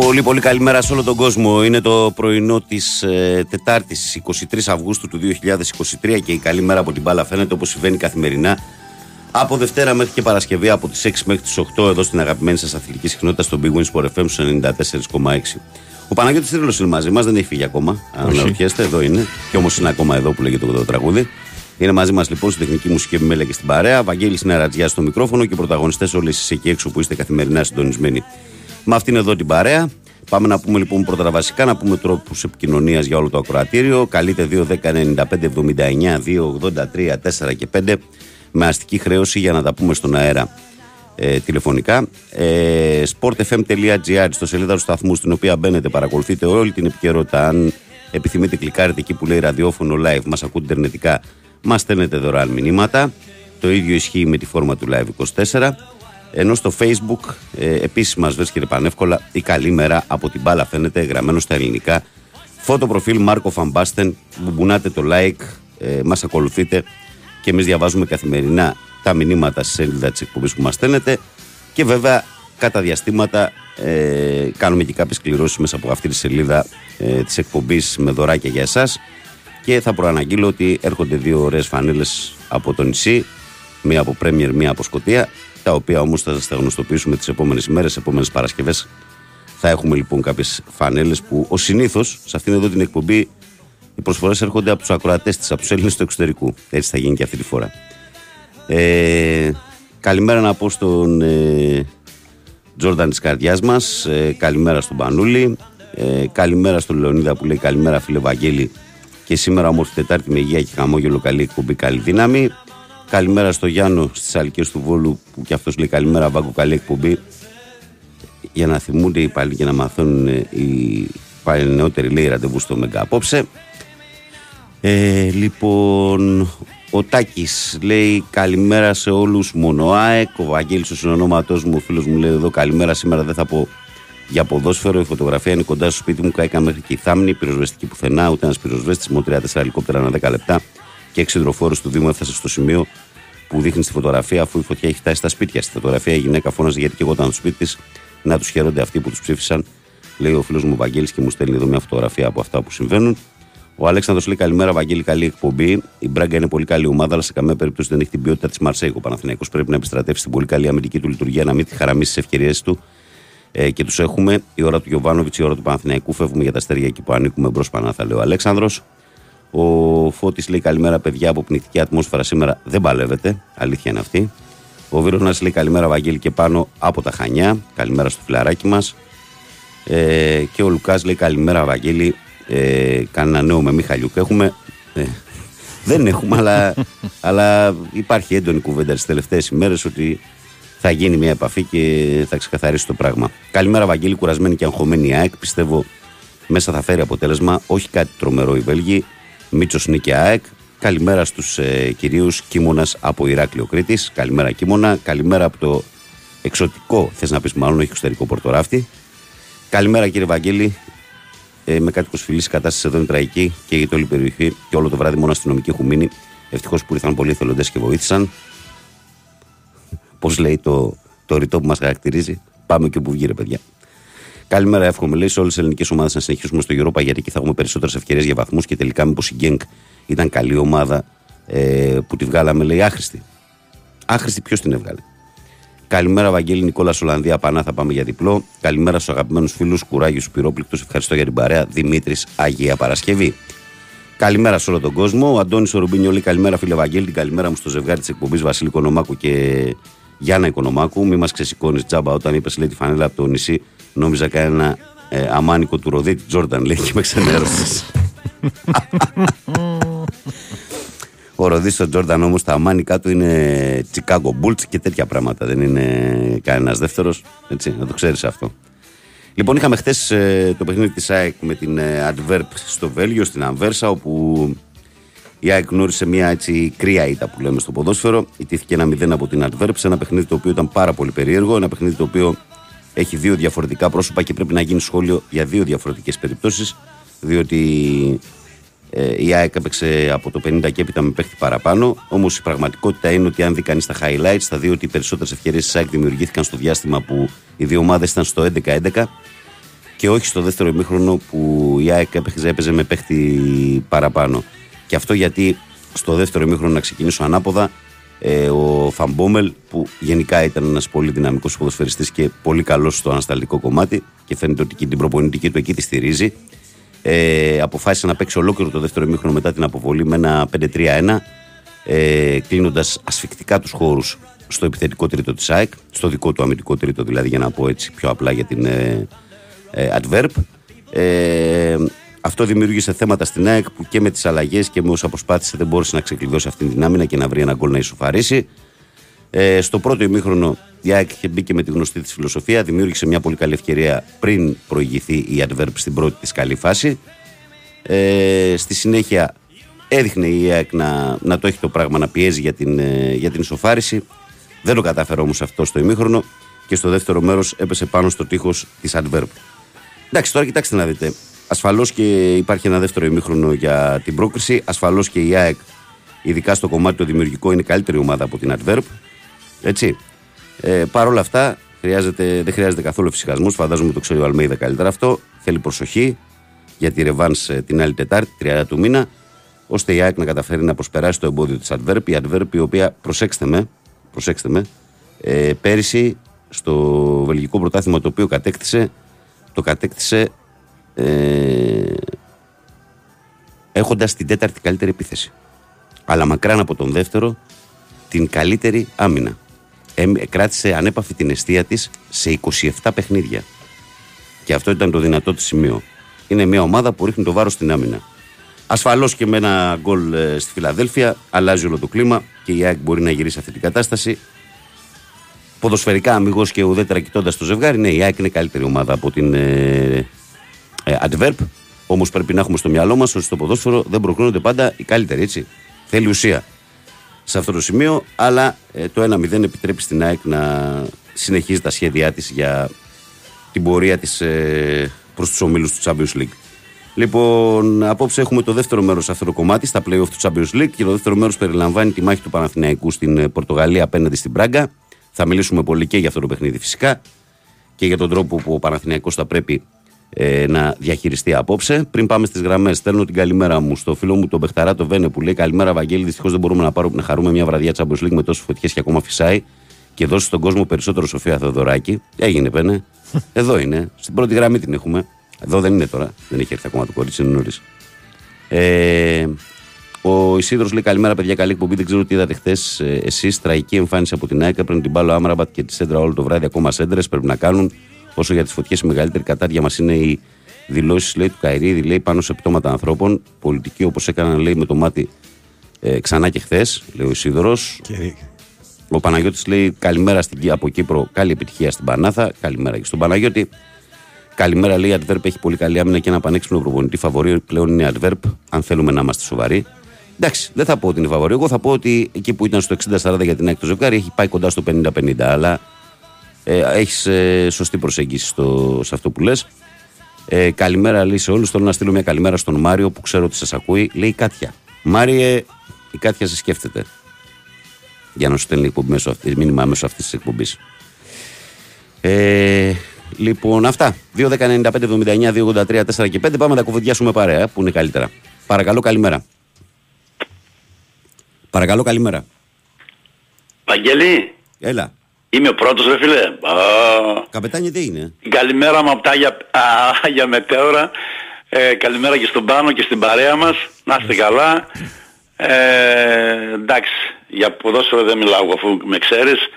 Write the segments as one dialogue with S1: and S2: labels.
S1: Πολύ πολύ καλημέρα σε όλο τον κόσμο. Είναι το πρωινό της ε, Τετάρτης 23 Αυγούστου του 2023 και η καλή μέρα από την μπάλα φαίνεται όπως συμβαίνει καθημερινά από Δευτέρα μέχρι και Παρασκευή από τις 6 μέχρι τις 8 εδώ στην αγαπημένη σας αθλητική συχνότητα στο Big Wins Sport FM 94,6. Ο Παναγιώτης Τρίλο είναι μαζί μας, δεν έχει φύγει ακόμα. Αν αναρωτιέστε, εδώ είναι. Και όμως είναι ακόμα εδώ που λέγεται το τραγούδι. Είναι μαζί μας λοιπόν στην τεχνική μουσική επιμέλεια και στην παρέα. Βαγγέλης Νερατζιά στο μικρόφωνο και πρωταγωνιστές όλες εσείς εκεί έξω που είστε καθημερινά συντονισμένοι με αυτήν εδώ την παρέα. Πάμε να πούμε λοιπόν πρώτα τα βασικά, να πούμε τρόπους επικοινωνίας για όλο το ακροατήριο. Καλείτε 2, 10, 95, 79, 2, 83, 4 και 5 με αστική χρέωση για να τα πούμε στον αέρα ε, τηλεφωνικά. Ε, sportfm.gr στο σελίδα του σταθμού στην οποία μπαίνετε, παρακολουθείτε όλη την επικαιρότητα. Αν επιθυμείτε, κλικάρετε εκεί που λέει ραδιόφωνο live, μας ακούτε ιντερνετικά, μας στέλνετε δωρεάν μηνύματα. Το ίδιο ισχύει με τη φόρμα του Live 24. Ενώ στο facebook ε, επίσης μας βρίσκεται πανεύκολα η καλή μέρα από την μπάλα. Φαίνεται γραμμένο στα ελληνικά. Φώτο προφίλ Μάρκο Φαμπάστεν, μπουμπουνάτε το like, ε, μας ακολουθείτε και εμείς διαβάζουμε καθημερινά τα μηνύματα στη σελίδα της εκπομπής που μας στέλνετε. Και βέβαια κατά διαστήματα ε, κάνουμε και κάποιες κληρώσεις μέσα από αυτή τη σελίδα ε, της εκπομπής με δωράκια για εσάς. Και θα προαναγγείλω ότι έρχονται δύο ωραίες φανίλες από το νησί. Μία από Πρέμιερ, μία από Σκοτία τα οποία όμως θα σα τα γνωστοποιήσουμε τις επόμενες ημέρες, επόμενες Παρασκευές. Θα έχουμε λοιπόν κάποιες φανέλες που ως συνήθως σε αυτήν εδώ την εκπομπή οι προσφορές έρχονται από τους ακροατές της, από τους Έλληνες του εξωτερικού. Έτσι θα γίνει και αυτή τη φορά. Ε, καλημέρα να πω στον ε, Τζόρνταν της καρδιάς μας. Ε, καλημέρα στον Πανούλη. Ε, καλημέρα στον Λεωνίδα που λέει καλημέρα φίλε Βαγγέλη. Και σήμερα όμορφη Τετάρτη με υγεία και χαμόγελο καλή εκπομπή, καλή δύναμη. Καλημέρα στο Γιάννο στις Αλικέ του Βόλου που και αυτός λέει καλημέρα, Βάγκο, καλή εκπομπή. Για να θυμούνται οι πάλι και να μαθαίνουν οι πάλι νεότεροι λέει ραντεβού στο Μεγκα απόψε. Ε, λοιπόν, ο Τάκης λέει καλημέρα σε όλους. Μόνο ΑΕΚ. Ο Βαγγέλης, ο συνονόματό μου, ο φίλος μου λέει εδώ καλημέρα. Σήμερα δεν θα πω για ποδόσφαιρο. Η φωτογραφία είναι κοντά στο σπίτι μου. Κάηκα μέχρι και η θάμνη. Πυροσβεστική πουθενά. Ούτε ένας πυροσβέστης. Μόνο 3-4 ελικόπτερα ανά 10 λεπτά και εξυδροφόρο του Δήμου έφτασε στο σημείο που δείχνει στη φωτογραφία, αφού η φωτιά έχει φτάσει στα σπίτια. Στη φωτογραφία η γυναίκα φώναζε γιατί και εγώ ήταν στο σπίτι της να τους χαίρονται αυτοί που τους ψήφισαν. Λέει ο φίλος μου Βαγγέλης και μου στέλνει εδώ μια φωτογραφία από αυτά που συμβαίνουν. Ο Αλέξανδρος λέει καλημέρα, Βαγγέλη, καλή εκπομπή. Η Μπράγκα είναι πολύ καλή ομάδα, αλλά σε καμία περίπτωση δεν έχει την ποιότητα της Μαρσέικ. Ο Παναθυναϊκό πρέπει να επιστρατεύσει την πολύ καλή αμυντική του λειτουργία, να μην τη χαραμίσει τις ευκαιρίες του. Ε, και τους έχουμε. Η ώρα του Γιωβάνοβιτς, η ώρα του Παναθηναϊκού. Φεύγουμε για τα αστέρια εκεί που ανήκουμε μπρος πανάθα, λέει ο Αλέξανδρος. Ο Φώτης λέει καλημέρα, παιδιά, από πνιχτική ατμόσφαιρα σήμερα δεν παλεύεται. Αλήθεια είναι αυτή. Ο Βίρονα λέει καλημέρα, Βαγγέλη και πάνω από τα Χανιά. Καλημέρα στο φιλαράκι μας. Ε, και ο Λουκάς λέει καλημέρα, Βαγγέλη. Ε, κανένα νέο με Μιχαλιούκ έχουμε. Ε, δεν έχουμε, αλλά, αλλά υπάρχει έντονη κουβέντα τις τελευταίες ημέρες ότι θα γίνει μια επαφή και θα ξεκαθαρίσει το πράγμα. Καλημέρα, Βαγγέλη, κουρασμένη και αγχωμένη ΑΕΚ. Πιστεύω μέσα θα φέρει αποτέλεσμα. Όχι κάτι τρομερό οι Βέλγοι. Μίτσο Νίκη ΑΕΚ. Καλημέρα στους ε, κυρίους Κίμωνας από Ηράκλειο Κρήτης. Καλημέρα Κίμωνα. Καλημέρα από το εξωτικό, θες να πεις μάλλον, όχι εξωτερικό Πορτοράφτη. Καλημέρα κύριε Βαγγέλη. Ε, με κάτοικος φιλής η κατάσταση εδώ είναι τραγική και για όλη περιοχή και όλο το βράδυ μόνο αστυνομικοί έχουν μείνει. Ευτυχώς που ήρθαν πολλοί εθελοντές και βοήθησαν. Πώς λέει το, το ρητό που μας χαρακτηρίζει. Πάμε και όπου βγει, ρε παιδιά. Καλημέρα, εύχομαι λέει σε όλες τις ελληνικές ομάδες να συνεχίσουμε στο Europa γιατί εκεί θα έχουμε περισσότερες ευκαιρίες για βαθμούς και τελικά μήπως η Γκένκ ήταν καλή ομάδα ε, που τη βγάλαμε, λέει άχρηστη. Άχρηστη, ποιος την έβγαλε. Καλημέρα, Βαγγέλη Νικόλα Ολλανδία Πανά, θα πάμε για διπλό. Καλημέρα στους αγαπημένους φίλους Κουράγιου Πυρόπληκτου. Ευχαριστώ για την παρέα. Δημήτρης Αγία Παρασκευή. Καλημέρα σε όλο τον κόσμο. Ο Αντώνης Ορουμπίνιο λέει καλημέρα, φίλε Βαγγέλη. Την καλημέρα μου στο ζευγάρι της εκπομπής Βασίλη Κονομάκου και Γιάννα Οικονομάκου. Μη μας ξεσηκώνεις τζάμπα όταν είπες λέει τη φανέλα από το νησί Νόμιζα κανένα ε, αμάνικο του Ροδίτη Τζόρνταν, λέει και με ξενέρωσε. Ο Ροδίτη ο Τζόρνταν όμως τα αμάνικα του είναι Chicago Bulls και τέτοια πράγματα. Δεν είναι κανένας δεύτερος. Έτσι, να το ξέρεις αυτό. Λοιπόν, είχαμε χθες ε, το παιχνίδι της ΑΕΚ με την ε, Adverb στο Βέλγιο, στην Αμβέρσα, όπου η ΑΕΚ γνώρισε μια έτσι κρύα ήττα που λέμε στο ποδόσφαιρο. Ιτήθηκε ένα 0 από την Adverb σε ένα παιχνίδι το οποίο ήταν πάρα πολύ περίεργο. Ένα παιχνίδι το οποίο έχει δύο διαφορετικά πρόσωπα και πρέπει να γίνει σχόλιο για δύο διαφορετικές περιπτώσεις. Διότι ε, η ΑΕΚ έπαιξε από το 50 και έπειτα με παίχτη παραπάνω. Όμως η πραγματικότητα είναι ότι αν δει κανείς τα highlights, θα δει ότι οι περισσότερες ευκαιρίες της ΑΕΚ δημιουργήθηκαν στο διάστημα που οι δύο ομάδες ήταν στο 11-11. και όχι στο δεύτερο ημίχρονο που η ΑΕΚ έπαιζε, έπαιζε με παίχτη παραπάνω. Και αυτό γιατί στο δεύτερο ημίχρονο να ξεκινήσω ανάποδα ε, ο Φαμπόμελ που γενικά ήταν ένας πολύ δυναμικός ποδοσφαιριστής και πολύ καλός στο ανασταλτικό κομμάτι και φαίνεται ότι και την προπονητική του εκεί τη στηρίζει ε, αποφάσισε να παίξει ολόκληρο το δεύτερο ημίχρονο μετά την αποβολή με ένα 5-3-1 ε, κλείνοντας ασφικτικά τους χώρους στο επιθετικό τρίτο της ΑΕΚ, στο δικό του αμυντικό τρίτο δηλαδή, για να πω έτσι πιο απλά για την ε, ε, Adverb. Ε, αυτό δημιούργησε θέματα στην ΑΕΚ που και με τις αλλαγές και με όσα προσπάθησε δεν μπόρεσε να ξεκλειδώσει αυτή την άμυνα και να βρει ένα γκολ να ισοφαρίσει. Ε, στο πρώτο ημίχρονο η ΑΕΚ είχε μπει και με τη γνωστή της φιλοσοφία, δημιούργησε μια πολύ καλή ευκαιρία πριν προηγηθεί η Adverb στην πρώτη της καλή φάση. Ε, στη συνέχεια έδειχνε η ΑΕΚ να, να το έχει το πράγμα να πιέζει για την, ε, για την ισοφάριση. Δεν το κατάφερε όμως αυτό στο ημίχρονο και στο δεύτερο μέρος έπεσε πάνω στο τείχος της Adverb. Εντάξει, τώρα κοιτάξτε να δείτε. Ασφαλώς και υπάρχει ένα δεύτερο ημίχρονο για την πρόκριση. Ασφαλώς και η ΑΕΚ, ειδικά στο κομμάτι το δημιουργικό, είναι καλύτερη ομάδα από την Adverb. Έτσι. Ε, Παρ' όλα αυτά, χρειάζεται, δεν χρειάζεται καθόλου φυσικασμό. Φαντάζομαι το ξέρει ο Αλμέιδα καλύτερα αυτό. Θέλει προσοχή για τη Ρεβάν την άλλη Τετάρτη, 30 του μήνα, ώστε η ΑΕΚ να καταφέρει να προσπεράσει το εμπόδιο της Adverb. Η Adverb, η οποία, προσέξτε με, προσέξτε με ε, πέρυσι στο βελγικό πρωτάθλημα το οποίο κατέκτησε, το κατέκτησε ε, έχοντας την τέταρτη καλύτερη επίθεση. Αλλά μακράν από τον δεύτερο την καλύτερη άμυνα. Ε, κράτησε ανέπαφη την αιστεία της σε 27 παιχνίδια. Και αυτό ήταν το δυνατό της σημείο. Είναι μια ομάδα που ρίχνει το βάρος στην άμυνα. Ασφαλώς και με ένα γκολ ε, στη Φιλαδέλφια αλλάζει όλο το κλίμα και η ΑΕΚ μπορεί να γυρίσει αυτή την κατάσταση. Ποδοσφαιρικά, αμυγός και ουδέτερα κοιτώντας το ζευγάρι, ναι, η ΑΕΚ είναι καλύτερη ομάδα από την ε, ε, Adverb. Όμως πρέπει να έχουμε στο μυαλό μας ότι στο ποδόσφαιρο δεν προκρίνονται πάντα οι καλύτεροι, έτσι. Θέλει ουσία σε αυτό το σημείο, αλλά ε, το 1-0 επιτρέπει στην ΑΕΚ να συνεχίζει τα σχέδιά της για την πορεία της ε, προς τους ομίλους του Champions League. Λοιπόν, απόψε έχουμε το δεύτερο μέρος σε αυτό το κομμάτι, στα playoff του Champions League και το δεύτερο μέρος περιλαμβάνει τη μάχη του Παναθηναϊκού στην ε, Πορτογαλία απέναντι στην Πράγκα. Θα μιλήσουμε πολύ και για αυτό το παιχνίδι φυσικά και για τον τρόπο που ο Παναθηναϊκός θα πρέπει ε, να διαχειριστεί απόψε. Πριν πάμε στις γραμμές, στέλνω την καλημέρα μου στο φίλο μου τον Μπεχταρά το Βένε που λέει Καλημέρα, Βαγγέλη. Δυστυχώς δεν μπορούμε να, πάρουμε, να χαρούμε μια βραδιά Champions League με τόσες φωτιές και ακόμα φυσάει και δώσει στον κόσμο περισσότερο Σοφία Θεοδωράκη. Έγινε, πένε. Εδώ είναι. Στην πρώτη γραμμή την έχουμε. Εδώ δεν είναι τώρα. Δεν έχει έρθει ακόμα το κορίτσι, είναι νωρίς. Ε, ο Ισίδρο λέει καλημέρα, παιδιά. Καλή εκπομπή. Δεν ξέρω τι είδατε χθες. Ε, Εσείς, τραγική εμφάνιση από την ΑΕΚ. Πριν την μπάλο Άμραμπατ και τη Σέντρα όλο το βράδυ. Ακόμα σέντρες πρέπει να κάνουν. Όσο για τις φωτιές, η μεγαλύτερη κατάρια μας είναι οι δηλώσεις του Καϊρίδη λέει, πάνω σε πτώματα ανθρώπων. Πολιτική όπως έκαναν λέει, με το μάτι ε, ξανά και χθες, λέει ο Ισίδωρος. Ο Παναγιώτης λέει καλημέρα στην, από Κύπρο. Καλή επιτυχία στην Πανάθα. Καλημέρα και στον Παναγιώτη. Καλημέρα, λέει η Adverb έχει πολύ καλή άμυνα και ένα πανέξυπνο προπονητή. Φαβορή πλέον είναι η Adverb, αν θέλουμε να είμαστε σοβαροί. Εντάξει, δεν θα πω ότι είναι φαβορή. Εγώ θα πω ότι εκεί που ήταν στο 60-40 για την έκτη ζευγάρι έχει πάει κοντά στο 50-50. Αλλά ε, έχεις ε, σωστή προσέγγιση στο, σε αυτό που λες. Ε, καλημέρα, λέει σε όλους. Θέλω να στείλω μια καλημέρα στον Μάριο που ξέρω ότι σας ακούει. Λέει Κάτια. Μάριε, η Κάτια σε σκέφτεται. Για να σου στέλνει μέσω αυτής, μήνυμα μέσω αυτής της εκπομπής. Ε, λοιπόν, αυτά. 2, 10, 95, 79, 2, 83, 4 και 5. Πάμε να τα κουβεντιάσουμε παρέα, που είναι καλύτερα. Παρακαλώ, καλημέρα. Παρακαλώ, καλημέρα.
S2: Παγγελή.
S1: Έλα.
S2: Είμαι ο πρώτος ρε φίλε.
S1: Καπετάνι τι είναι;
S2: Καλημέρα μου από τα Άγια, Άγια Μετέωρα. Ε, καλημέρα και στον Πάνο και στην παρέα μας. Να είστε καλά. Ε, εντάξει, για ποδόσφαιρο δεν μιλάω αφού με ξέρεις.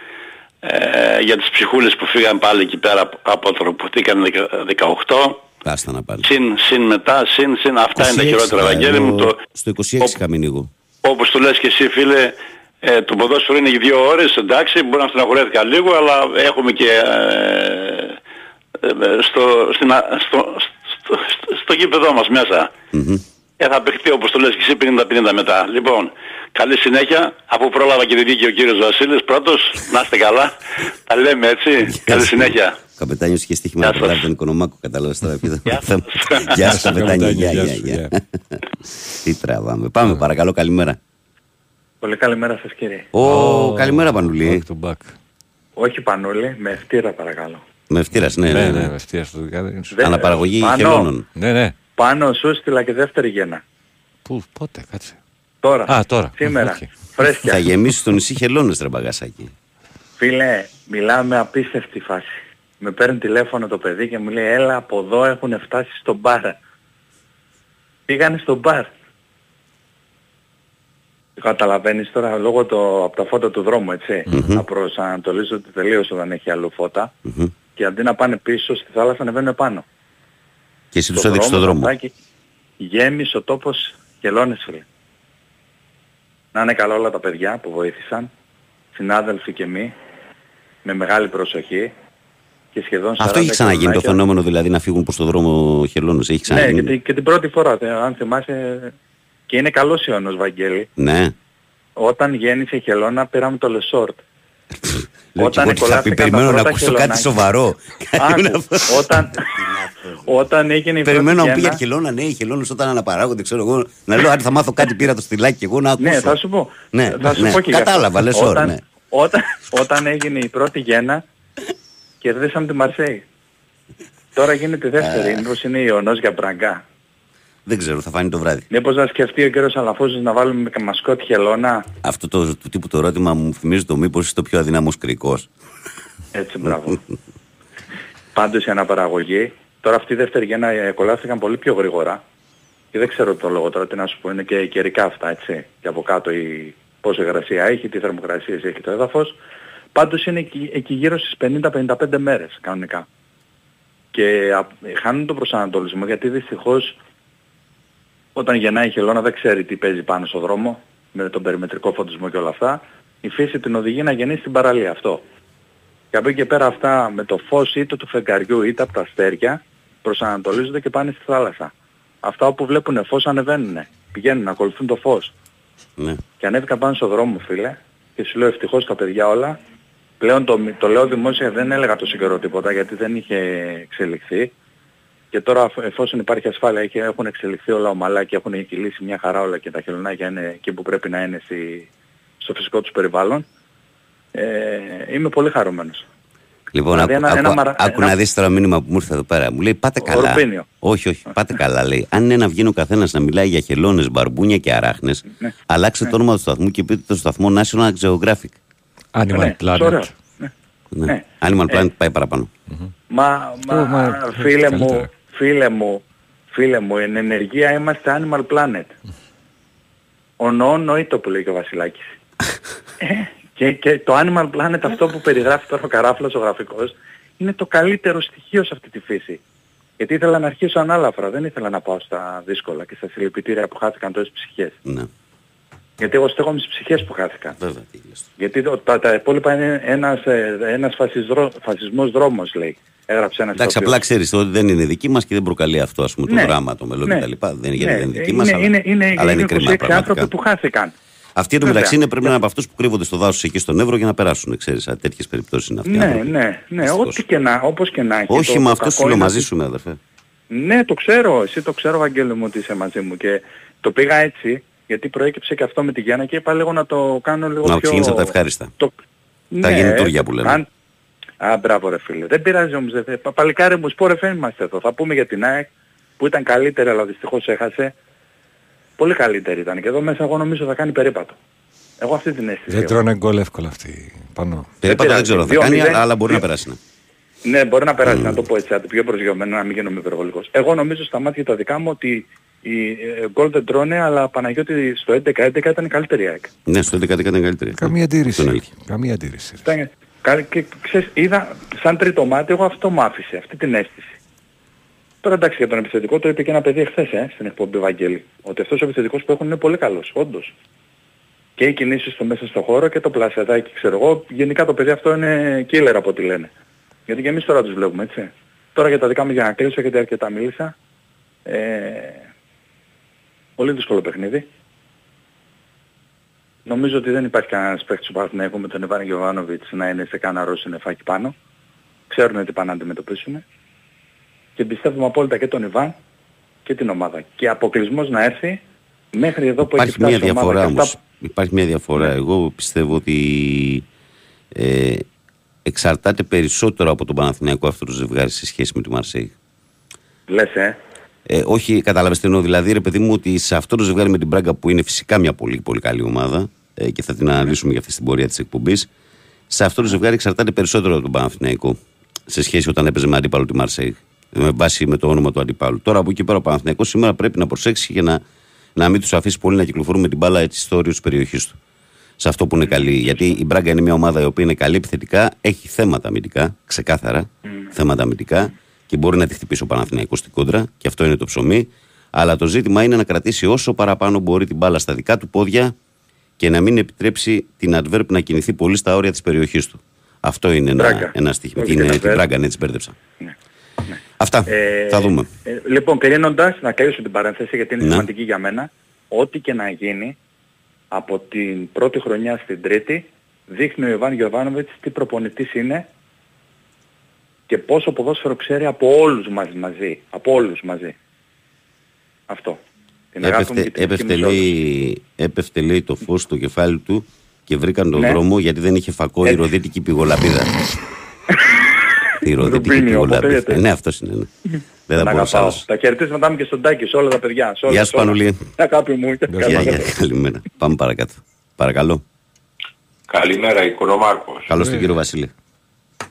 S2: Ε, για τις ψυχούλες που φύγαν πάλι εκεί πέρα από το που 18.
S1: Πάστα να πάλι.
S2: Συν, συν μετά, συν, συν. Αυτά είναι τα χειρότερα, Ευαγγέλη μου. Το,
S1: στο 26 είχα μείνει
S2: Όπως το λες και εσύ φίλε, ε, το ποδόσφαιρο είναι δύο ώρες, εντάξει, μπορεί να στεναχωρέθηκα λίγο, αλλά έχουμε και ε, ε, στο, στην, στο, στο, στο, στο γήπεδό μας μέσα. Mm-hmm. Ε, θα παιχτεί όπως το λες και εσύ 50-50 μετά. Λοιπόν, καλή συνέχεια. Αφού πρόλαβα και τη δίκη ο κύριος Βασίλης πρώτος, να είστε καλά. Τα λέμε έτσι. καλή συνέχεια.
S1: Καπετάνιος είχε στοίχημα να προλάβει τον Οικονομάκο, κατάλαβες τώρα ποιο Γεια σας καπετάνιο, γεια, γεια. Τι τραβάμε. Πάμε παρακαλώ, καλημέρα.
S3: Πολύ καλημέρα σας κύριε.
S1: Ω, καλημέρα Πανουλή.
S3: Όχι Πανούλη, μαιευτήρα παρακαλώ.
S1: Μαιευτήρας, ναι, ναι.
S4: Ναι,
S1: ναι.
S4: ναι, μαιευτήρα στο Δεκάδε.
S3: Δεν-
S1: Αναπαραγωγή
S3: Πάνω.
S1: χελώνων.
S4: Ναι, ναι.
S3: Πάνω σου στείλα και δεύτερη γέννα.
S4: Πού, πότε, κάτσε.
S3: Τώρα.
S4: Α, τώρα.
S3: Σήμερα.
S4: Οκ.
S3: Φρέσκια.
S1: Θα γεμίσει το νησί χελώνες ρε μπαγκασάκι.
S3: Φίλε, μιλάμε απίστευτη φάση. Με παίρνει τηλέφωνο το παιδί και μου λέει έλα από εδώ έχουν φτάσει στο μπαρ. Πήγανε στο μπαρ. Καταλαβαίνεις τώρα λόγω το, από τα φώτα του δρόμου έτσι. Να προσανατολίζονται τελείως όταν έχει αλλού φώτα.
S1: Μμμ.
S3: Και αντί να πάνε πίσω στη θάλασσα ανεβαίνουν πάνω.
S1: Και εσύ τους
S3: Στο
S1: έδειξες το
S3: δρόμο,
S1: δρόμο.
S3: ταμπάκι, Γέμισε ο τόπος γελώνες φίλε. Να είναι καλά όλα τα παιδιά που βοήθησαν, συνάδελφοι και εμείς, με μεγάλη προσοχή και σχεδόν 40
S1: Αυτό έχει ξαναγίνει το
S3: κιλομάκια.
S1: φαινόμενο δηλαδή να φύγουν προς το δρόμο χελώνες. Έχει
S3: Ναι, και,
S1: ξαναγίνει.
S3: την- και την πρώτη φορά, θε- αν θυμάσαι, και είναι καλός Ιωνός Βαγγέλη.
S1: Ναι.
S3: Όταν γέννησε η χελώνα πήραμε το Λεσόρτ.
S1: Λέω και
S3: Όταν
S1: εγώ τι θα πει,
S3: κολλάστηκαν τα
S1: περιμένω να
S3: πρώτα
S1: ακούσω κάτι
S3: χελωνάκια.
S1: σοβαρό.
S3: Άκου, όταν, όταν έγινε η
S1: Περιμένω να
S3: πρώτη
S1: μου πει για
S3: γέννα,
S1: χελώνα, ναι, οι χελώνες όταν αναπαράγονται, ξέρω εγώ. Να λέω, αν θα μάθω κάτι, πήρα το στυλάκι και εγώ να ακούσω.
S3: Ναι, θα σου πω.
S1: Ναι,
S3: θα σου
S1: ναι.
S3: πω και γι' αυτό.
S1: Κατάλαβα, λες ώρα,
S3: όταν,
S1: ναι.
S3: όταν, όταν έγινε η πρώτη γέννα, κερδίσαμε τη Μαρσέη. Τώρα γίνεται η δεύτερη. Μήπως είναι η Ιωνός για μπραγκά.
S1: Δεν ξέρω, θα φανεί το βράδυ.
S3: Μήπως να σκεφτεί ο κύριος Αλαφούζος να βάλουμε και μασκότ χελώνα;
S1: Αυτό το, του τύπου το ερώτημα μου θυμίζει το μήπως είσαι το πιο αδύναμος κρικός.
S3: Έτσι, μπράβο. Πάντως η αναπαραγωγή. Τώρα αυτή η δεύτερη γέννα ε, κολλάστηκαν πολύ πιο γρήγορα. Και δεν ξέρω το λόγο τώρα τι να σου πω. Είναι και καιρικά αυτά, έτσι. Και από κάτω η πόσο υγρασία έχει, τι θερμοκρασίες έχει το έδαφος. Πάντως είναι εκεί, εκεί γύρω στις 50-55 μέρες κανονικά. Και α, χάνουν τον προσανατολισμό γιατί δυστυχώς όταν γεννάει η χελώνα δεν ξέρει τι παίζει πάνω στο δρόμο με τον περιμετρικό φωτισμό και όλα αυτά. Η φύση την οδηγεί να γεννήσει στην παραλία αυτό. Και από εκεί και πέρα αυτά με το φως είτε του φεγγαριού είτε από τα αστέρια προσανατολίζονται και πάνε στη θάλασσα. Αυτά όπου βλέπουν φως ανεβαίνουν. Πηγαίνουν να ακολουθούν το φως.
S1: Ναι.
S3: Και ανέβηκαν πάνω στο δρόμο φίλε και σου λέω ευτυχώς τα παιδιά όλα. Πλέον το, το λέω δημόσια δεν έλεγα τόσο καιρό τίποτα γιατί δεν είχε εξελιχθεί. Και τώρα αφ- εφόσον υπάρχει ασφάλεια έχει- έχουν εξελιχθεί όλα ομαλά και έχουν κυλήσει μια χαρά όλα και τα χελωνάκια είναι εκεί που πρέπει να είναι στη, στο φυσικό τους περιβάλλον. Ε, είμαι πολύ χαρούμενος.
S1: Λοιπόν,
S3: Δηλαδή
S1: άκου,
S3: ένα-
S1: άκου-
S3: ένα μαρα-
S1: άκου
S3: ένα-
S1: να δεις τώρα μήνυμα που μου ήρθε εδώ πέρα. Μου λέει πάτε καλά.
S3: Ορπίνιο.
S1: Όχι, όχι, πάτε καλά λέει. Αν είναι να βγαίνει ο καθένας να μιλάει για χελώνες, μπαρμπούνια και αράχνες,
S3: Ναι.
S1: αλλάξτε το όνομα του σταθμού και πείτε το σταθμό National Geographic.
S4: Animal
S3: Ναι,
S4: Planet.
S3: ωραίο. Ναι.
S1: Ναι.
S3: Ναι.
S1: Animal Planet πάει παραπάνω.
S3: Μα,
S4: Αυτό,
S3: μα,
S4: μα,
S3: φίλε μου,
S4: καλύτερα.
S3: Φίλε μου, φίλε μου, εν ενεργεία είμαστε Animal Planet. Ο νοό νοήτο που λέει και ο Βασιλάκης. ε, και, και το Animal Planet αυτό που περιγράφει τώρα ο Καράφλος ο γραφικός είναι το καλύτερο στοιχείο σε αυτή τη φύση. Γιατί ήθελα να αρχίσω ανάλαφρα, δεν ήθελα να πάω στα δύσκολα και στα συλληπιτήρια που χάθηκαν τόσες ψυχές.
S1: Ναι,
S3: Γιατί εγώ στέκομαι στις ψυχές που χάθηκαν.
S1: βέβαια. τι λες.
S3: Γιατί το- τα, τα υπόλοιπα είναι ένας, ε, ένας φασισδρό, φασισμός δρόμος λέει. Έγραψε ένας
S1: Εντάξει,
S3: ηθοποιός.
S1: απλά ξέρεις ότι δεν είναι δική μας και δεν προκαλεί αυτό ας πούμε, το
S3: Ναι.
S1: δράμα, το μελό
S3: Ναι.
S1: κτλ. Δεν, γιατί
S3: Ναι,
S1: δεν είναι δική
S3: είναι,
S1: μας,
S3: είναι,
S1: αλλά,
S3: είναι, είναι,
S1: αλλά είναι
S3: είναι
S1: κρίμα
S3: 26
S1: πραγματικά.
S3: άνθρωποι που χάθηκαν.
S1: Αυτοί
S3: Βέβαια.
S1: εντωμεταξύ είναι πρέπει να είναι από αυτούς που κρύβονται στο δάσος εκεί στον Εύρο για να περάσουν, ξέρεις, α, τέτοιες περιπτώσεις είναι αυτοί. οι
S3: Ναι,
S1: άνθρωποι.
S3: ναι, ναι,
S1: Δυστυχώς.
S3: ό,τι και να, όπως και να έχει.
S1: Όχι,
S3: Το-
S1: με
S3: το
S1: αυτός σου
S3: κακό
S1: λέω
S3: είναι
S1: μαζί
S3: ότι-
S1: σου, με αδερφέ.
S3: Ναι, το ξέρω, εσύ το ξέρω Βαγγέλη μου ότι είσαι μαζί μου και το πήγα έτσι γιατί προέκυψε και αυτό με τη Γιάννα και είπα λίγο να το κάνω λίγο
S1: Να
S3: πιο...
S1: ξεκινήσεις από τα ευχάριστα.
S3: Το...
S1: Τα γεννητούρια που λέμε.
S3: Αν... Α, μπράβο ρε φίλε. Δεν πειράζει όμως. Δεν... θε- Παλικάρι μου, σπόρε φέρνει είμαστε εδώ. Θα πούμε για την ΑΕΚ που ήταν καλύτερη αλλά δυστυχώς έχασε. Πολύ καλύτερη ήταν και εδώ μέσα εγώ νομίζω θα κάνει περίπατο. Εγώ αυτή την αίσθηση
S4: Δεν
S3: έχω.
S4: τρώνε γκολ εύκολα αυτοί πάνω.
S1: Περίπατο δεν
S3: πειράζει.
S1: ξέρω αν θα
S3: Δύο
S1: κάνει,
S3: μηδέν,
S1: αλλά μπορεί να
S3: δύο-
S1: περάσει. ναι.
S3: Ναι, μπορεί να περάσει, να το πω έτσι, να το πιο προσγειωμένο, να μην γίνομαι υπερβολικός. Εγώ νομίζω στα μάτια τα δικά μου ότι οι ε, γκολ δεν τρώνε, αλλά Παναγιώτη στο 11-11 ήταν η καλύτερη ΑΕΚ.
S1: Ναι, στο 11 ήταν καλύτερη.
S4: Καμία
S1: Τον
S4: αντίρρηση.
S1: έλεγε.
S4: Καμία αντίρρηση.
S3: Ήταν, κα- και ξέρεις, είδα σαν τρίτο μάτι, εγώ αυτό μου άφησε, αυτή την αίσθηση. Τώρα εντάξει για τον επιθετικό το είπε και ένα παιδί εχθές ε, στην εκπομπή Βαγγέλη. Ότι αυτός ο επιθετικός που έχουν είναι πολύ καλός, όντως. Και οι κινήσεις του μέσα στο χώρο και το πλασιατάκι, ξέρω εγώ. Γενικά το παιδί αυτό είναι killer από ό,τι λένε. Γιατί και εμείς τώρα τους βλέπουμε, έτσι. Τώρα για τα δικά μου για να κλείσω, γιατί αρκετά μίλησα. Ε, πολύ δύσκολο παιχνίδι. Νομίζω ότι δεν υπάρχει κανένας παίκτης του Παναθηναϊκού με τον Ιβάν Γιωβάνοβιτς να είναι σε κανένα ροζ συννεφάκι πάνω. Ξέρουν τι πάνε να αντιμετωπίσουν. Και πιστεύουμε απόλυτα και τον Ιβάν και την ομάδα. Και αποκλεισμός να έρθει μέχρι εδώ που
S1: Υπάρχει
S3: έχει φτάσει
S1: μια
S3: η ομάδα.
S1: διαφορά
S3: Και αυτά
S1: όμως. Υπάρχει μια διαφορά. Εγώ πιστεύω ότι ε, εξαρτάται περισσότερο από τον Παναθηναϊκό αυτό το ζευγάρι σε σχέση με τη Μαρσέη.
S3: Λες, ε.
S1: Ε, όχι, κατάλαβες τι εννοώ. Δηλαδή, ρε παιδί μου, ότι σε αυτό το ζευγάρι με την Μπράγκα που είναι φυσικά μια πολύ, πολύ καλή ομάδα ε, και θα την αναλύσουμε για αυτή στην πορεία της εκπομπής, σε αυτό το ζευγάρι εξαρτάται περισσότερο από τον Παναθηναϊκό σε σχέση όταν έπαιζε με αντίπαλο τη Μαρσέη. Με βάση με το όνομα του αντιπάλου. Τώρα από εκεί πέρα ο Παναθηναϊκός σήμερα πρέπει να προσέξει για να, να μην τους αφήσει πολύ να κυκλοφορούν με την μπάλα έτσι στο όριο της περιοχής του. Σε αυτό που είναι καλή. Γιατί η Μπράγκα είναι μια ομάδα η οποία είναι καλή επιθετικά, έχει θέματα αμυντικά, ξεκάθαρα θέματα αμυντικά και μπορεί να τη χτυπήσει ο Παναθηναϊκός στην κόντρα και αυτό είναι το ψωμί. Αλλά το ζήτημα είναι να κρατήσει όσο παραπάνω μπορεί την μπάλα στα δικά του πόδια και να μην επιτρέψει την adverb να κινηθεί πολύ στα όρια της περιοχής του. Αυτό είναι ένα,
S3: Μπράγκα.
S1: ένα στοίχημα.
S3: Όχι
S1: Την,
S3: την
S1: την
S3: adverb.
S1: Μπράγκα, ναι, της μπέρδεψα.
S3: Ναι.
S1: Αυτά.
S3: Ε,
S1: θα δούμε.
S3: ε, λοιπόν, κλείνοντας, να κλείσω την παρένθεση γιατί είναι
S1: Ναι.
S3: σημαντική για μένα. Ό,τι και να γίνει από την πρώτη χρονιά στην τρίτη δείχνει ο Ιβάν Γιωβάνοβιτς τι προπονητής είναι και πόσο ποδόσφαιρο ξέρει από όλους μας μαζί. Από όλους μαζί. Αυτό. Την αγάπη μου
S1: Έπεφτε,
S3: και την
S1: έπεφτε,
S3: ευχή μου σε όλους.
S1: λέει, έπεφτε λέει το φως στο κεφάλι του και βρήκαν τον
S3: Ναι.
S1: δρόμο γιατί δεν είχε φακό η
S3: Έτσι.
S1: ροδίτικη πηγολαπίδα. η ροδίτικη
S3: Ρουμπίνιο,
S1: πηγολαπίδα.
S3: αποθέεται.
S1: Ναι, αυτός είναι. Ναι. δεν
S3: Τον
S1: θα μπορούσα
S3: αγαπάω.
S1: άλλο.
S3: Τα χαιρετίσματά μου και στον Τάκη, σε όλα τα παιδιά. Σε όλα,
S1: Γεια
S3: σε
S1: σου,
S3: όλα.
S1: Πανουλή.
S3: Αγάπη μου.
S1: Γεια, γεια, καλημέρα. Πάμε παρακάτω. Παρακαλώ.
S5: Καλημέρα, Οικονομάρκος.
S1: Καλώς τον κύριο Βασίλη.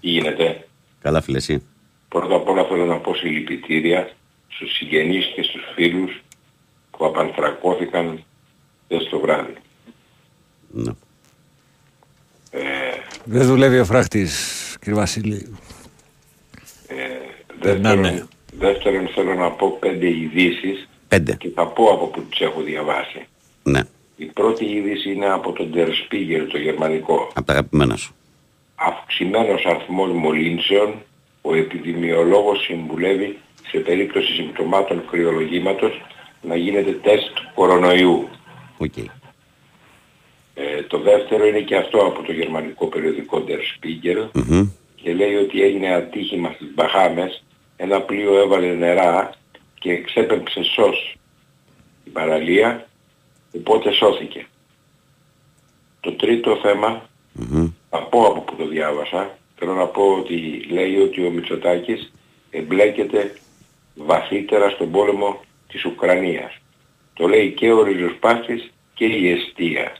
S5: Τι γίνεται;
S1: Καλά, φίλε, εσύ.
S5: Πρώτα απ' όλα θέλω να πω συλληπιτήρια στους συγγενείς και στους φίλους που απανθρακώθηκαν χθες το βράδυ.
S1: Ναι.
S4: Δεν δουλεύει ο φράχτης, κύριε Βασίλη. Περνάνε.
S5: Δεύτερον, δεύτερον θέλω να πω πέντε ειδήσεις
S1: Πέντε.
S5: και θα πω από που τις έχω διαβάσει.
S1: Ναι.
S5: Η πρώτη είδηση είναι από τον Der Spiegel, το γερμανικό.
S1: Από τα αγαπημένα σου.
S5: Αυξημένος αριθμός μολύνσεων, ο επιδημιολόγος συμβουλεύει σε περίπτωση συμπτωμάτων κρυολογήματος να γίνεται τεστ κορονοϊού.
S1: Οκ.
S5: Ε, το δεύτερο είναι και αυτό από το γερμανικό περιοδικό Der Spiegel
S1: Μμμ.
S5: και λέει ότι έγινε ατύχημα στις Μπαχάμες, ένα πλοίο έβαλε νερά και εξέπεμψε σως η παραλία, οπότε σώθηκε. Το τρίτο θέμα,
S1: Μμμ.
S5: Θα πω από που το διάβασα, θέλω να πω ότι λέει ότι ο Μητσοτάκης εμπλέκεται βαθύτερα στον πόλεμο της Ουκρανίας. Το λέει και ο ριζοσπάστης και η αιστεία.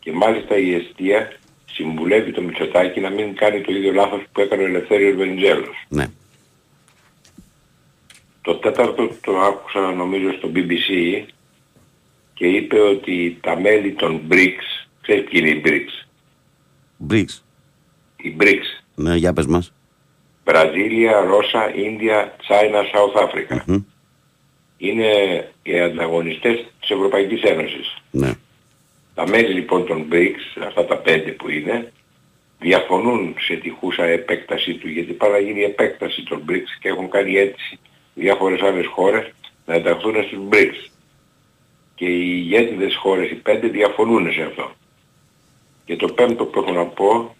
S5: Και μάλιστα η αιστεία συμβουλεύει το Μητσοτάκη να μην κάνει το ίδιο λάθος που έκανε ο Ελευθέριος Βενιζέλος.
S1: Ναι.
S5: Το τέταρτο το άκουσα νομίζω στο BBC και είπε ότι τα μέλη των BRICS, ξέρεις ποιοι είναι οι BRICS,
S1: Μπρίξ.
S5: οι BRICS,
S1: Ναι, για πες μας.
S5: Βραζίλια, Ρώσα, Ίνδια, Τσάινα, South Africa.
S1: Μμ.
S5: Είναι οι ανταγωνιστές της Ευρωπαϊκής Ένωσης.
S1: Ναι.
S5: Τα μέλη λοιπόν των BRICS, αυτά τα πέντε που είναι, διαφωνούν σε τυχούσα επέκταση του, γιατί πάρα να γίνει επέκταση των BRICS και έχουν κάνει αίτηση διάφορες άλλες χώρες να ενταχθούν στους BRICS. Και οι ηγέτιδες χώρες, οι πέντε, διαφωνούν σε αυτό. Και το πέμπτο που έχω να πω,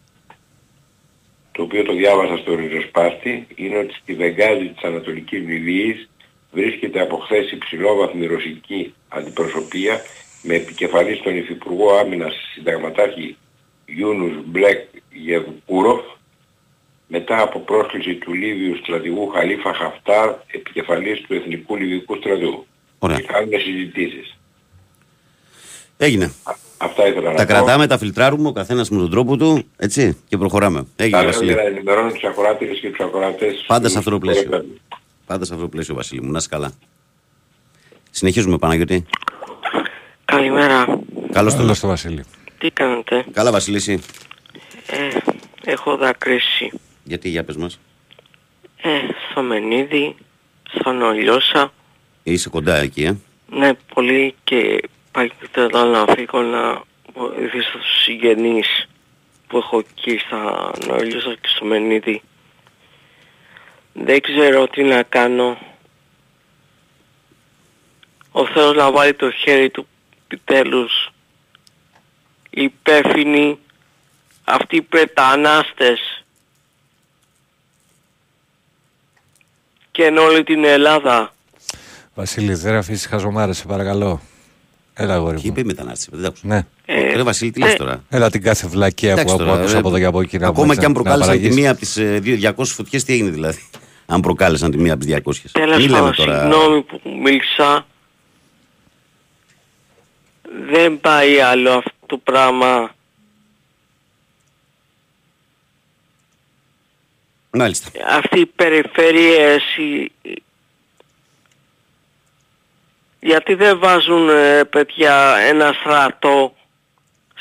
S5: το οποίο το διάβασα στο ριζοσπάστη, είναι ότι στη Βεγγάζη της Ανατολικής Λιβύης βρίσκεται από χθες υψηλόβαθμη ρωσική αντιπροσωπεία με επικεφαλής τον Υφυπουργό Άμυνας συνταγματάρχη Γιούνους Μπλεκ Γεβκούροφ μετά από πρόσκληση του Λίβιου στρατηγού Χαλίφα Χαφτάρ επικεφαλής του Εθνικού Λιβυκού Στρατού.
S1: Ωραία.
S5: Και κάνουν συζητήσεις.
S1: Έγινε.
S5: Α- Αυτά ήθελα να
S1: Τα
S5: πω.
S1: κρατάμε, τα φιλτράρουμε, ο καθένας με τον τρόπο του, έτσι, και προχωράμε. Έγινε,
S5: Τα λέω
S1: Βασίλη.
S5: για να ενημερώνω τους ακροάτες και τους ακροατές.
S1: Πάντα σε αυτό το
S5: που
S1: πλαίσιο.
S5: έπαιρνε.
S1: Πάντα σε αυτό το πλαίσιο, Βασίλη μου. Να είσαι καλά. Συνεχίζουμε, Παναγιώτη.
S6: Καλημέρα.
S1: Καλώς το
S4: Καλώς το Βασίλη.
S6: Τι κάνετε;
S1: Καλά, Βασίλη, εσύ.
S6: Ε, έχω δακρύσει.
S1: Γιατί, για πες μας.
S6: Ε, στο Μενίδη, στον Ολιώσα.
S1: Είσαι κοντά εκεί, ε.
S6: Ναι, πολύ και πάει θέλω να φύγω να βοηθήσω τους συγγενείς που έχω εκεί στα Ολιώσα και στο Μενίδη. Δεν ξέρω τι να κάνω. Ο Θεός να βάλει το χέρι του επιτέλους. Οι υπεύθυνοι, αυτοί οι πρετανάστες και εν όλη την Ελλάδα.
S4: Βασίλη, δεν αφήσεις χαζομάρες, σε παρακαλώ. Έλα, αγόρι
S1: Και
S4: μου.
S1: είπε η μετανάστευση. Δεν τα άκουσα.
S4: Ναι.
S1: Ρε Βασίλη, τι
S6: ναι.
S1: λες τώρα;
S4: Έλα την κάθε βλακεία που
S1: Εντάξει
S4: που
S1: τώρα,
S4: άκουσα
S1: ε,
S4: από εδώ και από εκεί. να
S1: Ακόμα
S4: πούμε,
S1: και αν
S4: να
S1: προκάλεσαν τη
S4: παραγείς.
S1: μία από τις 200 φωτιές, τι έγινε δηλαδή; Αν προκάλεσαν τη μία από τις 200.
S6: Τέλος
S1: Μη λέμε
S6: πάντων,
S1: τώρα.
S6: συγγνώμη που μίλησα. Δεν πάει άλλο αυτό το πράγμα.
S1: Μάλιστα.
S6: Αυτή οι περιφέρειες, οι- γιατί δεν βάζουν ε, παιδιά ένα στρατό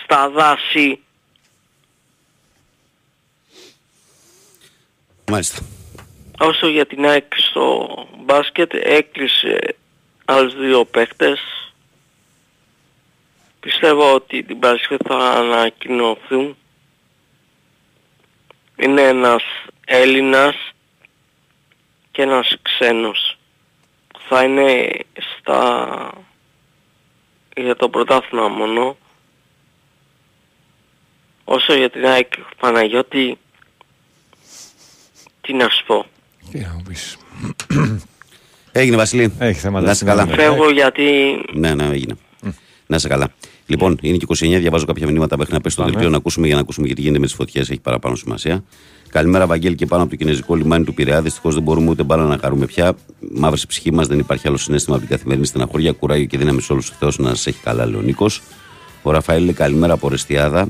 S6: στα δάση
S1: Μάλιστα.
S6: Όσο για την ΑΕΚ στο μπάσκετ έκλεισε άλλους δύο παίχτες. Πιστεύω ότι την Παρασκευή θα ανακοινωθούν. Είναι ένας Έλληνας και ένας ξένος. Θα είναι στα... για το πρωτάθλημα μόνο. Όσο για την ΑΕΚ Παναγιώτη, τι να σου πω.
S4: Τι να μου πεις.
S1: Έγινε Βασίλη.
S4: Έχει θέματα
S1: Να είσαι
S4: στην
S1: καλά.
S4: ομάδα.
S6: Φεύγω γιατί
S1: Ναι, ναι, έγινε. Να είσαι καλά. Λοιπόν, είναι και 29, διαβάζω κάποια μηνύματα μέχρι να πέσει το
S4: Πάμε.
S1: δελτίο να ακούσουμε για να ακούσουμε γιατί γίνεται με τις φωτιές, έχει παραπάνω σημασία. Καλημέρα, Βαγγέλη, και πάνω από το κινέζικο λιμάνι του Πειραιά. Δυστυχώς δεν μπορούμε ούτε μπάλα να χαρούμε πια. Μαύρη ψυχή μας, δεν υπάρχει άλλο συνέστημα από την καθημερινή στεναχωρία. Κουράγιο και δύναμη σε όλους του Θεός να σα έχει καλά, λέει ο Νίκος. Ο Ραφαήλ λέει καλημέρα από Ρεστιάδα.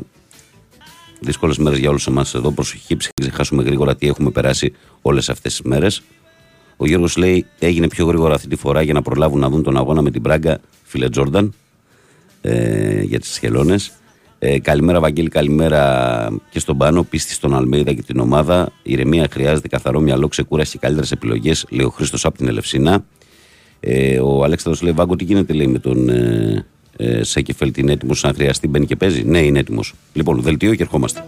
S1: Δύσκολες μέρες για όλους εμάς εδώ. Προσοχή, ξεχάσουμε γρήγορα τι έχουμε περάσει όλες αυτές τις μέρες. Ο Γιώργος λέει: Έγινε πιο γρήγορα αυτή τη φορά για να προλάβουν να δουν τον αγώνα με την Μπράγκα, φίλε Τζόρνταν, ε, για τις χελώνε. Ε, καλημέρα, Βαγγέλη, καλημέρα και στον Πάνο. Πίστη στον Αλμέιδα και την ομάδα. Ηρεμία χρειάζεται, καθαρό μυαλό, ξεκούραση και καλύτερες επιλογές, λέει ο Χρήστος από την Ελευσίνα. Ε, ο Αλέξανδρος λέει: Βάγκο, τι γίνεται, λέει με τον ε, ε, Σέκεφελτ. Είναι έτοιμος αν χρειαστεί, μπαίνει και παίζει. Ναι, είναι έτοιμος. Λοιπόν, δελτίο και ερχόμαστε.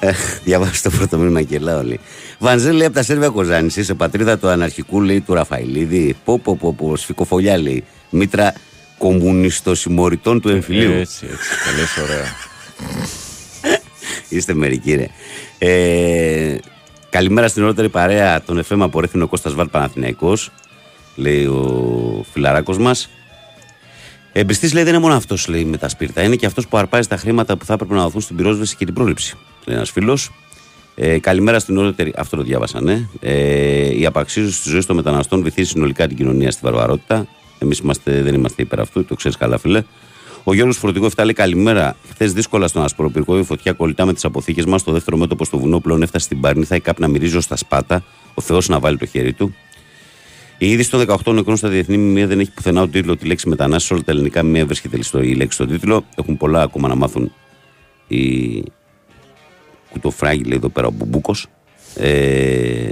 S1: Ε, Διαβάζω το πρώτο μήνυμα και λέω λέει. Βανζέλ λέει από τα Σέρβια Κοζάνης, σε πατρίδα του αναρχικού λέει του Ραφαηλίδη. Πω, πω, πω, πω, σφικοφολιά λέει. Μήτρα κομμουνιστοσημωρητών του εμφυλίου.
S4: Έτσι, έτσι. Τα λες ωραία.
S1: Είστε μερικοί, ρε. Ε, καλημέρα στην ωραίτερη παρέα των FM από Ρέθινο Κώστας Βάρ Παναθηναϊκός, λέει ο φιλαράκος μας. Εμπιστής λέει δεν είναι μόνο αυτός λέει με τα σπίρτα. Είναι και αυτός που αρπάζει τα χρήματα που θα έπρεπε να δοθούν στην πυρόσβεση και την πρόληψη. Λέει ένας φίλος. Ε, καλημέρα στην ωραίτερη. Αυτό το διάβασα, ναι. Ε, η απαξίωση τη ζωή των μεταναστών βυθίζει συνολικά την κοινωνία στη βαρβαρότητα. Εμείς δεν είμαστε υπέρ αυτού, το ξέρεις καλά, φίλε. Ο Γιώργος Φορτηγό 7 λέει καλημέρα. Χθες δύσκολα στον Ασπροπυρκό η φωτιά κολλητά με τις αποθήκες μας. Το δεύτερο μέτωπο στο βουνό πλέον έφτασε στην Παρνίθα. Η κάπνα μυρίζει ως τα σπάτα. Ο Θεός να βάλει το χέρι του. Η είδηση των 18 νεκρών στα διεθνή μνημεία δεν έχει πουθενά ο τίτλο τη λέξη μετανάστες. Όλα τα ελληνικά μνημεία βρίσκεται στο, η λέξη στον τίτλο. Έχουν πολλά ακόμα να μάθουν οι κουτοφράγοι, λέει εδώ πέρα ο Μπουμπούκος. Ε, ε,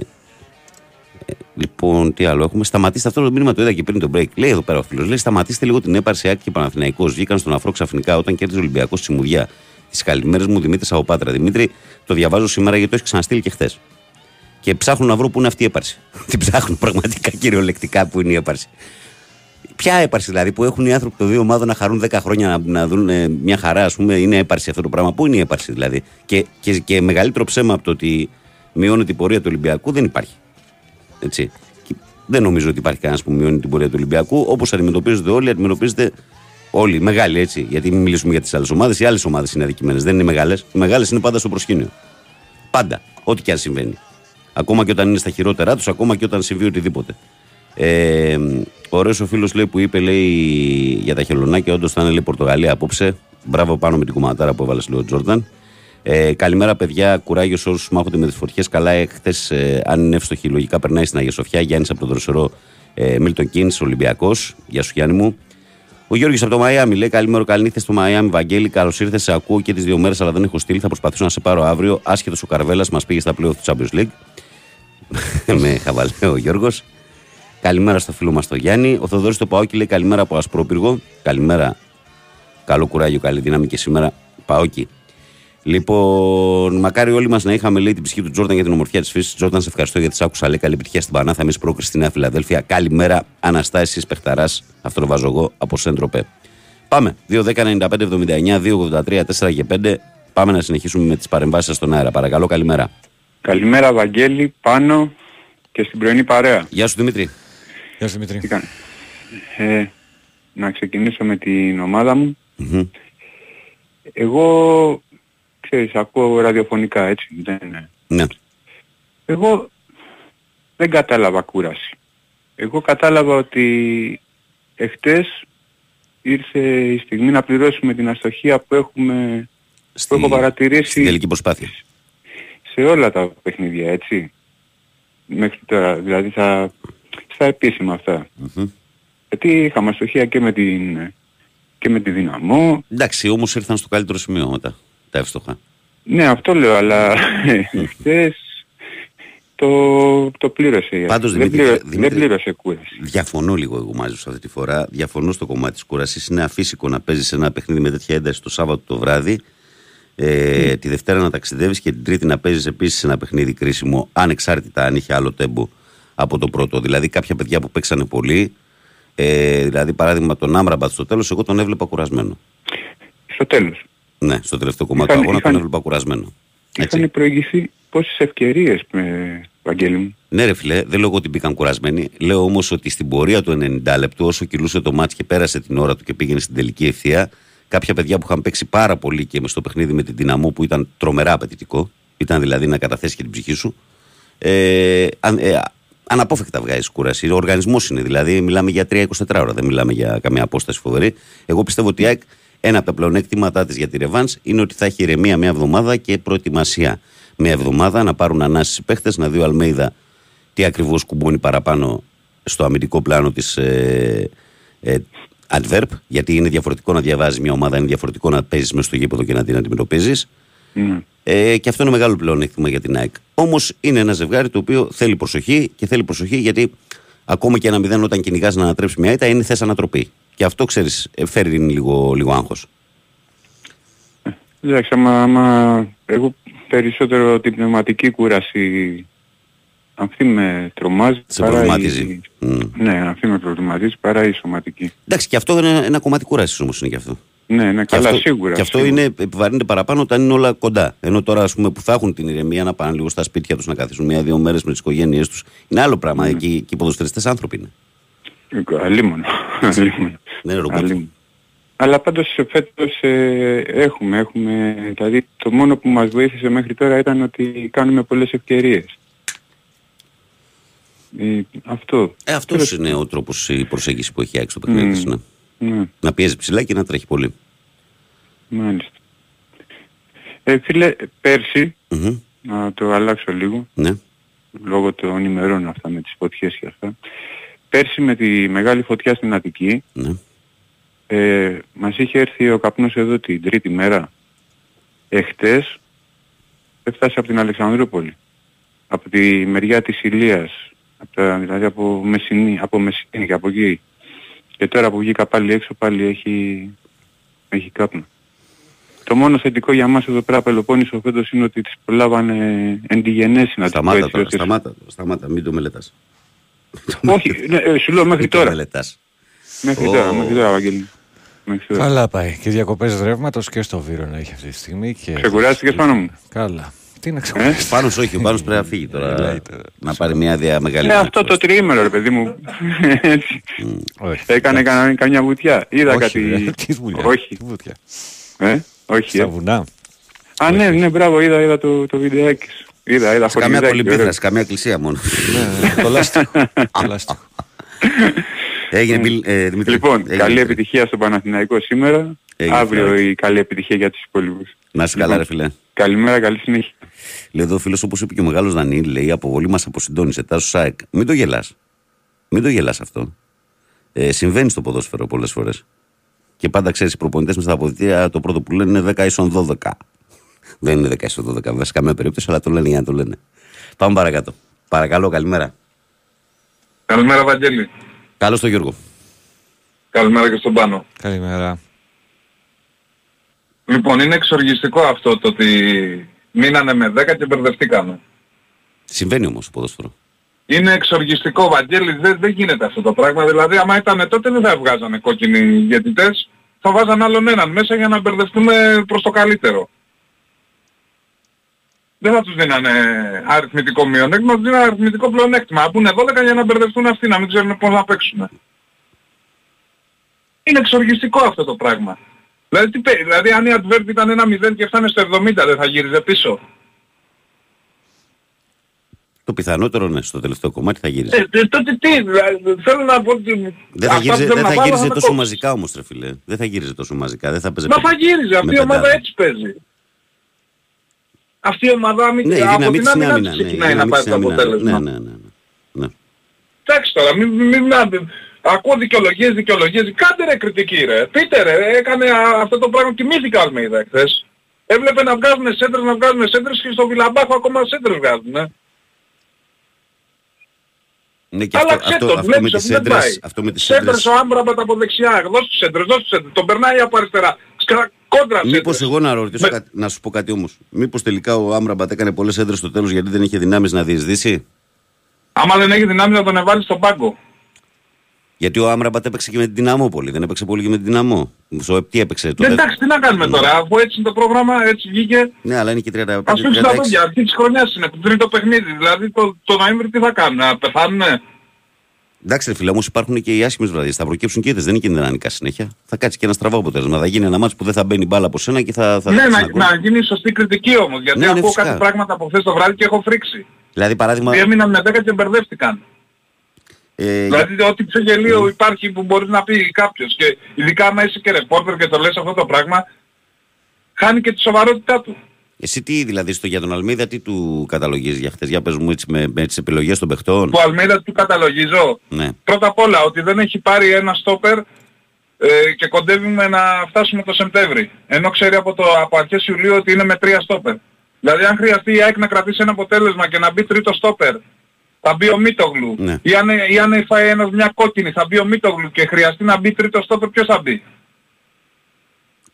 S1: λοιπόν, τι άλλο έχουμε. Σταματήστε αυτό το μήνυμα, το είδα και πριν το break. Λέει εδώ πέρα ο φίλος. Λέει: Σταματήστε λίγο την έπαρση Άκη και Παναθηναϊκός. Βγήκαν στον αφρό ξαφνικά όταν κέρδιζε ο Ολυμπιακός στη Μουδιά. Τις καλημέρες μου Δημήτρης Σαοπάτρα. Δημήτρη, το διαβάζω σήμερα γιατί το έχεις ξαναστείλει και χθες. Και ψάχνουν να βρουν πού είναι αυτή η έπαρση. Την ψάχνουν πραγματικά κυριολεκτικά πού είναι η έπαρση. Ποια έπαρση δηλαδή που έχουν οι άνθρωποι των δύο ομάδων να χαρούν 10 χρόνια να, να δουν ε, μια χαρά, ας πούμε, είναι έπαρση αυτό το πράγμα. Πού είναι η έπαρση δηλαδή; Και, και, και μεγαλύτερο ψέμα από το ότι μειώνεται η πορεία του Ολυμπιακού δεν υπάρχει. Έτσι. Και δεν νομίζω ότι υπάρχει κανένας που μειώνει την πορεία του Ολυμπιακού. Όπως αντιμετωπίζονται όλοι, αντιμετωπίζονται όλοι. Μεγάλοι έτσι. Γιατί μην μιλήσουμε για τις άλλες ομάδες. Οι άλλες ομάδες είναι αδικημένες. Δεν είναι μεγάλες. Οι μεγάλες είναι πάντα στο προσκήνιο. Πάντα. Ό,τι και αν συμβαίνει. Ακόμα και όταν είναι στα χειρότερά τους, ακόμα και όταν συμβεί οτιδήποτε. Ε, Ωραίος ο φίλος λέει που είπε λέει, για τα χελωνάκια, όντως θα είναι λέει, Πορτογαλία απόψε. Μπράβο πάνω με την κουματάρα που έβαλες λέει, ο Τζόρνταν. Ε, καλημέρα, παιδιά. Κουράγιο σε όσου μάχονται με τις φωτιές. Καλά, ε, χθες, ε, αν είναι εύστοχη, λογικά περνάει στην Αγία Σοφιά. Γιάννης από τον Δροσερό ε, Μίλτον Κίν, Ολυμπιακός. Γεια σου, Γιάννη μου. Ο Γιώργη από το Μαϊάμι λέει: Καλημέρα, καλή νύχτα στο Μαϊάμι. Βαγγέλη, καλώς ήρθες. Σε ακούω και τις δύο μέρες, αλλά δεν έχω στείλει. Θα προσπαθήσω να σε πάρω αύριο. Άσχετος ο Καρβέλας μας πήγε στα πλέον του Champions League. με χαβαλέ ο Γιώργος. Καλημέρα στο φίλο μας τον Γιάννη. Ο Θοδωρής το Παόκι λέει: Καλημέρα από Ασπρόπυργο. Καλημέρα. Καλό κουράγιο, καλή δύναμη και σήμερα. Παόκι. Λοιπόν, μακάρι όλοι μας να είχαμε λέει την ψυχή του Τζόρταν για την ομορφιά της φύσης. Τζόρταν, σε ευχαριστώ γιατί σ' άκουσα. Λέει καλή επιτυχία στην Πανάθα. Εμεί πρόκριση στη Νέα Φιλαδέλφια. Καλημέρα, Αναστάσης Πεχταράς. Αυτό το βάζω εγώ από Σέντροπε. Πάμε. 2-10-95-79, 2-83, 4 και 5. Πάμε να συνεχίσουμε με τις παρεμβάσεις στον αέρα. Παρακαλώ, καλημέρα.
S7: Καλημέρα Βαγγέλη, πάνω και στην πρωινή παρέα.
S1: Γεια σου Δημήτρη.
S4: Γεια σου Δημήτρη.
S7: Τι κάνεις; Ε, να ξεκινήσω με την ομάδα μου.
S1: Μμμ.
S7: Εγώ, ξέρεις, ακούω ραδιοφωνικά έτσι. Δεν είναι.
S1: Ναι.
S7: Εγώ δεν κατάλαβα κούραση. Εγώ κατάλαβα ότι εχθές ήρθε η στιγμή να πληρώσουμε την αστοχία που έχουμε
S1: Στη,
S7: έχω παρατηρήσει-
S1: Στην τελική προσπάθεια.
S7: σε όλα τα παιχνίδια, έτσι. Μέχρι τώρα, δηλαδή στα, στα επίσημα αυτά.
S1: Μμμ.
S7: Γιατί είχαμε αστοχία και με την, και με τη δυναμό.
S1: Εντάξει, όμως ήρθαν στο καλύτερο σημείο μετά. Τα εύστοχα.
S7: Ναι, αυτό λέω, αλλά χθες το, το πλήρωσε.
S1: Πάντως,
S7: δεν,
S1: Δημήτρη,
S7: πλήρωσε
S1: Δημήτρη-
S7: δεν πλήρωσε κούραση.
S1: Διαφωνώ λίγο εγώ μαζί σου αυτή τη φορά. Διαφωνώ στο κομμάτι της κούρασης. Είναι αφύσικο να παίζεις ένα παιχνίδι με τέτοια ένταση το Σάββατο το βράδυ. Ε, Τη Δευτέρα να ταξιδεύεις και την Τρίτη να παίζεις επίσης ένα παιχνίδι κρίσιμο, ανεξάρτητα αν είχε άλλο τέμπο από το πρώτο. Δηλαδή κάποια παιδιά που παίξανε πολύ, ε, δηλαδή παράδειγμα τον Άμραμπατ στο τέλος, εγώ τον έβλεπα κουρασμένο.
S7: Στο τέλος.
S1: Ναι, στο τελευταίο κομμάτι
S7: Είχαν-
S1: του αγώνα τον
S7: είχαν-
S1: έβλεπα κουρασμένο. Έτσι.
S7: Είχαν προηγηθεί πόσες ευκαιρίες, με, Βαγγέλη μου;
S1: Ναι, ρε φιλέ, δεν λέω εγώ ότι μπήκαν κουρασμένοι. Λέω όμως ότι στην πορεία του 90 λεπτού, όσο κυλούσε το μάτς και πέρασε την ώρα του και πήγαινε στην τελική ευθεία, κάποια παιδιά που είχαν παίξει πάρα πολύ και με στο παιχνίδι με την δυναμό που ήταν τρομερά απαιτητικό, ήταν δηλαδή να καταθέσει και την ψυχή σου, ε, αν, ε, αναπόφευκτα βγάζει κούραση. Ο οργανισμός είναι δηλαδή, μιλάμε για 3-24 ώρα, δεν μιλάμε για καμία απόσταση φοβερή. Εγώ πιστεύω ότι η ΑΕΚ ένα από τα πλεονέκτηματά της για τη Ρεβάν είναι ότι θα έχει ηρεμία μια εβδομάδα και προετοιμασία μια εβδομάδα να πάρουν ανάσει οι παίχτες, να δει ο Αλμέιδα τι ακριβώς κουμπώνει παραπάνω στο αμυντικό πλάνο της ε, ε, adverb, γιατί είναι διαφορετικό να διαβάζει μια ομάδα, είναι διαφορετικό να παίζεις μέσα στο γήπεδο και να την αντιμετωπίζεις.
S7: Ναι.
S1: Ε, και αυτό είναι μεγάλο πλεονέκτημα για την ΑΕΚ. Όμως είναι ένα ζευγάρι το οποίο θέλει προσοχή και θέλει προσοχή γιατί ακόμα και ένα μηδέν όταν κυνηγάς να ανατρέψει μια ήττα είναι θες ανατροπή. Και αυτό ξέρεις, φέρει λίγο, λίγο άγχος.
S7: Εντάξει, άμα, άμα εγώ περισσότερο την πνευματική κούραση αυτή με τρομάζει
S1: Σε
S7: παρά
S1: προβληματίζει.
S7: η-
S1: Μμ.
S7: Ναι, αυτή με προβληματίζει παρά η σωματική.
S1: Εντάξει, και αυτό είναι ένα κομμάτι κούρασης όμως είναι και αυτό.
S7: Ναι, ναι,
S1: Και
S7: καλά,
S1: αυτό,
S7: σίγουρα.
S1: Και αυτό
S7: σίγουρα.
S1: είναι, επιβαρύνεται παραπάνω όταν είναι όλα κοντά. Ενώ τώρα ας πούμε, που θα έχουν την ηρεμία να πάνε λίγο στα σπίτια τους, να καθίσουν μία-δύο μέρες με τις οικογένειές τους. Είναι άλλο πράγμα.
S7: Ναι.
S1: Εκεί και οι ποδοσφαιριστές άνθρωποι είναι.
S7: Αλίμονο. Αλίμονο.
S1: Δεν είναι ρομπότ.
S7: Αλίμονο. Αλλά πάντως ε, φέτος ε, έχουμε, έχουμε, δηλαδή το μόνο που μας βοήθησε μέχρι τώρα ήταν ότι κάνουμε πολλές ευκαιρίες. Ε, αυτό.
S1: Ε, αυτός
S7: Τέλος-
S1: είναι ο τρόπος η προσέγγιση που έχει άξει το παιχνίδι της,
S7: Μμ.
S1: ναι.
S7: Ναι,
S1: Να πιέζει ψηλά και να τρέχει πολύ.
S7: μάλιστα. Ε, φίλε, πέρσι,
S1: Μμμ.
S7: να το αλλάξω λίγο,
S1: Ναι.
S7: λόγω των ημερών αυτά με τις φωτιές και αυτά. Πέρσι με τη μεγάλη φωτιά στην Αττική,
S1: ναι.
S7: Ε, μας είχε έρθει ο καπνός εδώ την τρίτη μέρα. Εχθές έφτασε από την Αλεξανδρούπολη. Από τη μεριά της Ηλίας. Από τα, δηλαδή από Μεσσηνή, από Μεσσηνή και από εκεί. Και τώρα που βγήκα πάλι έξω πάλι έχει, έχει κάπνο. Το μόνος θετικό για μας εδώ πέρα Πελοπόννησο φέτος είναι ότι τις προλάβανε εντυγενές να το πω
S1: Σταμάτα
S7: έτσι,
S1: τώρα,
S7: ότι-
S1: σταμάτα, σταμάτα, μην το μελετάς.
S7: Όχι, ναι, ε, σου λέω μέχρι
S1: Μην το
S7: τώρα.
S1: μελετάς.
S7: Μέχρι
S1: Ω.
S7: τώρα, μέχρι τώρα, Βαγγέλη. Μέχρι τώρα.
S4: Καλά πάει. Και διακοπές ρεύματος και στο Βύρονα έχει αυτή τη στιγμή. Και...
S7: Ξεκουράστηκες πάνω μου.
S4: Καλά. Τι να
S7: Ε;
S4: ξεκουράσει.
S1: Πάνος όχι, ο Πάνος πρέπει να φύγει τώρα.
S4: Μιλάει τώρα.
S1: να πάρει μια άδεια μεγάλη.
S7: Ναι, αυτό το τριήμερο ρε παιδί μου. Έτσι.
S4: Όχι.
S7: Έκανε κανένα- καμιά βουτιά. Είδα
S4: Όχι,
S7: κάτι...
S4: ρε, Τι δουλειά.
S7: Όχι.
S4: Τι βουτιά.
S7: Ε, όχι.
S4: Στα
S7: ε.
S4: βουνά.
S7: Α, ναι, ναι, μπράβο, είδα, είδα το, το βιντεάκι σου. Είδα, είδα
S1: Σε καμία
S7: χορηγιδάκι,
S1: κολυμπήθρα,
S7: ωραίο.
S1: σε καμία εκκλησία μόνο.
S4: Ναι, το λάστιχο. Το λάστιχο.
S1: Έγινε, Μπιλ- ε, Δημήτρη.
S7: Λοιπόν,
S1: έγινε,
S7: καλή
S1: Δημήτρη.
S7: επιτυχία στο Παναθηναϊκό σήμερα.
S1: Έγινε,
S7: Αύριο
S1: φιλαράκι.
S7: η καλή επιτυχία για τους υπόλοιπους.
S1: Να είσαι καλά,
S7: Λοιπόν,
S1: ρε φιλέ.
S7: Καλημέρα, καλή συνέχεια.
S1: Λέει εδώ ο φίλος, όπως είπε και ο μεγάλος Δανίλη, λέει: Η αποβολή μας αποσυντώνησε. Τάσο ΣΑΕΚ. Μην το γελάς. Μην το γελάς αυτό. Ε, συμβαίνει στο ποδόσφαιρο πολλές φορές. Και πάντα ξέρεις, οι προπονητές με στα αποδητήρια το πρώτο που λένε είναι 10 ίσον 12. Δεν είναι 10 ίσον 12, βέβαια σε καμία περίπτωση, αλλά το λένε για να το λένε. Πάμε παρακάτω. Παρακαλώ, καλημέρα.
S8: Καλημέρα Βαγγέλη.
S1: Καλώς το Γιώργο.
S8: Καλημέρα και στον Πάνο.
S4: Καλημέρα.
S8: Λοιπόν, είναι εξοργιστικό αυτό το ότι μείνανε με 10 και μπερδευτήκανε.
S1: Συμβαίνει όμως στο ποδόσφαιρο.
S8: Είναι εξοργιστικό Βαγγέλη, δεν, δεν γίνεται αυτό το πράγμα. Δηλαδή άμα ήταν τότε δεν θα βγάζανε κόκκινοι διαιτητές, θα βάζανε άλλον έναν μέσα για να μπερδευτούμε προς το καλύτερο. Δεν θα τους δίνανε αριθμητικό μειονέκτημα, θα τους δίνανε αριθμητικό πλεονέκτημα. Να πούνε 12 για να μπερδευτούν αυτοί, να μην ξέρουν πώς να παίξουν. Είναι εξοργιστικό αυτό το πράγμα. Δηλαδή, τι, πέ- δηλαδή αν η Adverb ήταν ένα 0 και φτάνε στο 70 δεν θα γύριζε πίσω.
S1: Το πιθανότερο ναι, στο τελευταίο κομμάτι θα γύριζε.
S8: Ε, ε, τότε τι, δηλαδή, θέλω να πω ότι...
S1: δεν θα
S8: αυτά
S1: γύριζε,
S8: που
S1: δεν
S8: θέλω
S1: θα
S8: να βάλω
S1: γύριζε
S8: τα
S1: τόσο
S8: κόψω.
S1: μαζικά όμως ρε φίλε. Δεν θα γύριζε τόσο μαζικά. Δεν θα παίζει
S8: Μα θα γύριζε, αυτή η ομάδα έτσι παίζει. Αυτή η ομάδα μη-
S1: Ναι, η
S8: από
S1: δύναμή
S8: την
S1: της είναι
S8: άμυνα
S1: άμυνα.
S8: της
S1: Ναι, η
S8: ξεκινάει να
S1: δύναμή
S8: πάρει
S1: της
S8: το
S1: είναι άμυνα.
S8: αποτέλεσμα.
S1: Ναι, ναι, ναι. ναι. ναι.
S8: Εντάξει τώρα, μην, μην, μην, ακούω δικαιολογίες, δικαιολογίες. Κάντε ρε κριτική ρε. Πείτε ρε, έκανε α, αυτό το πράγμα, κοιμήθηκα ας με είδα χθες. Έβλεπε να βγάζουν σέντρες, να βγάζουν σέντρες και στο Βιλαμπάχο ακόμα σέντρες βγάζουν. Ε.
S1: Ναι, και
S8: Αλλά
S1: αυτό, αυτό,
S8: το,
S1: αυτό με
S8: βλέπεις
S1: τις
S8: ότι δεν πάει.
S1: έντρες, αυτό με τις
S8: Σέντρες
S1: έντρες,
S8: ο Άμπραμπατ από δεξιά, δώσ' τους σέντρες, δώσ' τους σέντρες. Τον περνάει από αριστερά. Σκρα, κόντρα
S1: Μήπως
S8: σέντρες.
S1: εγώ να ρωτήσω,
S8: Με-
S1: κάτι, να σου πω κάτι όμως. Μήπως τελικά ο Άμραμπατ έκανε πολλές έντρες στο τέλος γιατί δεν είχε δυνάμεις να διεισδύσει;
S8: Άμα δεν έχει δυνάμεις να τον εβάλει στον πάγκο.
S1: Γιατί ο Άμραμπατ έπαιξε και με την Δυναμό πολύ. Δεν έπαιξε πολύ και με την Δυναμό. Στο τι έπαιξε
S8: Ναι,
S1: τότε;
S8: εντάξει, τι να κάνουμε τώρα, αφού έτσι είναι το πρόγραμμα, έτσι βγήκε.
S1: Ναι, αλλά είναι και 35-36.
S8: Ας πούμε στα δόντια, αρχή της χρονιάς είναι, το τρίτο παιχνίδι. Δηλαδή το, το Νοέμβρη τι θα κάνουν, να πεθάνουνε;
S1: Εντάξει, ρε φίλε, όμως υπάρχουν και οι άσχημες βραδιές. Θα προκύψουν και είδες, δεν είναι κινδυνανικά συνέχεια. Θα κάτσει και ένα στραβό αποτέλεσμα. Θα γίνει ένα μάτσο που δεν θα μπαίνει μπάλα από σένα και θα. θα
S8: Ναι,
S1: δείξει
S8: να,
S1: ένα γκολ.
S8: να γίνει σωστή κριτική όμως, γιατί
S1: Ναι, ναι,
S8: ακούω
S1: φυσικά.
S8: κάτι πράγματα από χθες το βράδυ και έχω φρίξει.
S1: Δηλαδή, παράδειγμα.
S8: Και έμειναν με 10 και μπερδεύτηκαν.
S1: Ε,
S8: Δηλαδή ό,τι πιο γελίο υπάρχει που μπορείς να πει κάποιος και ειδικά άμα είσαι και ρεπόρτερ και το λες αυτό το πράγμα, χάνει και τη σοβαρότητά του.
S1: Εσύ τι, δηλαδή, στο για τον Αλμίδα, τι του καταλογίζεις για χτε, για πες μου έτσι με, με τις επιλογές των παιχτών.
S8: Που Αλμίδα του καταλογίζω.
S1: Ναι.
S8: Πρώτα απ' όλα ότι δεν έχει πάρει ένα στόπερ ε, και κοντεύουμε να φτάσουμε το Σεπτέμβρη. Ενώ ξέρει από, το, από αρχές Ιουλίου ότι είναι με τρία στόπερ. Δηλαδή αν χρειαστεί η ΑΕΚ να κρατήσει ένα αποτέλεσμα και να μπει τρίτο στόπερ, θα μπει ο Μίτογλου.
S1: Ναι.
S8: Ή, αν, ή αν φάει ένας μια κόκκινη, θα μπει ο Μίτογλου και χρειαστεί να μπει τρίτο στόπερ, ποιος θα μπει;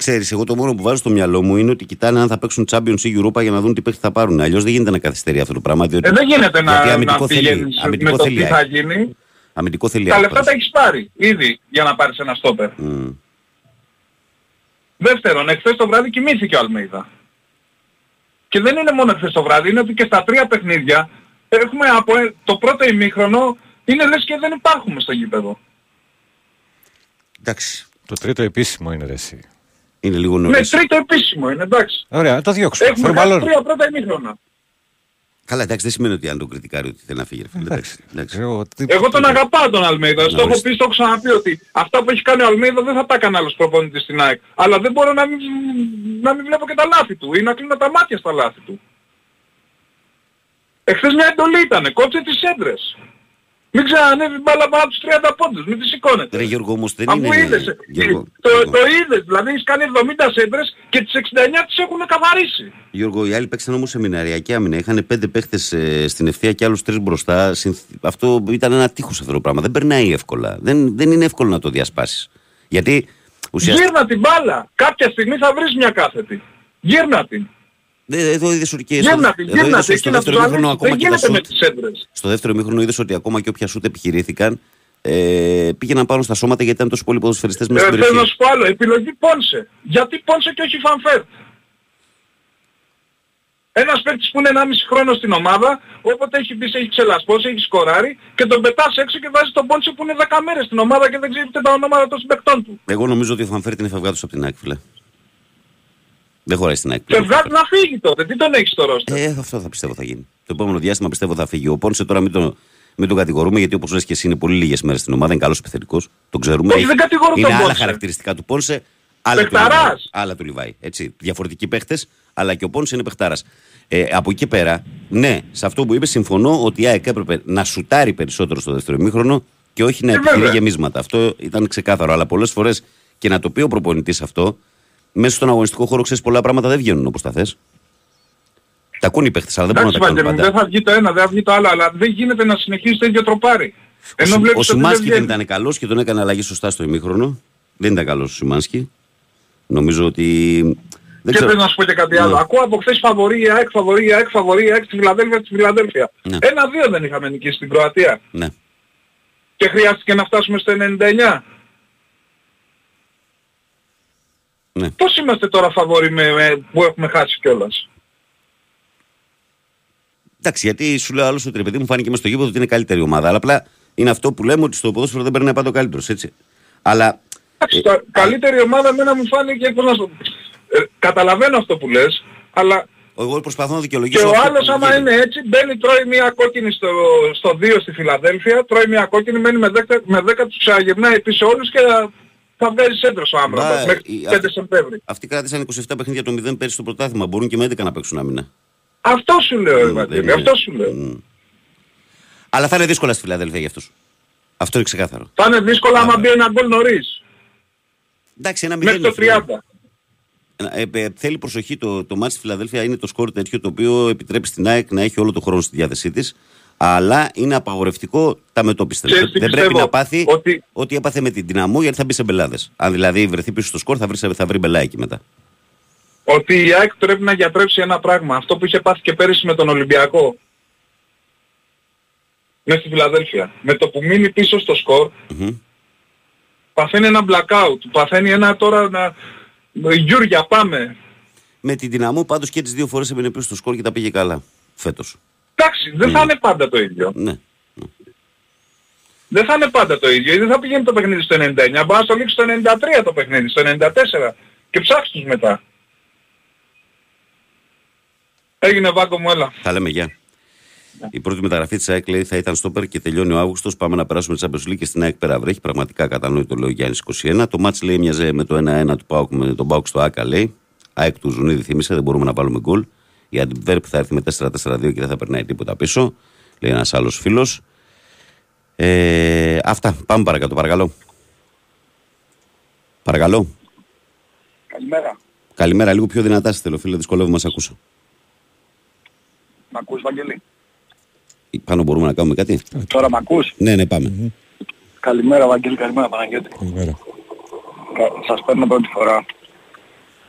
S1: Ξέρεις, εγώ το μόνο που βάζω στο μυαλό μου είναι ότι κοιτάνε αν θα παίξουν Champions ή Europa για να δουν τι παίχτη θα πάρουν. Αλλιώς δεν γίνεται να καθυστερεί αυτό το πράγμα. Διότι,
S8: Ε, δεν γίνεται
S1: γιατί
S8: να, να
S1: αμυντικό θέλει,
S8: πηγαίνεις
S1: αμυντικό
S8: με το
S1: θέλει
S8: τι θα
S1: ΑΕΚ.
S8: γίνει.
S1: Αμυντικό θέλει
S8: Τα
S1: ΑΕΚ
S8: λεφτά τα
S1: τώρα.
S8: έχεις πάρει ήδη για να πάρεις ένα στόπερ.
S1: Μμ.
S8: Δεύτερον, εχθές το βράδυ κοιμήθηκε ο Αλμέιδα. Και δεν είναι μόνο εχθές το βράδυ, είναι ότι και στα τρία παιχνίδια έχουμε από ε, το πρώτο ημίχρονο είναι λες και δεν υπάρχουμε στο γήπεδο.
S1: Εντάξει.
S4: Το τρίτο επίσημο είναι ρε εσύ.
S1: Είναι λίγο
S8: Ναι,
S1: νωρίς.
S8: τρίτο επίσημο είναι, εντάξει.
S4: Ωραία, να το διώξουμε.
S8: Έχουμε
S4: Φέρε
S8: χάσει
S4: μπαλόν.
S8: τρία πρώτα ημίχρονα.
S1: Καλά, εντάξει, δεν σημαίνει ότι αν το κριτικάρει ότι θέλει να φύγει. ρε φίλε.
S4: Εντάξει.
S1: Εντάξει, εντάξει.
S4: Εγώ, τι-
S8: Εγώ τον αγαπάω τον Αλμέιδα. Στο έχω
S1: ορίστε.
S8: πει, στο έχω ξαναπεί ότι αυτά που έχει κάνει ο Αλμέιδα δεν θα τα έκανε άλλος προπονητής στην ΑΕΚ. Αλλά δεν μπορώ να μην, να μην βλέπω και τα λάθη του ή να κλείνω τα μάτια στα λάθη του. Εχθές μια εντολή ήτανε, κόψε τις έντρες. Μην ξανανεύει μπάλα πάνω από τους 30 πόντους, μην τις σηκώνετε.
S1: Ρε Γιώργο, όμως δεν
S8: Αφού
S1: είναι...
S8: είδες, ε,
S1: Γιώργο,
S8: το,
S1: Γιώργο,
S8: το είδες, δηλαδή έχεις κάνει 70 σέντρες και τις 69 τις έχουν καθαρίσει.
S1: Γιώργο, οι άλλοι παίξαν όμως σεμιναριακή άμυνα. Είχαν πέντε παίχτες ε, στην ευθεία και άλλους τρεις μπροστά. Συνθ- Αυτό ήταν ένα τείχος αυτό το πράγμα. Δεν περνάει εύκολα. Δεν, δεν είναι εύκολο να το διασπάσεις. Γιατί ουσιαστικά...
S8: Γύρνα την μπάλα, κάποια στιγμή θα βρεις μια κάθετη. Γύρνα την.
S1: Ε, Εδώ είδες ότι και στο,
S8: Γύρνα την,
S1: εδώ
S8: γύρνα
S1: είδες
S8: την.
S1: ότι στο
S8: Εκεί να
S1: δεύτερο
S8: τους
S1: μήχρονο
S8: βάλεις.
S1: ακόμα
S8: Δεν
S1: και τα
S8: γίνεται με
S1: σουτ.
S8: τις έντρες.
S1: Στο δεύτερο μήχρονο είδες ότι ακόμα και όποια σουτ επιχειρήθηκαν ε, πήγαιναν πάνω στα σώματα γιατί ήταν τόσο πολλοί ποδοσφαιριστές μέσα
S8: Ε,
S1: στην
S8: θέλω να
S1: περιοχή.
S8: σου πω άλλο, επιλογή Πόνσε. Γιατί Πόνσε και όχι Φανφέρ. Ένας παίκτης που είναι 1,5 χρόνο στην ομάδα, όποτε έχει μπει, σε έχει ξελασπώσει, έχει σκοράρει και τον πετάς έξω και βάζεις τον Πόνσε που είναι 10 μέρες στην ομάδα και δεν ξέρει ούτε τα ονόματα των συμπαικτών του.
S1: Εγώ νομίζω ότι ο Φανφέρ την εφευγάτος από την ΑΕΚ, φίλε. Δεν χωράει στην ΑΕΚ.
S8: Και
S1: πλέον.
S8: βγάζει να φύγει τότε, τι τον έχεις στο ρόστερ;
S1: Ε, αυτό θα πιστεύω θα γίνει. Το επόμενο διάστημα πιστεύω θα φύγει. Ο Πόνσε τώρα μην τον, μην τον κατηγορούμε γιατί όπως λες και εσύ είναι πολύ λίγες μέρες στην ομάδα. Είναι καλός επιθετικός. Τον ξέρουμε.
S8: Όχι, δεν κατηγορώ
S1: είναι
S8: τον
S1: άλλα
S8: Πόνσε.
S1: χαρακτηριστικά του Πόνσε. Άλλα του,
S8: Παιχταράς.
S1: Λιβάη, άλλα του Λιβάη. Έτσι. Διαφορετικοί παίχτες, αλλά και ο Πόνσε είναι παιχτάρας. Ε, από εκεί πέρα, ναι, σε αυτό που είπες συμφωνώ ότι η ΑΕΚ έπρεπε να σουτάρει περισσότερο στο δεύτερο ημίχρονο και όχι να
S8: Ε,
S1: επιχειρεί
S8: βέβαια.
S1: γεμίσματα. Αυτό ήταν ξεκάθαρο. Αλλά πολλές φορές και να το πει ο προπονητής αυτό, μέσα στον αγωνιστικό χώρο ξέρεις πολλά πράγματα δεν βγαίνουν όπως τα θες. Τα ακούν οι παίχτες, αλλά δεν μπορούν
S8: Εντάξει
S1: να τα κάνουν
S8: Βαγγέλη,
S1: πάντα.
S8: δεν θα βγει το ένα, δεν θα βγει το άλλο, αλλά δεν γίνεται να συνεχίσει το ίδιο τροπάρι.
S1: Ο,
S8: Ενώ
S1: Σι-
S8: βλέπεις
S1: ο
S8: ότι δεν
S1: Σιμάνσκι δεν
S8: βγαίνει.
S1: ήταν καλός και τον έκανε αλλαγή σωστά στο ημίχρονο. Δεν ήταν καλός ο Σιμάνσκι. Νομίζω ότι. Δεν
S8: Και
S1: ξέρω.
S8: πρέπει να σου πω και κάτι άλλο.
S1: Ναι.
S8: Ακούω από χθες φαβορή η ΑΕΚ, φαβορή η ΑΕΚ, φαβορή η ΑΕΚ στη Φιλαδέλφια, στη Φιλαδέλφια.
S1: Ναι.
S8: Ένα-δύο δεν είχαμε νικήσει στην Κροατία.
S1: Ναι.
S8: Και χρειάστηκε να φτάσουμε στο 99.
S1: Ναι.
S8: Πώς είμαστε τώρα φαβορή με, με- που έχουμε χάσει κιόλας;
S1: Εντάξει, γιατί σου λέω άλλο ότι ρε παιδί μου φάνηκε μες στο γήπεδο ότι είναι καλύτερη ομάδα. Αλλά απλά είναι αυτό που λέμε ότι στο ποδόσφαιρο δεν περνάει πάντα ο καλύτερος, έτσι. Αλλά
S8: Εντάξει, τα- καλύτερη ομάδα εμένα μου φάνηκε, πώς να σου... ε, καταλαβαίνω αυτό που λες, αλλά
S1: εγώ προσπαθώ να
S8: και
S1: δικαιολογήσω.
S8: ο
S1: αυτό
S8: άλλος
S1: που
S8: άμα
S1: γίνεται.
S8: είναι έτσι, μπαίνει, τρώει μια κόκκινη στο, στο 2 στη Φιλαδέλφια, τρώει μια κόκκινη, μένει με 10, με 10 τους ξαναγυρνάει πίσω όλους και θα, θα βγάζει σέντρος ο
S1: Μα,
S8: Άμπραμπατ μέχρι
S1: η-
S8: 5
S1: αυτή-
S8: Σεπτέμβρη.
S1: Αυτοί κράτησαν 27 παιχνίδια το 0 πέρυσι στο πρωτάθλημα. Μπορούν και με 11 να παίξουν άμυνα.
S8: Αυτό σου λέω,
S1: Μμ,
S8: Ευαγγέλη,
S1: δεν είναι.
S8: αυτό σου λέω.
S1: Μμ. Αλλά θα είναι δύσκολα στη Φιλαδέλφια για αυτούς. Αυτό είναι ξεκάθαρο.
S8: Θα είναι δύσκολο άμα μπει ένα γκολ νωρίς,
S1: Εντάξει, ένα
S8: μέχρι
S1: μηδέν.
S8: το
S1: είναι,
S8: 30.
S1: Ε, ε, θέλει προσοχή. Το, το μάτς στη Φιλαδέλφια είναι το σκορ τέτοιο το οποίο επιτρέπει στην ΑΕΚ να έχει όλο το χρόνο στη διάθεσή της. Αλλά είναι απαγορευτικό τα μετώπιστε.
S8: Ξέρεις
S1: Δεν
S8: τι
S1: πρέπει
S8: πιστεύω,
S1: να πάθει
S8: ότι-
S1: ό,τι έπαθε με την δυναμό γιατί θα μπει σε μπελάδες. Αν δηλαδή βρεθεί πίσω στο σκορ θα βρει, θα βρει μπελάκι μετά.
S8: ότι η ΑΕΚ πρέπει να γιατρέψει ένα πράγμα. Αυτό που είχε πάθει και πέρυσι με τον Ολυμπιακό. Μέσα στη Φιλαδέλφια. Με το που μείνει πίσω στο σκορ,
S1: Μμμ.
S8: παθαίνει ένα blackout. Παθαίνει ένα τώρα να... Γιούρια πάμε.
S1: Με την δυναμό πάντως και τις δύο φορές έμεινε πίσω στο σκορ και τα πήγε καλά φέτος.
S8: Εντάξει, δεν θα είναι πάντα το ίδιο.
S1: Ναι.
S8: Δεν θα είναι πάντα το ίδιο. Δεν θα πηγαίνει το παιχνίδι στο 99. Μπορεί να στο λήξει στο 93 το παιχνίδι, στο 94. Και ψάξ' τους μετά. Έγινε βάγκο μου, έλα.
S1: Τα λέμε γεια. Η πρώτη μεταγραφή της ΑΕΚ λέει θα ήταν στο Περ και τελειώνει ο Αύγουστος. Πάμε να περάσουμε τη Champions League και στην ΑΕΚ πέρα βρέχει. Πραγματικά κατανοητό λέει ο Γιάννης 21. Το μάτς λέει μοιάζε με το 1-1 του Πάουκ με τον Πάουκ στο ΑΚΑ λέει. ΑΕΚ του Ζουνίδη θύμισε, δεν μπορούμε να βάλουμε γκολ. Η Αντιβέρπ θα έρθει με 4-4-2 και δεν θα περνάει τίποτα πίσω. Λέει ένας άλλος φίλος. Ε, αυτά. Πάμε παρακάτω, παρακαλώ. Παρακαλώ.
S9: Καλημέρα.
S1: Καλημέρα, λίγο πιο δυνατά στη θέλω, φίλε. Δυσκολεύομαι να σε ακούσω.
S9: Μ' ακούς, Βαγγελή.
S1: Πάνω μπορούμε να κάνουμε κάτι;
S9: Τώρα μ' ακούς;
S1: Ναι, ναι, πάμε.
S9: Καλημέρα, Βαγγέλη. Καλημέρα, Παναγιώτη.
S4: Καλημέρα.
S9: Κα- Σας παίρνω πρώτη φορά.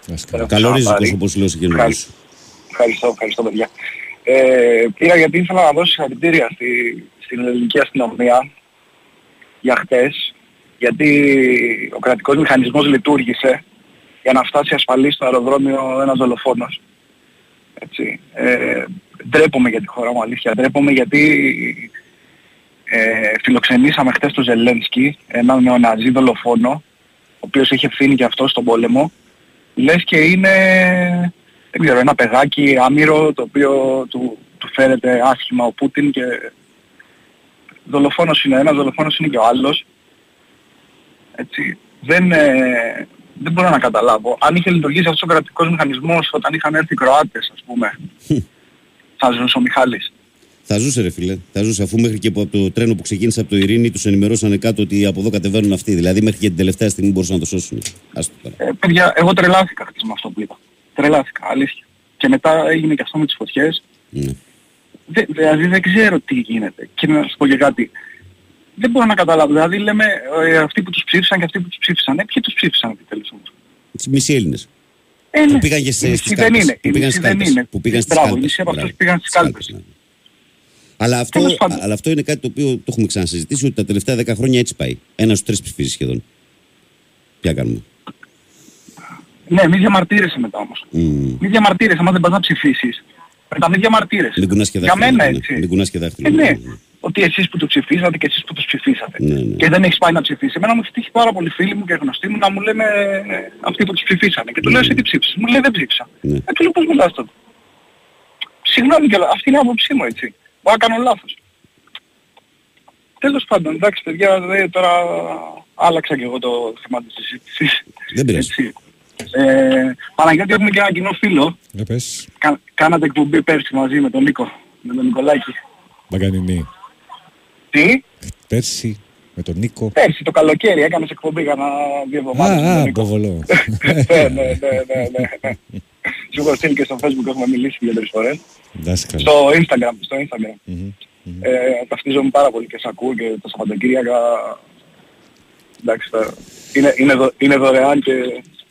S4: Να είστε καλά.
S1: Καλό
S9: Ξαναπάρει.
S1: ρίζικο όπω λέω σε καινούριου.
S9: Ευχαριστώ. Ευχαριστώ, ευχαριστώ παιδιά. Ε, πήρα γιατί ήθελα να δώσω συγχαρητήρια στη, στην ελληνική αστυνομία για χτες, γιατί ο κρατικός μηχανισμός λειτουργήσε για να φτάσει ασφαλής στο αεροδρόμιο ένας δολοφόνος. Έτσι. Ε, ντρέπομαι για τη χώρα μου, αλήθεια. Ντρέπομαι γιατί ε, φιλοξενήσαμε χτες τον Ζελένσκι, έναν νεοναζί δολοφόνο, ο οποίος είχε ευθύνη και αυτό στον πόλεμο. Λες και είναι δεν ξέρω, ένα παιδάκι άμυρο το οποίο του, του φέρεται άσχημα ο Πούτιν και δολοφόνος είναι ένας, δολοφόνος είναι και ο άλλος. Έτσι. Δεν, ε, δεν μπορώ να καταλάβω. Αν είχε λειτουργήσει αυτός ο κρατικός μηχανισμός όταν είχαν έρθει οι Κροάτες, ας πούμε, θα ζούσε ο Μιχάλης.
S1: Θα ζούσε, ρε φίλε. Θα ζούσε, αφού μέχρι και από το τρένο που ξεκίνησε από το Ειρήνη τους ενημερώσανε κάτω ότι από εδώ κατεβαίνουν αυτοί. Δηλαδή, μέχρι και την τελευταία στιγμή μπορούσαν να το σώσουν. Άστο τώρα.
S9: Ε, παιδιά, εγώ τρελάθηκα χθες με αυτό που είπα. Τρελάθηκα, αλήθεια. Και μετά έγινε και αυτό με τις φωτιές.
S1: Ναι.
S9: Δε, δηλαδή δεν ξέρω τι γίνεται. Και να σας πω και κάτι. Δεν μπορώ να καταλάβω. Δηλαδή λέμε ε, αυτοί που τους ψήφισαν και αυτοί που τους ψήφισαν. Ε, ποιοι τους ψήφισαν επιτέλους όμως;
S1: Τις μισοί Έλληνες.
S9: Ε,
S1: Που
S9: ναι.
S1: πήγαν και σε-
S9: Οι
S1: στις
S9: μισοί δεν
S1: κάλπες.
S9: είναι.
S1: Που
S9: Οι
S1: πήγαν
S9: μισοί
S1: στις
S9: δεν
S1: κάλπες.
S9: είναι.
S1: Που πήγαν στις
S9: Μπράβο, οι
S1: κάλπες.
S9: μισοί από αυτούς
S1: Μπράβο.
S9: πήγαν στις κάλπες.
S1: ναι. Αλλά αυτό,
S9: Τέλος πάντων.
S1: αλλά αυτό είναι κάτι το οποίο το έχουμε ξανασυζητήσει ότι τα τελευταία 10 χρόνια έτσι πάει. Ένας στους τρεις ψηφίζει σχεδόν. Τι κάνουμε;
S9: Ναι, μη διαμαρτύρεσαι μετά όμως.
S1: Μμμ.
S9: Μη διαμαρτύρεσαι, άμα δεν πας να ψηφίσεις. Μετά μη διαμαρτύρεσαι.
S1: Μην κουνάς και
S9: Για
S1: δάχτυλο.
S9: μένα
S1: ναι, ναι.
S9: έτσι.
S1: Μην κουνάς και δάχτυλο.
S9: Ε, ναι.
S1: ναι.
S9: Ότι εσείς που το ψηφίσατε και εσείς που τους ψηφίσατε.
S1: Ναι, ναι.
S9: Και δεν έχεις πάει να ψηφίσεις. Εμένα μου έχει τύχει πάρα πολλοί φίλοι μου και γνωστοί μου να μου λένε ε, αυτοί που τους ψηφίσανε. Και του λέω εσύ τι ψήφισες; Μου λέει δεν ψήφισα.
S1: Ναι.
S9: Ε, του λέω πώς μιλάς τότε; Συγγνώμη κιόλας. Αυτή είναι η άποψή μου έτσι. Μπορώ να κάνω λάθος. Τέλος πάντων, εντάξει παιδιά, δε, τώρα άλλαξα και εγώ το θέμα της συζήτησης.
S1: Δεν πειράζει.
S9: Έτσι. Ε, Παναγιώτη έχουμε και ένα κοινό φίλο.
S4: Για πες,
S9: Κα, κάνατε εκπομπή πέρσι μαζί με τον Νίκο, με τον Νικολάκη.
S4: Μπαγκανινή.
S9: Τι;
S4: Πέρσι με τον Νίκο.
S9: Πέρσι το καλοκαίρι έκανες εκπομπή για δύο εβδομάδες με
S4: Α,
S9: τον
S4: α,
S9: Νίκο.
S4: Ποβολό.
S9: ναι, ναι, ναι, ναι, ναι, ναι. Σου έχω στείλει και στο facebook έχουμε μιλήσει δύο-τρεις φορές.
S4: Εντάξει καλά.
S9: Στο instagram, στο instagram.
S4: Μμμ, μμμ.
S9: Ε, ταυτίζομαι πάρα πολύ και σε ακούω και τα Σαββατοκύριακα. Εντάξει, τα- είναι, είναι, δω- είναι δωρεάν και,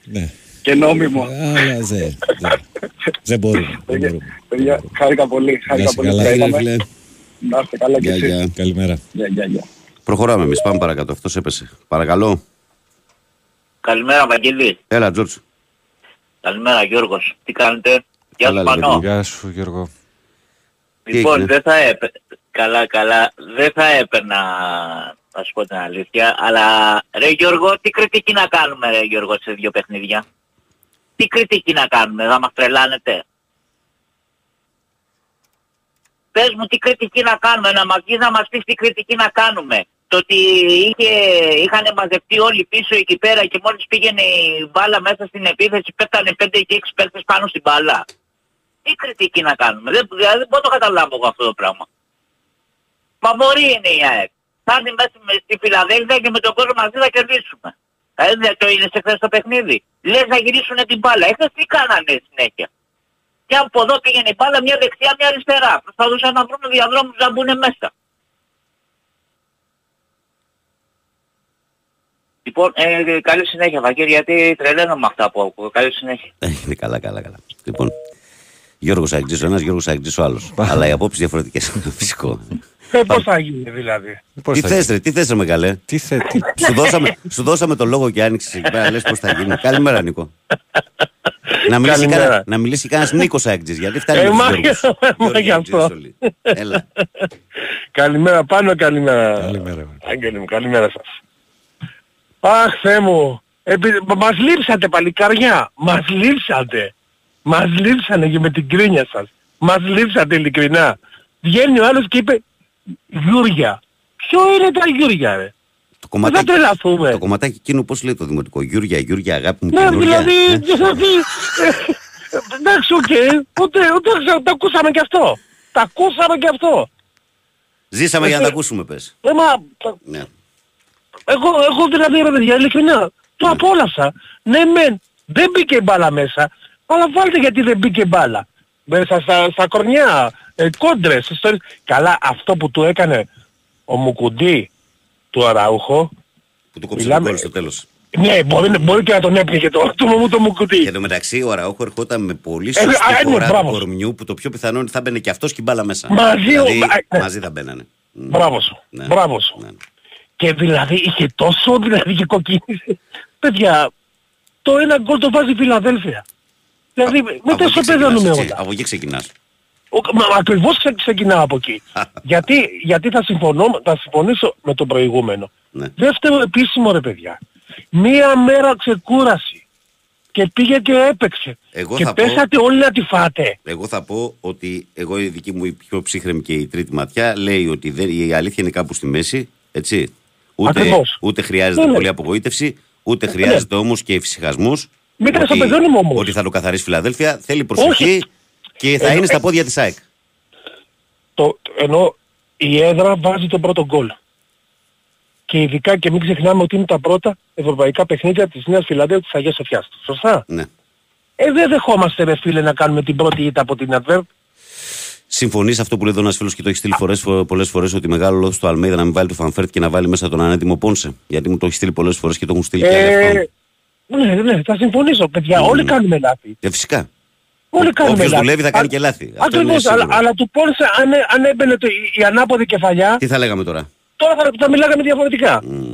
S4: Ναι.
S9: και νόμιμο.
S4: Αλλά δεν. δεν- Δεν μπορούμε. δεν
S9: Παιδιά,
S4: μπορούμε.
S9: παιδιά, χάρηκα πολύ, χάρηκα
S4: είσαι
S9: πολύ
S4: καλά.
S9: που τα
S1: Φίλε,
S9: είδαμε.
S1: φίλε.
S9: Να είστε καλά και
S1: Γεια,
S9: εσείς.
S1: γεια.
S4: Καλημέρα.
S9: Γεια, γεια, γεια.
S1: Προχωράμε εμείς. Πάμε παρακάτω. Αυτός έπεσε. Παρακαλώ.
S10: Καλημέρα Βαγγέλη.
S1: Έλα, Τζόρτζ.
S10: Καλημέρα Γιώργος. Τι κάνετε; Γεια
S1: Καλά,
S10: σου
S1: λέμε,
S10: Πανώ.
S4: Γεια σου Γιώργο.
S10: Λοιπόν,
S1: έγινε;
S10: δεν θα έπαιρνα, καλά καλά, δεν θα έπαιρνα, να σου πω την αλήθεια, αλλά ρε Γιώργο, τι κριτική να κάνουμε ρε Γιώργο σε δύο παιχνίδια; Τι κριτική να κάνουμε, θα μας τρελάνετε; Πες μου τι κριτική να κάνουμε, να μας βγεις να μας πεις τι κριτική να κάνουμε. Το ότι είχε, είχαν μαζευτεί όλοι πίσω εκεί πέρα και μόλις πήγαινε η μπάλα μέσα στην επίθεση πέτανε 5 και 6 παίκτες πάνω στην μπάλα. Τι κριτική να κάνουμε. Δεν, δηλαδή δεν μπορώ να το καταλάβω εγώ αυτό το πράγμα. Μα μπορεί είναι η ΑΕΚ. Θα είναι μέσα με- στη Φιλαδέλφια και με τον κόσμο μαζί θα κερδίσουμε. Δηλαδή δεν το είναι σε χθες το παιχνίδι. Λες να γυρίσουν την μπάλα. Έχθες τι κάνανε συνέχεια. Και από εδώ πήγαινε η μπάλα μια δεξιά μια αριστερά. Προσπαθούσαν να βρουν διαδρόμους να μπουν μέσα. Λοιπόν, ε, καλή συνέχεια Βαγγέλη, γιατί τρελαίνω με αυτά που ακούω. Καλή συνέχεια.
S1: Ε, Είναι καλά, καλά, καλά. Λοιπόν, Γιώργος Αγγλής ο ένας, Γιώργος Αγγλής ο άλλος. Αλλά οι απόψεις διαφορετικές. Φυσικό.
S11: Ε, πώς θα γίνει δηλαδή.
S4: Πώς
S1: τι
S4: θα
S1: θες ρε, τι θες ρε μεγάλε;
S4: Τι θε, τι...
S1: σου, δώσαμε, σου δώσαμε το λόγο και άνοιξες εκεί πέρα, λες πώς θα γίνει. Καλημέρα Νίκο. να, μιλήσει
S11: Καλημέρα.
S1: κανένα, να μιλήσει κανένας Νίκος Αγγλής, γιατί φτάνει
S11: Ε,
S1: με τους
S11: μα-
S1: Γιώργους.
S11: μα
S1: Γιώργοι
S11: γι' αυτό.
S1: Αγγλίδες όλοι. Έλα.
S11: Καλημέρα πάνω, καλημέρα.
S4: Καλημέρα.
S11: Άγγελε μου, καλημέρα σας. Αχ, Θεέ μου. Επει... Μας λείψατε παλικάρια. Μας λείψατε. Μας λείψανε και με την γκρίνια σας. Μας λείψατε ειλικρινά. Βγαίνει ο άλλος και είπε Γιούρια. Ποιο είναι τα Γιούρια ρε;
S1: Το
S11: Δεν θα
S1: κομματάκι,
S11: τρελαθούμε.
S1: το κομματάκι εκείνο πώς λέει το δημοτικό. Γιούρια, Γιούρια, αγάπη μου,
S11: Ναι,
S1: καινούρια.
S11: δηλαδή,
S1: Ε,
S11: δηλαδή, ε, εντάξει, οκ, ούτε, ούτε, το ακούσαμε και αυτό. Τα ακούσαμε και αυτό.
S1: Ζήσαμε για να τα ακούσουμε πες.
S11: Ε, μα,
S1: Ναι.
S11: εγώ, εγώ δηλαδή, ρε παιδιά, ειλικρινά, το απόλαυσα. Ναι, μεν, δεν μπήκε μπάλα μέσα, αλλά βάλτε γιατί δεν μπήκε μπάλα. Μέσα στα, στα κορνιά, ε, κόντρες, ιστορίες. Καλά, αυτό που του έκανε ο Μουκουντή του Αραούχο,
S1: Που του κόψε
S11: Μιλάμε-
S1: το κόλλο στο τέλος.
S11: ναι, μπορεί, μπορεί και να τον έπνιγε το, το, το, το Μουκουντή.
S1: Και εν τω μεταξύ ο Αραούχο ερχόταν με πολύ
S11: Ε,
S1: σωστή
S11: α, ναι,
S1: φορά του
S11: μπράβο.
S1: κορμιού που το πιο πιθανό είναι ότι θα μπαινε και αυτός και η μπάλα μέσα.
S11: Μαζί ο-
S1: δηλαδή,
S11: α, ναι.
S1: μαζί θα μπαίνανε. Μ,
S11: Μπράβο σου.
S1: ναι.
S11: Μπράβο σου.
S1: Ναι.
S11: Και δηλαδή είχε τόσο δηλαδή και κοκκίνησε. Παιδιά, το ένα γκολ το βάζει η Φιλαδέλφια. Δηλαδή με
S1: Από
S11: τόσο
S1: εκεί
S11: παιδώνουμε
S1: ξεκινάς, έτσι.
S11: όλα.
S1: Από εκεί ξεκινάς.
S11: Ο- Μα ακριβώς ξε- ξεκινάω από εκεί. γιατί, γιατί θα, συμφωνώ, θα συμφωνήσω με το προηγούμενο.
S1: Ναι.
S11: Δεύτερο επίσημο ρε παιδιά. Μία μέρα ξεκούραση. Και πήγε και έπαιξε.
S1: Εγώ
S11: και
S1: θα πω-
S11: πέσατε όλοι να τη φάτε.
S1: Εγώ θα πω ότι εγώ η δική μου η πιο ψύχρεμη και η τρίτη ματιά λέει ότι δεν, η αλήθεια είναι κάπου στη μέση. Έτσι. Ούτε,
S11: Ακριβώς.
S1: ούτε χρειάζεται
S11: Ναι, ναι.
S1: πολύ απογοήτευση, ούτε χρειάζεται όμως και εφησυχασμός.
S11: Μην τα
S1: ότι,
S11: παιδώνουμε όμως.
S1: ότι θα το καθαρίσει η Φιλαδέλφια. Θέλει προσοχή
S11: Όχι.
S1: Και θα
S11: Ε,
S1: είναι στα
S11: ε,
S1: πόδια της ΑΕΚ.
S11: το, ενώ η έδρα βάζει τον πρώτο γκολ. Και ειδικά και μην ξεχνάμε ότι είναι τα πρώτα ευρωπαϊκά παιχνίδια της Νέας Φιλαδέλφειας της Αγίας Σοφιάς. Σωστά;
S1: Ναι.
S11: Ε, δεν δεχόμαστε ρε φίλε να κάνουμε την πρώτη ήττα από την Antwerp.
S1: Συμφωνείς αυτό που λέει εδώ ένας φίλος και το έχει στείλει φορές, πολλές φορές ότι μεγάλο λόγο του Αλμέιδα να μην βάλει το Φαν Βέερτ και να βάλει μέσα τον ανέτοιμο Πόνσε. Γιατί μου το έχει στείλει πολλές φορές και το έχουν στείλει και άλλοι αυτόν.
S11: Ε, ναι, ναι, θα συμφωνήσω παιδιά.
S1: Mm.
S11: Όλοι κάνουμε λάθη.
S1: Ε, φυσικά.
S11: Όλοι κάνουμε
S1: Όποιος
S11: λάθη.
S1: δουλεύει θα κάνει
S11: Α-
S1: και λάθη. Αυτό είναι
S11: Ακριβώς, αλλά,
S1: σίγουρο.
S11: αλλά του Πόνσε αν, έ- αν έμπαινε το, η, η ανάποδη κεφαλιά,
S1: Τι θα λέγαμε τώρα;
S11: τώρα θα, θα μιλάγαμε διαφορετικά.
S1: Μμ.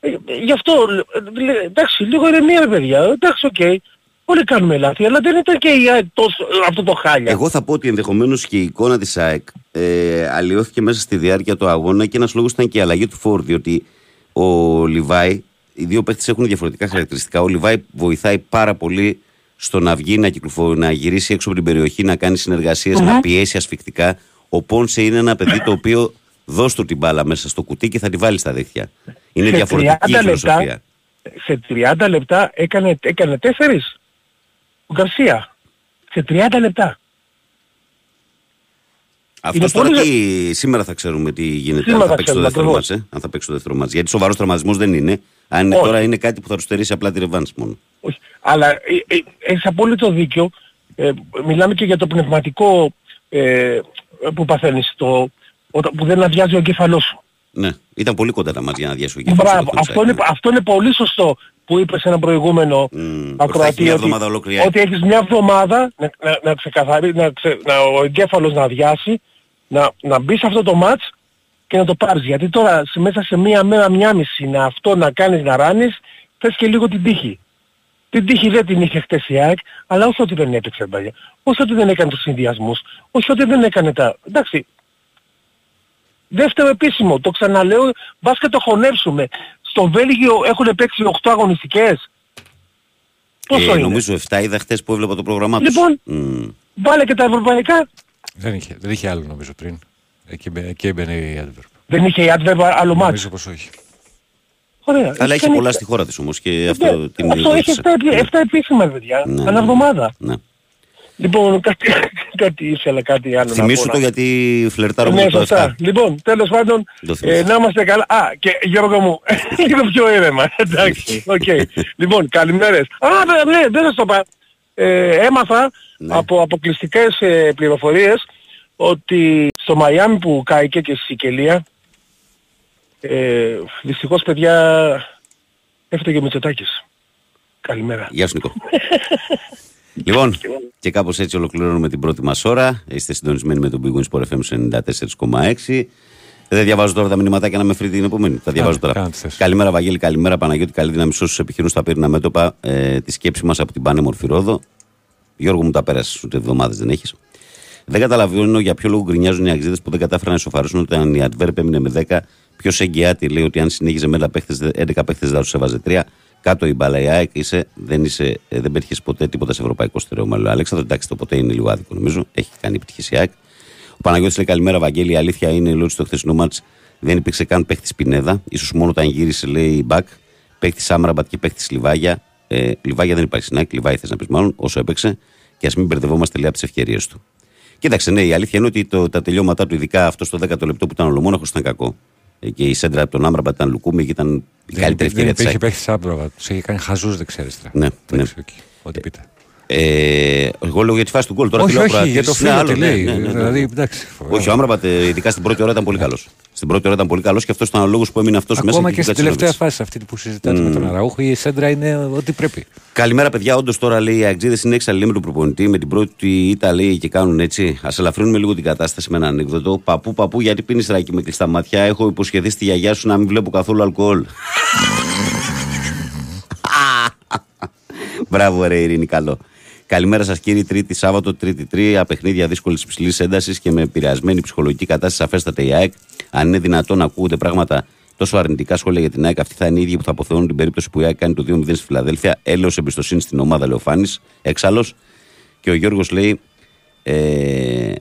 S11: Ε, γι' αυτό, ε, λέ- εντάξει, λίγο ηρεμία ρε παιδιά, εντάξει, οκ. Όλοι κάνουμε λάθη, αλλά δεν ήταν και η ΑΕΚ τόσο, αυτό το χάλια.
S1: Εγώ θα πω ότι ενδεχομένως και η εικόνα της ΑΕΚ ε, αλλοιώθηκε μέσα στη διάρκεια του αγώνα και ένας λόγος ήταν και η αλλαγή του φορ. Διότι ο Λιβάι, οι δύο παίχτες έχουν διαφορετικά χαρακτηριστικά. Ο Λιβάι βοηθάει πάρα πολύ στο να βγει, να κυκλοφορεί, να γυρίσει έξω από την περιοχή, να κάνει συνεργασίες, να πιέσει ασφυκτικά. Ο Πόνσε είναι ένα παιδί το οποίο δώσ' του την μπάλα μέσα στο κουτί και θα τη βάλει στα δίχτυα. Είναι
S11: Σε
S1: διαφορετική η
S11: 30
S1: φιλοσοφία.
S11: λεπτά, σε 30 λεπτά έκανε, έκανε τέσσερις. Ο Γκαρσία. Σε 30 λεπτά.
S1: Αυτό
S11: Είναι
S1: τώρα
S11: πολύ-
S1: τι, σήμερα θα ξέρουμε τι γίνεται.
S11: Σήμερα
S1: αν θα
S11: θα
S1: παίξει το
S11: ξέρουμε,
S1: δεύτερο
S11: ακριβώς.
S1: μάτς, ε, αν θα παίξει το δεύτερο μάτς. Γιατί σοβαρός τραυματισμός δεν είναι. Αν είναι
S11: Όχι.
S1: τώρα είναι κάτι που θα τους στερήσει απλά τη ρευάνση μόνο.
S11: Όχι. Αλλά ε, ε, έχεις απόλυτο δίκιο. Ε, μιλάμε και για το πνευματικό ε, που παθαίνεις. Το, όταν- που δεν αδειάζει ο εγκέφαλός σου.
S1: Ναι, ήταν πολύ κοντά τα μάτια για να διάσει ο κεφάλαιο.
S11: Μπράβο. Αυτό είναι, αυτό είναι πολύ σωστό που είπες σε ένα προηγούμενο
S1: Μμ, ότι θα έχει
S11: ακροατή
S1: μια
S11: ότι,
S1: εβδομάδα ολόκληρη.
S11: ότι έχεις μια εβδομάδα να, να, να ξεκαθαρίσει, να, ξε, να, ο εγκέφαλος να αδειάσει, να, να μπει σε αυτό το μάτς και να το πάρεις. Γιατί τώρα σε, μέσα σε μία μέρα, μία μισή να αυτό να κάνεις να ράνεις, θες και λίγο την τύχη. Την τύχη δεν την είχε χτες η ΑΕΚ, αλλά όσο ότι δεν έπαιξε παλιά, όσο ότι δεν έκανε τους συνδυασμούς, όσο ότι δεν έκανε τα... Εντάξει, δεύτερο επίσημο, το ξαναλέω, μπας και το χωνεύσουμε. Στο Βέλγιο έχουν παίξει 8 αγωνιστικές. Πόσο
S1: Ε,
S11: είναι;
S1: νομίζω 7 είδα χτες που έβλεπα το πρόγραμμά τους.
S11: Λοιπόν,
S1: Μμ.
S11: βάλε και τα ευρωπαϊκά.
S4: Δεν είχε, δεν είχε άλλο νομίζω πριν. Εκεί, μπαι- εκεί έμπαινε η Adverb.
S11: Δεν είχε η Adverb άλλο ματς.
S4: Νομίζω πως όχι.
S11: Ωραία.
S1: Αλλά έχει
S11: κάνει-
S1: πολλά στη χώρα της όμως και
S11: Ναι,
S1: αυτό την
S11: Αυτό έχει
S1: βοήθησε.
S11: 7, επί- 7 επίσημα παιδιά,
S1: Ναι,
S11: ανά
S1: ναι.
S11: εβδομάδα.
S1: Ναι.
S11: Λοιπόν, κάτι, κάτι ήθελα κάτι άλλο
S1: Θυμήσου
S11: να πω.
S1: το
S11: να-
S1: γιατί φλερτάρω
S11: Ναι,
S1: με το
S11: σωστά.
S1: 7.
S11: Λοιπόν, τέλος πάντων,
S1: Το θυμάσαι.
S11: ε, να είμαστε καλά. Α, και Γιώργο μου, λίγο πιο ήρεμα. Εντάξει, οκ. λοιπόν, καλημέρες. Α, ναι, ναι, δεν σας το είπα. Ε, έμαθα
S1: Ναι.
S11: από αποκλειστικές ε, πληροφορίες ότι στο Μαϊάμι που κάηκε και στη Σικελία, ε, δυστυχώς παιδιά έφταιγε ο Μητσοτάκης. Καλημέρα.
S1: Γεια σου Νικό. λοιπόν, και κάπως έτσι ολοκληρώνουμε την πρώτη μας ώρα. Είστε συντονισμένοι με τον Big Wings Sport FM 94,6. Δεν διαβάζω τώρα τα μηνυματάκια να με φρει την επόμενη. Τα διαβάζω τώρα.
S4: κάνε τι θες.
S1: Καλημέρα, Βαγγέλη. Καλημέρα, Παναγιώτη. Καλή δύναμη σε όσους επιχειρούν στα πύρινα μέτωπα ε, τη σκέψη μας από την πανέμορφη Ρόδο. Γιώργο μου τα πέρασες, ούτε εβδομάδες δεν έχεις. Δεν καταλαβαίνω για ποιο λόγο γκρινιάζουν οι αξίδε που δεν κατάφεραν να ισοφαρίσουν όταν η Adverb έμεινε με 10. Ποιος εγγυάται, λέει ότι αν συνέχιζε με 11 παίχτες δεν θα τους έβαζε 3. Κάτω η μπάλα η ΑΕΚ είσαι, δεν, είσαι, ε, δεν πέτυχες ποτέ τίποτα σε ευρωπαϊκό στερεώμα. Λέω Αλέξανδρο, εντάξει, το ποτέ είναι λίγο άδικο νομίζω. Έχει κάνει επιτυχία η ΑΕΚ. Ο Παναγιώτης λέει καλημέρα, Βαγγέλη. Η αλήθεια είναι λέει, ότι στο χθεσινό μάτς δεν υπήρξε καν παίχτης Πινέδα. σω μόνο όταν γύρισε, λέει η Μπακ. Παίχτης Σάμραμπατ και παίχτης Λιβάγια. Ε, Λιβάγια δεν υπάρχει στην ΑΕΚ, Λιβάγια θες να πεις μάλλον, όσο έπαιξε. Και ας μην μπερδευόμαστε λέει από τις ευκαιρίες του. Κοίταξε, ναι, η αλήθεια είναι ότι το, τα τελειώματά του, ειδικά αυτό στο 10ο λεπτό που ήταν ο Λομόναχος, ήταν κακό. Ε, και η σέντρα από τον Άμραμπατ ήταν Λουκούμι και ήταν η
S4: Δεν,
S1: καλύτερη
S4: δεν
S1: ευκαιρία της
S4: υπήρχε
S1: ΑΕΚ.
S4: παίχτης άπροβα. Τους είχε κάνει χαζούς δεξαριστερά.
S1: Ναι, ναι.
S4: Εντάξει, οκ. Ό,τι πείτε.
S1: Ε, εγώ λέω για τη φάση του γκολ. Τώρα
S4: όχι,
S1: τι λέω,
S4: όχι,
S1: προατήρηση.
S4: για το
S1: Ναι,
S4: φίλο
S1: άλλο,
S4: τι
S1: ναι,
S4: λέει.
S1: ναι, ναι, ναι.
S4: Δηλαδή, εντάξει.
S1: Όχι, ο Άμραμπατ, ε, ειδικά στην πρώτη ώρα ήταν πολύ καλός. Στην πρώτη ώρα ήταν πολύ καλός και αυτός ήταν ο λόγος που έμεινε αυτός μέσα.
S4: Ακόμα και
S1: του
S4: στην
S1: Γκατσίνοβιτς.
S4: τελευταία φάση αυτή που συζητάτε με τον Αραούχο, η σέντρα είναι ό,τι πρέπει.
S1: Καλημέρα, παιδιά. Όντως τώρα λέει οι Αγγλίδες είναι εξαλληλοί με τον προπονητή. Με την πρώτη ήττα λέει και κάνουν έτσι. Α ελαφρύνουμε λίγο την κατάσταση με ένα ανέκδοτο. Παππού, παππού, γιατί πίνεις ράκι με κλειστά μάτια. Έχω υποσχεθεί στη γιαγιά σου να μην βλέπω καθόλου αλκοόλ. Μπράβο, ρε Ειρήνη, καλό. Καλημέρα σας, κύριε. Τρίτη Σάββατο, Τρίτη Τρία. Παιχνίδια δύσκολης υψηλής έντασης και με επηρεασμένη ψυχολογική κατάσταση. Σαφέστατα η ΑΕΚ. Αν είναι δυνατόν να ακούγονται πράγματα τόσο αρνητικά σχόλια για την ΑΕΚ, αυτοί θα είναι οι ίδιοι που θα αποθεώνουν την περίπτωση που η ΑΕΚ κάνει το 2-0 στη Φιλαδέλφια. Έλεος εμπιστοσύνη στην ομάδα Λεοφάνης. Έξαλλο. Και ο Γιώργος λέει. Ε,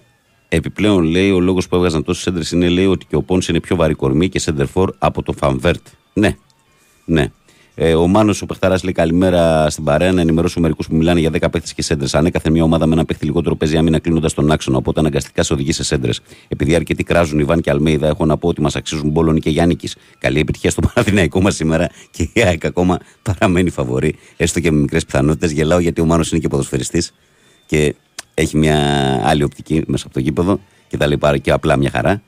S1: επιπλέον λέει ο λόγος που έβγαζαν τόσες έντρες είναι λέει ότι και ο Πόνς είναι πιο βαρύ κορμί και σέντερφορ από το Φαμβέρτ. Ναι, ναι. Ε, ο Μάνος ο Πεχταρά λέει καλημέρα στην παρέα να ενημερώσω μερικούς που μιλάνε για 10 παίχτες και σέντρες. Ανέκαθεν μια ομάδα με ένα παίχτη λιγότερο παίζει άμυνα κλείνοντας τον άξονα, οπότε αναγκαστικά σε οδηγεί σε σέντρες. Επειδή αρκετοί κράζουν Ιβάν και Αλμέιδα, έχω να πω ότι μας αξίζουν Μπόλων και Γιάννικης. Καλή επιτυχία στο Παναθηναϊκό μας σήμερα και η ΑΕΚ ακόμα παραμένει φαβορή, έστω και με μικρές πιθανότητες. Γελάω γιατί ο Μάνος είναι και ποδοσφαιριστής και έχει μια άλλη οπτική μέσα από το γήπεδο και τα λέει πάρα και απλά μια χαρά.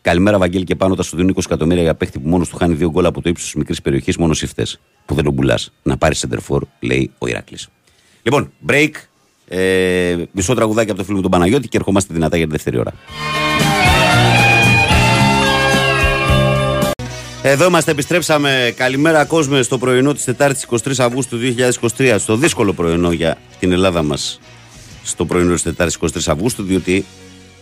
S1: Καλημέρα, Βαγγέλη, και πάνω τα σου δίνουν 20 εκατομμύρια για παίχτη που μόνος του χάνει δύο γκολ από το ύψος της μικρής περιοχής, μόνος σύφτε που δεν τον πουλάς. Να πάρεις center for, λέει ο Ηράκλης. Λοιπόν, break. Ε, μισό τραγουδάκι από το φίλο μου τον Παναγιώτη και ερχόμαστε δυνατά για τη δεύτερη ώρα. Εδώ είμαστε, επιστρέψαμε. Καλημέρα κόσμο στο πρωινό της Τετάρτης 23 Αυγούστου 2023, στο δύσκολο πρωινό για την Ελλάδα μας στο πρωινό της Τετάρτης 23 Αυγούστου, διότι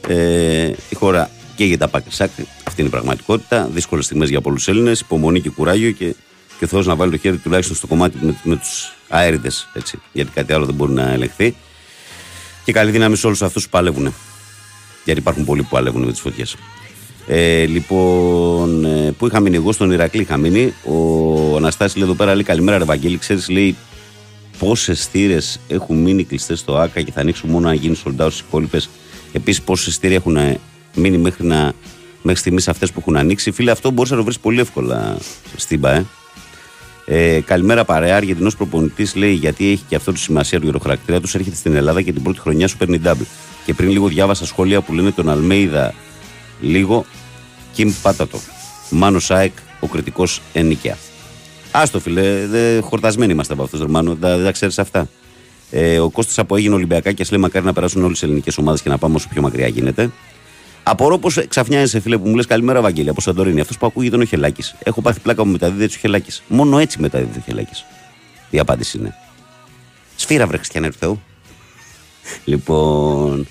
S1: ε, η χώρα καίγεται από άκρη σ' άκρη. Αυτή είναι η πραγματικότητα. Δύσκολες στιγμές για πολλούς Έλληνες, υπομονή και κουράγιο και, και ο Θεός να βάλει το χέρι τουλάχιστον στο κομμάτι με, με τους αέριδες, έτσι, γιατί κάτι άλλο δεν μπορεί να ελεγχθεί. Και καλή δύναμη σε όλους αυτούς που παλεύουν. Γιατί υπάρχουν πολλοί που παλεύουν με τις φωτιές. Ε, λοιπόν, ε, πού είχα μείνει εγώ, στον Ηρακλή είχα μείνει. Ο Αναστάσης λέει εδώ πέρα, λέει καλημέρα ρε Βαγγέλη, ξέρεις λέει πόσες θύρες έχουν μείνει κλειστές στο ΑΚΑ και θα ανοίξουν μόνο αν γίνει sold out στις υπόλοιπες. Επίσης, πόσες θύρες έχουν ε, μείνει μέχρι, να, μέχρι στιγμής αυτές που έχουν ανοίξει. Φίλε, αυτό μπορείς να το βρεις πολύ εύκολα στην ΠΑΕ. Ε, καλημέρα παρέα, Αργεντινός προπονητής λέει γιατί έχει και αυτό τη σημασία του γεροχαρακτήρα τους. Έρχεται στην Ελλάδα και την πρώτη χρονιά σου παίρνει double. Και πριν λίγο διάβασα σχόλια που λένε τον Αλμέιδα λίγο Κιμ Πάτατο. Μάνος Σάεκ, ο κριτικός ενίκαια. Άστο φίλε, δε, χορτασμένοι είμαστε από αυτούς, Ρωμάνο, δεν τα, τα ξέρεις αυτά. Ε, ο Κώστας από έγινε Ολυμπιακά και λέει μακάρι να περάσουν όλες οι ελληνικές ομάδες και να πάμε όσο πιο μακριά γίνεται. Απορώ πως ξαφνιάζεσαι, φίλε, που μου λες καλημέρα, Βαγγέλη, από Σαντορίνη. Αυτός που ακούγεται είναι ο Χελάκης. Έχω πάθει πλάκα μου μεταδίδεται ο Χελάκης. Μόνο έτσι μεταδίδεται ο Χελάκης. Η απάντηση είναι. θύρα, βρε Χριστιανέ του Θεού. Λοιπόν.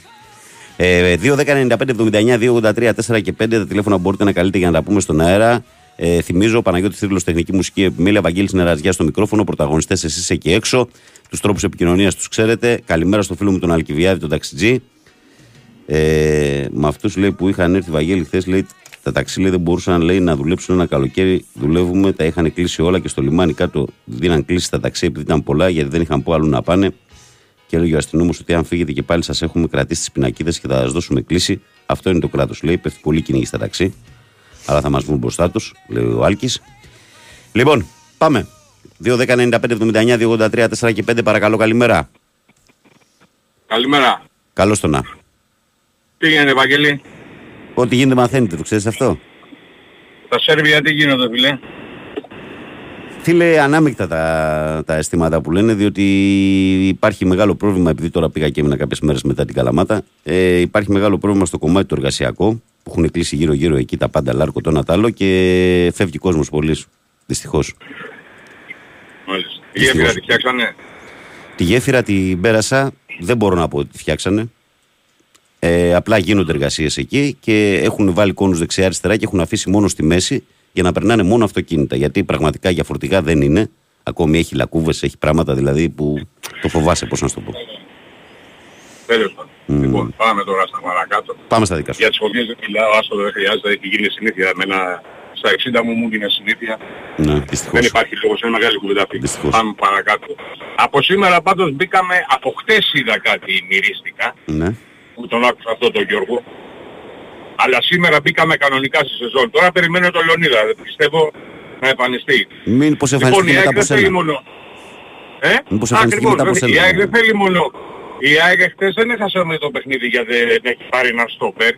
S1: Ε, 2-10-95-79-283-4 και 5 τα τηλέφωνα που μπορείτε να καλείτε για να τα πούμε στον αέρα. Ε, θυμίζω, Παναγιώτη Θρύλος, τεχνική μουσική επιμέλεια, Βαγγέλης Νεραζιά στο μικρόφωνο, πρωταγωνιστές εσείς εκεί έξω. Τους τρόπους επικοινωνίας τους ξέρετε. Καλημέρα στο φίλο μου τον Αλκιβιάδη, τον ταξιτζή. Ε, με αυτούς λέει που είχαν έρθει Βαγγέλη χθες, λέει τα ταξί λέει, δεν μπορούσαν λέει, να δουλέψουν ένα καλοκαίρι. Δουλεύουμε, τα είχαν κλείσει όλα και στο λιμάνι κάτω δίναν κλείσει τα ταξί επειδή ήταν πολλά γιατί δεν είχαν πού αλλού να πάνε. Και έλεγε ο αστυνόμος ότι αν φύγετε και πάλι σας έχουμε κρατήσει τις πινακίδες και θα σας δώσουμε κλίση. Αυτό είναι το κράτος. Λέει, πέφτει πολύ κυνήγι στα ταξί. Αλλά θα μας βγουν μπροστά τους, λέει ο Άλκης. Λοιπόν, πάμε. 2-10-95-79-283-4 και 5 παρακαλώ, καλημέρα.
S12: Καλημέρα.
S1: Καλώς το να.
S12: Τι γίνεται, Βαγγέλη.
S1: Ό,τι γίνεται μαθαίνετε, το ξέρεις αυτό;
S12: Τα Σέρβια τι γίνονται, φίλε;
S1: Φίλε, ανάμεικτα τα, τα αισθήματα που λένε, διότι υπάρχει μεγάλο πρόβλημα, επειδή τώρα πήγα και έμεινα κάποιες μέρες μετά την Καλαμάτα. Ε, υπάρχει μεγάλο πρόβλημα στο κομμάτι του εργασιακού, που έχουν κλείσει γύρω-γύρω εκεί τα πάντα λάρκο το ένα τ' άλλο και φεύγει κόσμος πολύ. Δυστυχώς.
S12: Μάλιστα. Η γέφυρα τη φτιάξανε.
S1: Τη γέφυρα την πέρασα, δεν μπορώ να πω ότι τη φτιάξανε. Ε, απλά γίνονται εργασίες εκεί και έχουν βάλει κόνους δεξιά-αριστερά και έχουν αφήσει μόνο στη μέση για να περνάνε μόνο αυτοκίνητα. Γιατί πραγματικά για φορτηγά δεν είναι. Ακόμη έχει λακκούβες, έχει πράγματα δηλαδή που το φοβάσαι, πώς να σου το πω.
S12: Τέλος πάντων. Λοιπόν, πάμε τώρα στα παρακάτω.
S1: Πάμε στα δικά σου.
S12: Για τις φοβίες δεν μιλάω, άστο δεν χρειάζεται, έχει γίνει συνήθεια. Εμένα στα 60 μου μου έγινε συνήθεια.
S1: Ναι, δυστυχώς.
S12: Δεν υπάρχει λόγος, είναι μεγάλη κουβέντα αυτή.
S1: Δυστυχώς.
S12: Πάμε παρακάτω. Από σήμερα πάντως μπήκαμε, από χτες είδα κάτι μυρίστηκα,
S1: Ναι.
S12: Που τον άκουσα αυτό τον Γιώργο. Αλλά σήμερα μπήκαμε κανονικά στη σεζόν. Τώρα περιμένω τον Λεωνίδα, πιστεύω να εμφανιστεί.
S1: Μην πως
S12: Λοιπόν,
S1: εμφανιστεί
S12: η
S1: μετά
S12: ΑΕΚ
S1: από
S12: δεν θέλει
S1: σένα.
S12: μόνο... Ε;
S1: Μήπως εμφανιστεί
S12: Ακριβώς,
S1: μετά από
S12: βέβαια,
S1: σένα.
S12: Η ΑΕΚ δεν θέλει μόνο... Η ΑΕΚ χτες δεν έχασε με το παιχνίδι γιατί δεν έχει πάρει ένα στόπερ.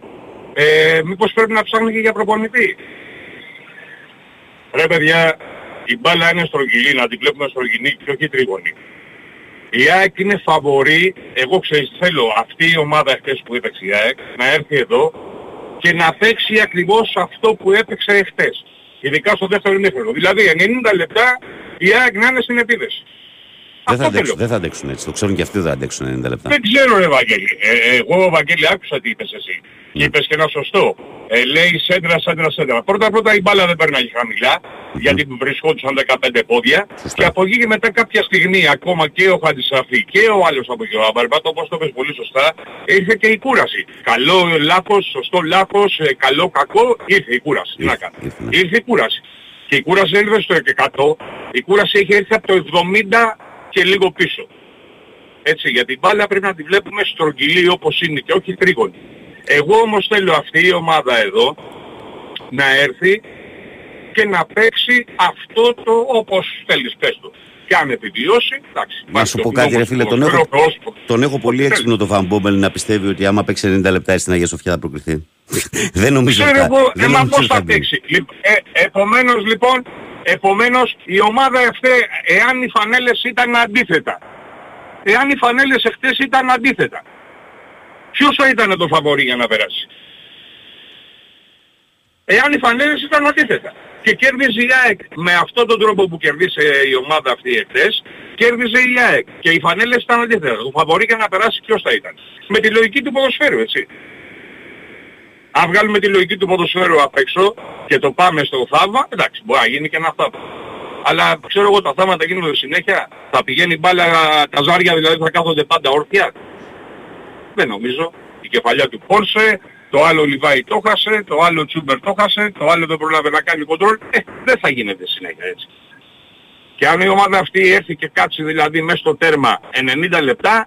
S12: Ε, μήπως πρέπει να ψάχνει και για προπονητή. Ρε παιδιά, η μπάλα είναι στρογγυλή, να την βλέπουμε στρογγυλή και όχι τρίγωνη. Η ΑΕΚ είναι φαβορή, εγώ ξέρεις θέλω αυτή η ομάδα χτες που έπαιξε η ΑΕΚ να έρθει εδώ και να παίξει ακριβώς αυτό που έπαιξε χτες. Ειδικά στο δεύτερο ημίχρονο. Δηλαδή 90 λεπτά η ΑΕΚ να είναι στην επίδεση.
S1: Δεν θα,
S12: Αυτό
S1: αντέξουν,
S12: θέλω.
S1: δεν θα αντέξουν έτσι. Το ξέρουν και αυτοί δεν θα αντέξουν 90 λεπτά.
S12: Δεν ξέρω ρε Βαγγέλη. Ε, εγώ Βαγγέλη άκουσα τι είπες εσύ. Και είπες και ένα σωστό. Ε, λέει σέντρα, σέντρα, σέντρα. Πρώτα πρώτα η μπάλα δεν περνάει χαμηλά, γιατί βρισκόντουσαν 15 πόδια. Και από εκεί και μετά κάποια στιγμή ακόμα και ο Χαντισαφή και ο άλλος από εκεί ο Αμπαρμπάτο, όπως το πες πολύ σωστά, ήρθε και η κούραση. Καλό λάθος, σωστό λάθος, ε, καλό κακό, ήρθε η κούραση. Τι να κάνω. Ήρθε η κούραση. Και η κούραση δεν ήρθε στο 100, η κούραση έχει έρθει από το 70 και λίγο πίσω. Έτσι, γιατί η μπάλα πρέπει να τη βλέπουμε στρογγυλή όπως είναι και όχι τρίγωνη. Εγώ όμως θέλω αυτή η ομάδα εδώ να έρθει και να παίξει αυτό το όπως θέλεις πες το. Και αν επιβιώσει, εντάξει.
S1: Να σου πω κάτι, ρε φίλε, τον έχω, τον έχω πολύ έξυπνο το Φαμπόμπελ να πιστεύει ότι άμα παίξει 90 λεπτά στην Αγία Σοφιά θα προκριθεί. δεν νομίζω
S12: Ξέρω
S1: ότι
S12: εγώ,
S1: δεν
S12: ε, μα
S1: νομίζω
S12: πώς
S1: ότι
S12: θα
S1: θα μπει.
S12: παίξει. Λοιπόν, ε, επομένως λοιπόν, επομένως η ομάδα αυτή, εάν οι φανέλες ήταν αντίθετα, εάν οι φανέλες εχθές ήταν αντίθετα, ποιος θα ήταν το φαβορή για να περάσει; Εάν οι φανέλες ήταν αντίθετα. Και κέρδιζε η ΑΕΚ με αυτόν τον τρόπο που κερδίσε η ομάδα αυτή εχθές, κέρδιζε η ΑΕΚ. Και οι φανέλες ήταν αντίθετα. Το φαβορή για να περάσει ποιος θα ήταν; Με τη λογική του ποδοσφαίρου, έτσι. Αν βγάλουμε τη λογική του ποδοσφαίρου απ' έξω και το πάμε στο θαύμα, εντάξει, μπορεί να γίνει και ένα θαύμα. Αλλά ξέρω εγώ τα θαύματα γίνονται συνέχεια. Θα πηγαίνει μπάλα, τα ζάρια δηλαδή θα κάθονται πάντα όρθια. Δεν νομίζω. Η κεφαλιά του Πόρσε, το άλλο Λιβάη το χάσε, το άλλο Τσούμπερ το χάσε, το άλλο δεν προλάβει να κάνει κοντρόλ. Ε, δεν θα γίνεται συνέχεια έτσι. Και αν η ομάδα αυτή έρθει και κάτσει δηλαδή μέσα στο τέρμα 90 λεπτά,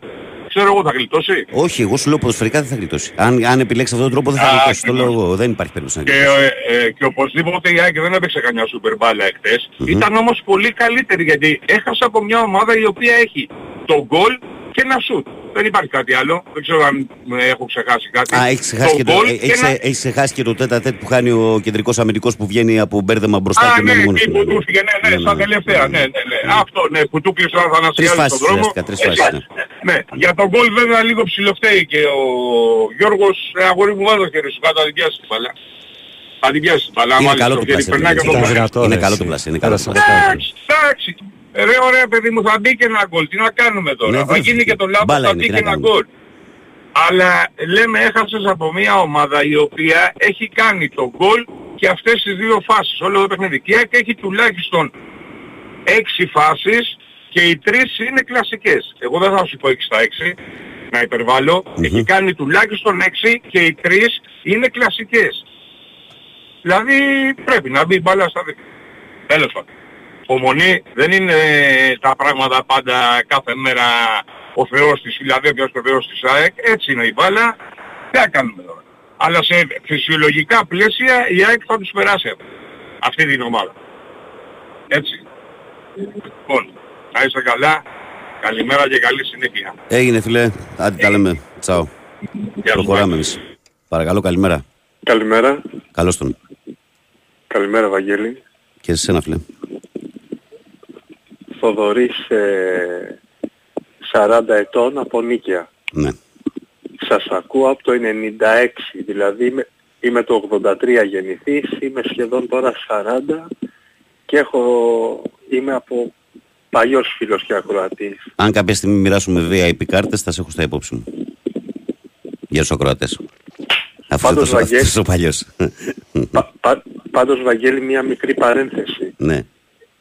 S12: ξέρω εγώ θα γλιτώσει.
S1: Όχι, εγώ σου λέω ποδοσφαιρικά δεν θα γλιτώσει. Αν, αν επιλέξει αυτόν τον τρόπο δεν θα
S12: Α,
S1: γλιτώσει. Το λέω
S12: ακριβώς.
S1: εγώ. Δεν υπάρχει περίπτωση να
S12: Και,
S1: γλιτώσει.
S12: ε, ε, και οπωσδήποτε η ΑΕΚ δεν έπαιξε καμιά σούπερ μπάλα εχθες. Ήταν όμως πολύ καλύτερη γιατί έχασε από μια ομάδα η οποία έχει το γκολ και ένα σουτ. Δεν υπάρχει κάτι άλλο. Δεν ξέρω αν ε, έχω ξεχάσει κάτι.
S1: Α, έχεις ξεχάσει, και το,
S12: γκολ
S1: ε, έχεις,
S12: ένα-
S1: έχεις ξεχάσει και το τέτα τέτ που χάνει ο κεντρικός αμυντικός που βγαίνει από μπέρδεμα μπροστά
S12: Α,
S1: και
S12: ναι,
S1: μένει μόνος
S12: εκεί
S1: του.
S12: που του έφυγε, ναι, ναι, σαν τελευταία, ναι, ναι, ναι. Αυτό, ναι, που του κλείσε ο
S1: Τρεις
S12: Αθανασιάδης στον
S1: φάσεις
S12: δρόμο.
S1: χρειάστηκα, τρεις
S12: Έτσι,
S1: φάσεις. ναι.
S12: Ναι, για τον γκολ βέβαια λίγο ψηλοφταίει και ο Γιώργος, ε, αγόρι μου βάζω χέρι σου κάτω, αδικιάσει την μπαλά. Αδικιάσει την μπαλά,
S1: Είναι
S12: μάλιστα,
S1: καλό
S12: το
S1: το
S12: χέρι
S1: πλασέ.
S12: περνάει και από το
S1: Είναι
S12: πλάι.
S1: δυνατό, Είναι καλό το πλασέ. Είναι καλό το πλασέ.
S12: Εντάξει, εντάξει. Ε, Ρε ωραία παιδί μου θα μπει και ένα γκολ. Τι να κάνουμε τώρα;
S1: Ναι,
S12: θα
S1: βρέθηκε.
S12: γίνει και το λάθος
S1: Μπάλα
S12: θα
S1: είναι,
S12: μπει
S1: τι
S12: και
S1: να
S12: ένα
S1: κάνουμε.
S12: γκολ. Αλλά λέμε έχασες από μια ομάδα η οποία έχει κάνει το γκολ και αυτές τις δύο φάσεις όλο το παιχνίδι. Και η ΑΕΚ έχει τουλάχιστον έξι φάσεις και οι τρεις είναι κλασικές. Εγώ δεν θα σου πω 6 στα 6, να υπερβάλλω. Έχει κάνει τουλάχιστον 6 και οι τρεις είναι κλασικές. Δηλαδή πρέπει να μπει μπάλα στα δίκτυα. Τέλος πάντων. Υπομονή δεν είναι τα πράγματα πάντα κάθε μέρα ο Θεός της Φιλαδέλφειας και ο Θεός της ΑΕΚ. Έτσι είναι η μπάλα. Τι θα κάνουμε τώρα. Αλλά σε φυσιολογικά πλαίσια η ΑΕΚ θα τους περάσει αυτό. αυτή την ομάδα. Έτσι. Λοιπόν, να είστε καλά. Καλημέρα και καλή συνέχεια.
S1: Έγινε φίλε, άντε τα λέμε. Τσαο. Προχωράμε εμείς. Παρακαλώ, καλημέρα.
S13: Καλημέρα.
S1: Καλώς τον.
S13: Καλημέρα Βαγγέλη.
S1: Και σε ένα φίλε.
S13: Θοδωρής ε, 40 ετών από Νίκαια.
S1: Ναι.
S13: Σας ακούω από το 96, δηλαδή είμαι, είμαι το 83 γεννηθής, είμαι σχεδόν τώρα 40 και έχω, είμαι από παλιός φίλος και ακροατής.
S1: Αν κάποια στιγμή μοιράσουμε VIP κάρτες, θα σε έχω στα υπόψη μου. Για τους ακροατές. Αφού είσαι
S13: Πάντως,
S1: τόσο,
S13: Βαγγέλη-
S1: τόσο παλιός.
S13: Πα, πα- πάντως Βαγγέλη μια μικρή παρένθεση.
S1: ναι.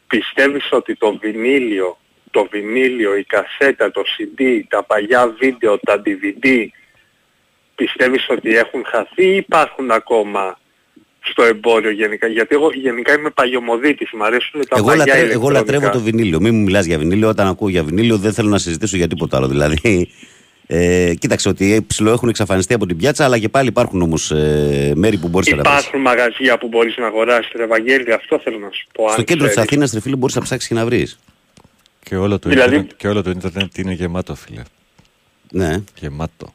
S13: Πιστεύεις ότι το βινίλιο, το βινίλιο, η κασέτα, το CD, τα παλιά βίντεο, τα DVD, πιστεύεις ότι έχουν χαθεί ή υπάρχουν ακόμα στο εμπόριο γενικά; Γιατί εγώ γενικά είμαι παλιωμοδίτης, μου αρέσουν τα
S1: Εγώ,
S13: παλιά
S1: λατρε, εγώ
S13: ηλεκτρονικά.
S1: λατρεύω το βινίλιο. Μην μου μιλάς για βινίλιο. Όταν ακούω για βινίλιο, δεν θέλω να συζητήσω για τίποτα άλλο. Δηλαδή, ε, κοίταξε ότι ψηλό έχουν εξαφανιστεί από την πιάτσα, αλλά και πάλι υπάρχουν όμως ε, μέρη που μπορείς να βρεις.
S13: Υπάρχουν μαγαζιά που μπορείς να αγοράσεις, ρε Βαγγέλη, αυτό θέλω να σου πω.
S1: Στο
S13: αν
S1: κέντρο της
S13: ξέρεις.
S1: Αθήνας, ρε φίλε, μπορείς να ψάξεις και να βρεις.
S4: Και όλο, το
S13: Δηλαδή-
S4: ίντερνετ, και όλο το ίντερνετ είναι γεμάτο, φίλε.
S1: Ναι.
S4: Γεμάτο.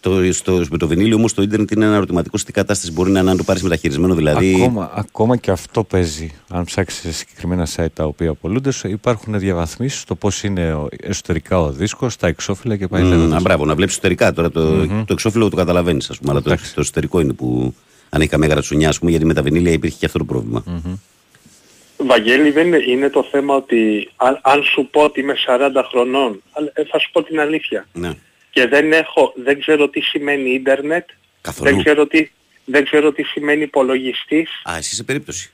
S1: Το, στο, με το βινίλιο όμως το ίντερνετ είναι ένα ερωτηματικό σε τι κατάσταση μπορεί να είναι αν το πάρεις μεταχειρισμένο. Δηλαδή.
S4: Ακόμα, ακόμα και αυτό παίζει. Αν ψάξεις σε συγκεκριμένα site τα οποία απολούνται, σου υπάρχουν διαβαθμίσεις στο πώς είναι ο- εσωτερικά ο δίσκος, τα εξώφυλλα και πάει
S1: Μμμ,
S4: λέγοντας.
S1: α, μπράβο, να βλέπεις εσωτερικά. Τώρα το,
S4: Μμμ.
S1: το εξώφυλλο το καταλαβαίνεις, ας πούμε. Αλλά το, το εσωτερικό είναι που. Αν έχει καμία γρατσουνιά, ας πούμε, γιατί με τα βινίλια υπήρχε και αυτό το πρόβλημα.
S13: Βαγγέλη δεν είναι, είναι το θέμα ότι αν, αν σου πω ότι είμαι 40 χρονών, αλλά, ε, θα σου πω την αλήθεια.
S1: Ναι.
S13: Και δεν έχω, δεν ξέρω τι σημαίνει ίντερνετ,
S1: Καθόλου.
S13: δεν ξέρω τι, δεν ξέρω τι σημαίνει υπολογιστής.
S1: Α, εσύ σε περίπτωση.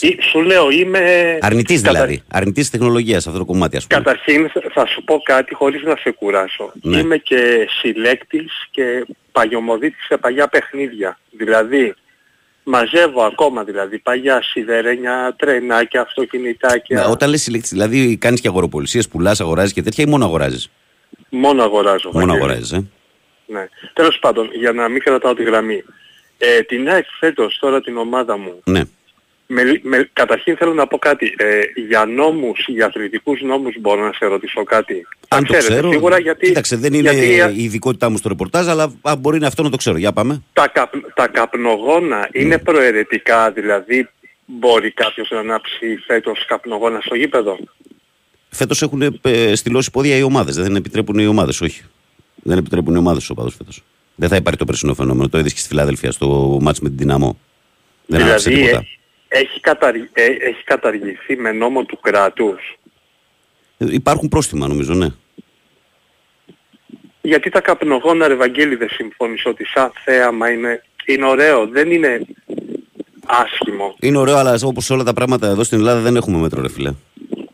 S13: Ή, σου λέω είμαι...
S1: Αρνητής
S13: κατα-
S1: δηλαδή. Αρνητής τη τεχνολογία αυτό το κομμάτι, ας πούμε.
S13: Καταρχήν θα σου πω κάτι χωρίς να σε κουράσω.
S1: Ναι.
S13: Είμαι και συλλέκτης και παλιωμοδίτης σε παλιά παιχνίδια. Δηλαδή μαζεύω ακόμα δηλαδή παλιά σιδερένια, τρενάκια, αυτοκινητάκια.
S1: Ναι, όταν λες συλλέκτης, δηλαδή κάνεις και αγοροπολισίες, πουλάς, αγοράζεις και τέτοια ή μόνο αγοράζεις;
S13: Μόνο αγοράζω.
S1: Μόνο
S13: Βαγγέλη.
S1: αγοράζεις, ε.
S13: Ναι. Τέλος πάντων, για να μην κρατάω τη γραμμή. Ε, την ΑΕΚ φέτος τώρα την ομάδα μου,
S1: Ναι.
S13: με, με, καταρχήν θέλω να πω κάτι. Ε, για νόμους, για αθλητικούς νόμους μπορώ να σε ρωτήσω κάτι.
S1: Αν
S13: Τα
S1: το
S13: ξέρετε
S1: ξέρω.
S13: Σίγουρα γιατί,
S1: Κοίταξε, δεν είναι
S13: γιατί, ε,
S1: η ειδικότητά μου στο ρεπορτάζ, αλλά α, μπορεί να αυτό να το ξέρω. Για πάμε.
S13: τα, καπ, τα καπνογόνα είναι προαιρετικά, δηλαδή μπορεί κάποιος να ανάψει φέτος καπνογόνα στο γήπεδο;
S1: Φέτος έχουν ε, στυλώσει πόδια οι ομάδες. Δεν επιτρέπουν οι ομάδες, όχι. Δεν επιτρέπουν οι ομάδες στου οπαδού φέτος. Δεν θα υπάρχει το περσινό φαινόμενο. Το είδες και στη Φιλαδέλφια στο μάτς με την Δυναμό. Δεν άναψε
S13: δηλαδή
S1: τίποτα.
S13: ε, έχει, καταρ- ε, έχει καταργηθεί με νόμο του κράτους.
S1: Ε, Υπάρχουν πρόστιμα νομίζω, ναι.
S13: Γιατί τα καπνογόνα, ρε Βαγγέλη, δεν συμφώνεις ότι σαν θέαμα είναι, είναι ωραίο, δεν είναι άσχημο.
S1: Είναι ωραίο, αλλά όπως όλα τα πράγματα εδώ στην Ελλάδα δεν έχουμε μέτρο, ρε φίλε.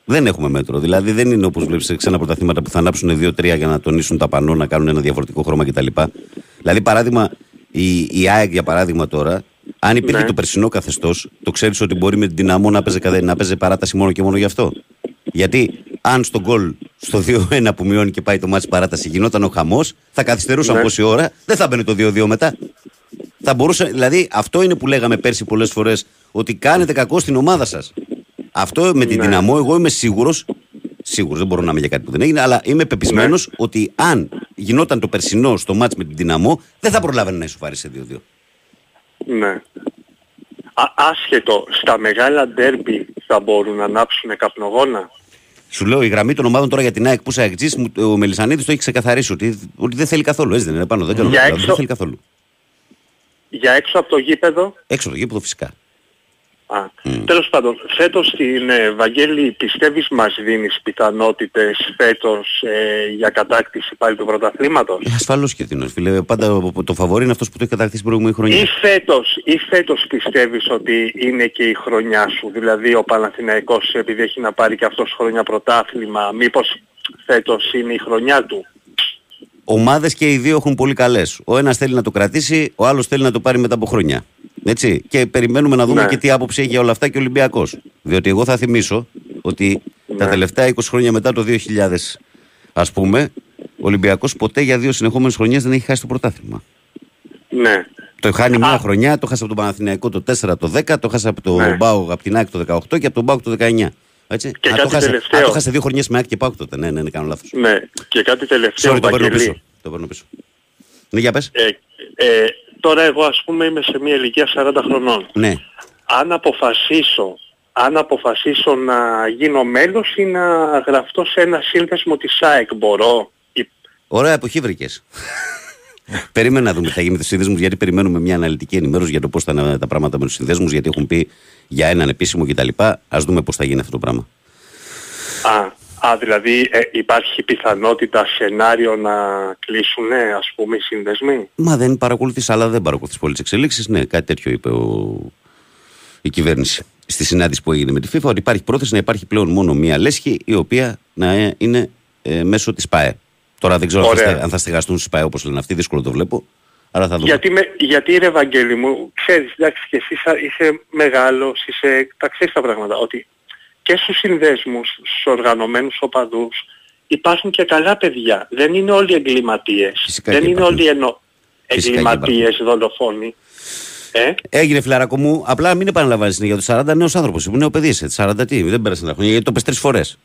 S1: Δεν έχουμε μέτρο. Δηλαδή δεν είναι όπως βλέπεις σε ξένα πρωταθλήματα που θα ανάψουν δύο-τρία για να τονίσουν τα πανό, να κάνουν ένα διαφορετικό χρώμα κτλ. Δηλαδή, παράδειγμα, η, η ΑΕΚ για παράδειγμα τώρα, αν υπήρχε
S13: Ναι.
S1: το περσινό καθεστώς, το ξέρεις ότι μπορεί με την δυναμό να παίζει, καθε- να παίζει παράταση μόνο και μόνο γι' αυτό. Γιατί αν στον γκολ στο 2-1 που μειώνει και πάει το μάτι παράταση γινόταν ο χαμός, θα καθυστερούσαν
S13: Ναι.
S1: πόση ώρα, δεν θα μπαίνει το 2-2 μετά. Θα μπορούσε, δηλαδή αυτό είναι που λέγαμε πέρσι πολλές φορές, ότι κάνετε κακό στην ομάδα σας. Αυτό με την
S13: Ναι.
S1: δυναμό, εγώ είμαι σίγουρος, σίγουρος δεν μπορώ να είμαι για κάτι που δεν έγινε, αλλά είμαι πεπισμένος
S13: Ναι.
S1: ότι αν γινόταν το περσινό στο μάτς με την δυναμό, δεν θα προλάβαινε να ισοφάρει σε 2-2.
S13: Ναι. Α, άσχετο, στα μεγάλα ντέρμπι θα μπορούν να ανάψουν καπνογόνα;
S1: Σου λέω η γραμμή των ομάδων τώρα για την ΑΕΚ που είσαι αεκτζής, μου- ο Μελισανίδης το έχει ξεκαθαρίσει ότι, ότι δεν θέλει καθόλου. Έτσι δεν είναι πάνω, δεν κάνω
S13: Για
S1: λάθος,
S13: έξω-
S1: δεν θέλει καθόλου.
S13: Για έξω από το γήπεδο,
S1: Έξω από το γήπεδο φυσικά.
S13: Α, τέλος πάντων, φέτος στην ε, Βαγγέλη πιστεύεις μας δίνεις πιθανότητες φέτος ε, για κατάκτηση πάλι του πρωταθλήματος;
S1: Ε, ασφαλώς και δίνω, φίλε. Πάντα το φαβορή είναι αυτός που το έχει κατακτήσει την προηγούμενη χρονιά.
S13: Ή φέτος, ή φέτος πιστεύεις ότι είναι και η χρονιά σου, δηλαδή ο Παναθηναϊκός επειδή έχει να πάρει και αυτός χρονιά πρωτάθλημα, μήπως φέτος είναι η χρονιά του;
S1: Ομάδες και οι δύο έχουν πολύ καλές. Ο ένας θέλει να το κρατήσει, ο άλλος θέλει να το πάρει μετά από χρόνια. Έτσι. Και περιμένουμε να δούμε
S13: Ναι.
S1: και τι άποψη έχει για όλα αυτά και ο Ολυμπιακός. Διότι εγώ θα θυμίσω ότι τα τελευταία 20 χρόνια μετά το 2000, ας πούμε, ο Ολυμπιακός ποτέ για δύο συνεχόμενες χρονιές δεν έχει χάσει το πρωτάθλημα.
S13: Ναι.
S1: Το χάνει μια χρονιά, το χάσε από τον Παναθηναϊκό το 4 το 10, το χάσε από τον
S13: Ναι.
S1: Μπάου από την ΑΕΚ το 18 και από τον Μπάου το 19. Έτσι.
S13: Και
S1: Α,
S13: κάτι
S1: το χάσε,
S13: τελευταίο.
S1: α, το χάσε δύο χρονιές με ΑΕΚ και Πάου τότε. Ναι, ναι, ναι, κάνω λάθος.
S13: Ναι. Και κάτι τελευταίο,
S1: Sorry, το παίρνω
S13: Βαγγέλη.
S1: πίσω. Το παίρνω πίσω. Ναι, για πες.
S13: Ε, ε, τώρα εγώ ας πούμε είμαι σε μια ηλικία 40 χρονών.
S1: Ναι.
S13: Αν αποφασίσω, αν αποφασίσω να γίνω μέλος ή να γραφτώ σε ένα σύνδεσμο της ΑΕΚ μπορώ. Ή-
S1: Ωραία εποχή βρήκες. Περίμενα να δούμε τι θα γίνει με τους συνδέσμους, γιατί περιμένουμε μια αναλυτική ενημέρωση για το πώς θα είναι τα πράγματα με τους συνδέσμους, γιατί έχουν πει για έναν επίσημο κτλ. Α δούμε πώς θα γίνει αυτό το πράγμα.
S13: Α, α, δηλαδή ε, υπάρχει πιθανότητα σενάριο να κλείσουν ας πούμε οι σύνδεσμοι.
S1: Μα δεν παρακολουθείς, αλλά δεν παρακολουθείς πολλές εξελίξεις. Ναι, κάτι τέτοιο είπε ο... η στη συνάντηση που έγινε με τη FIFA, ότι υπάρχει πρόθεση να υπάρχει πλέον μόνο μία λέσχη η οποία να ε, είναι ε, μέσω της ΠΑΕ. Τώρα δεν ξέρω αν θα,
S13: Ωραία.
S1: στε- αν θα στεγαστούν στις ΠΑΕ όπως λένε αυτοί, δύσκολο το βλέπω. Άρα θα δούμε.
S13: Γιατί, με, γιατί ρε Ευαγγέλη μου, ξέρεις, εντάξει και εσύ σα- είσαι μεγάλος, είσαι, τα ξέρεις τα πράγματα, ότι και στους συνδέσμους, στους οργανωμένους οπαδούς, υπάρχουν και καλά παιδιά. Δεν είναι όλοι εγκληματίες.
S1: Φυσικά
S13: Δεν
S1: και
S13: είναι
S1: υπάρχουν.
S13: όλοι εννο...
S1: Φυσικά και
S13: εγκληματίες, δολοφόνοι. Ε;
S1: Έγινε φιλαράκο μου, απλά μην επαναλαμβάνεις για το 40 νέο άνθρωπος. Ήμουν νέο παιδί, έτσι. 40 τι, δεν πέρασε ένα χρόνια, γιατί το πες τρεις φορές.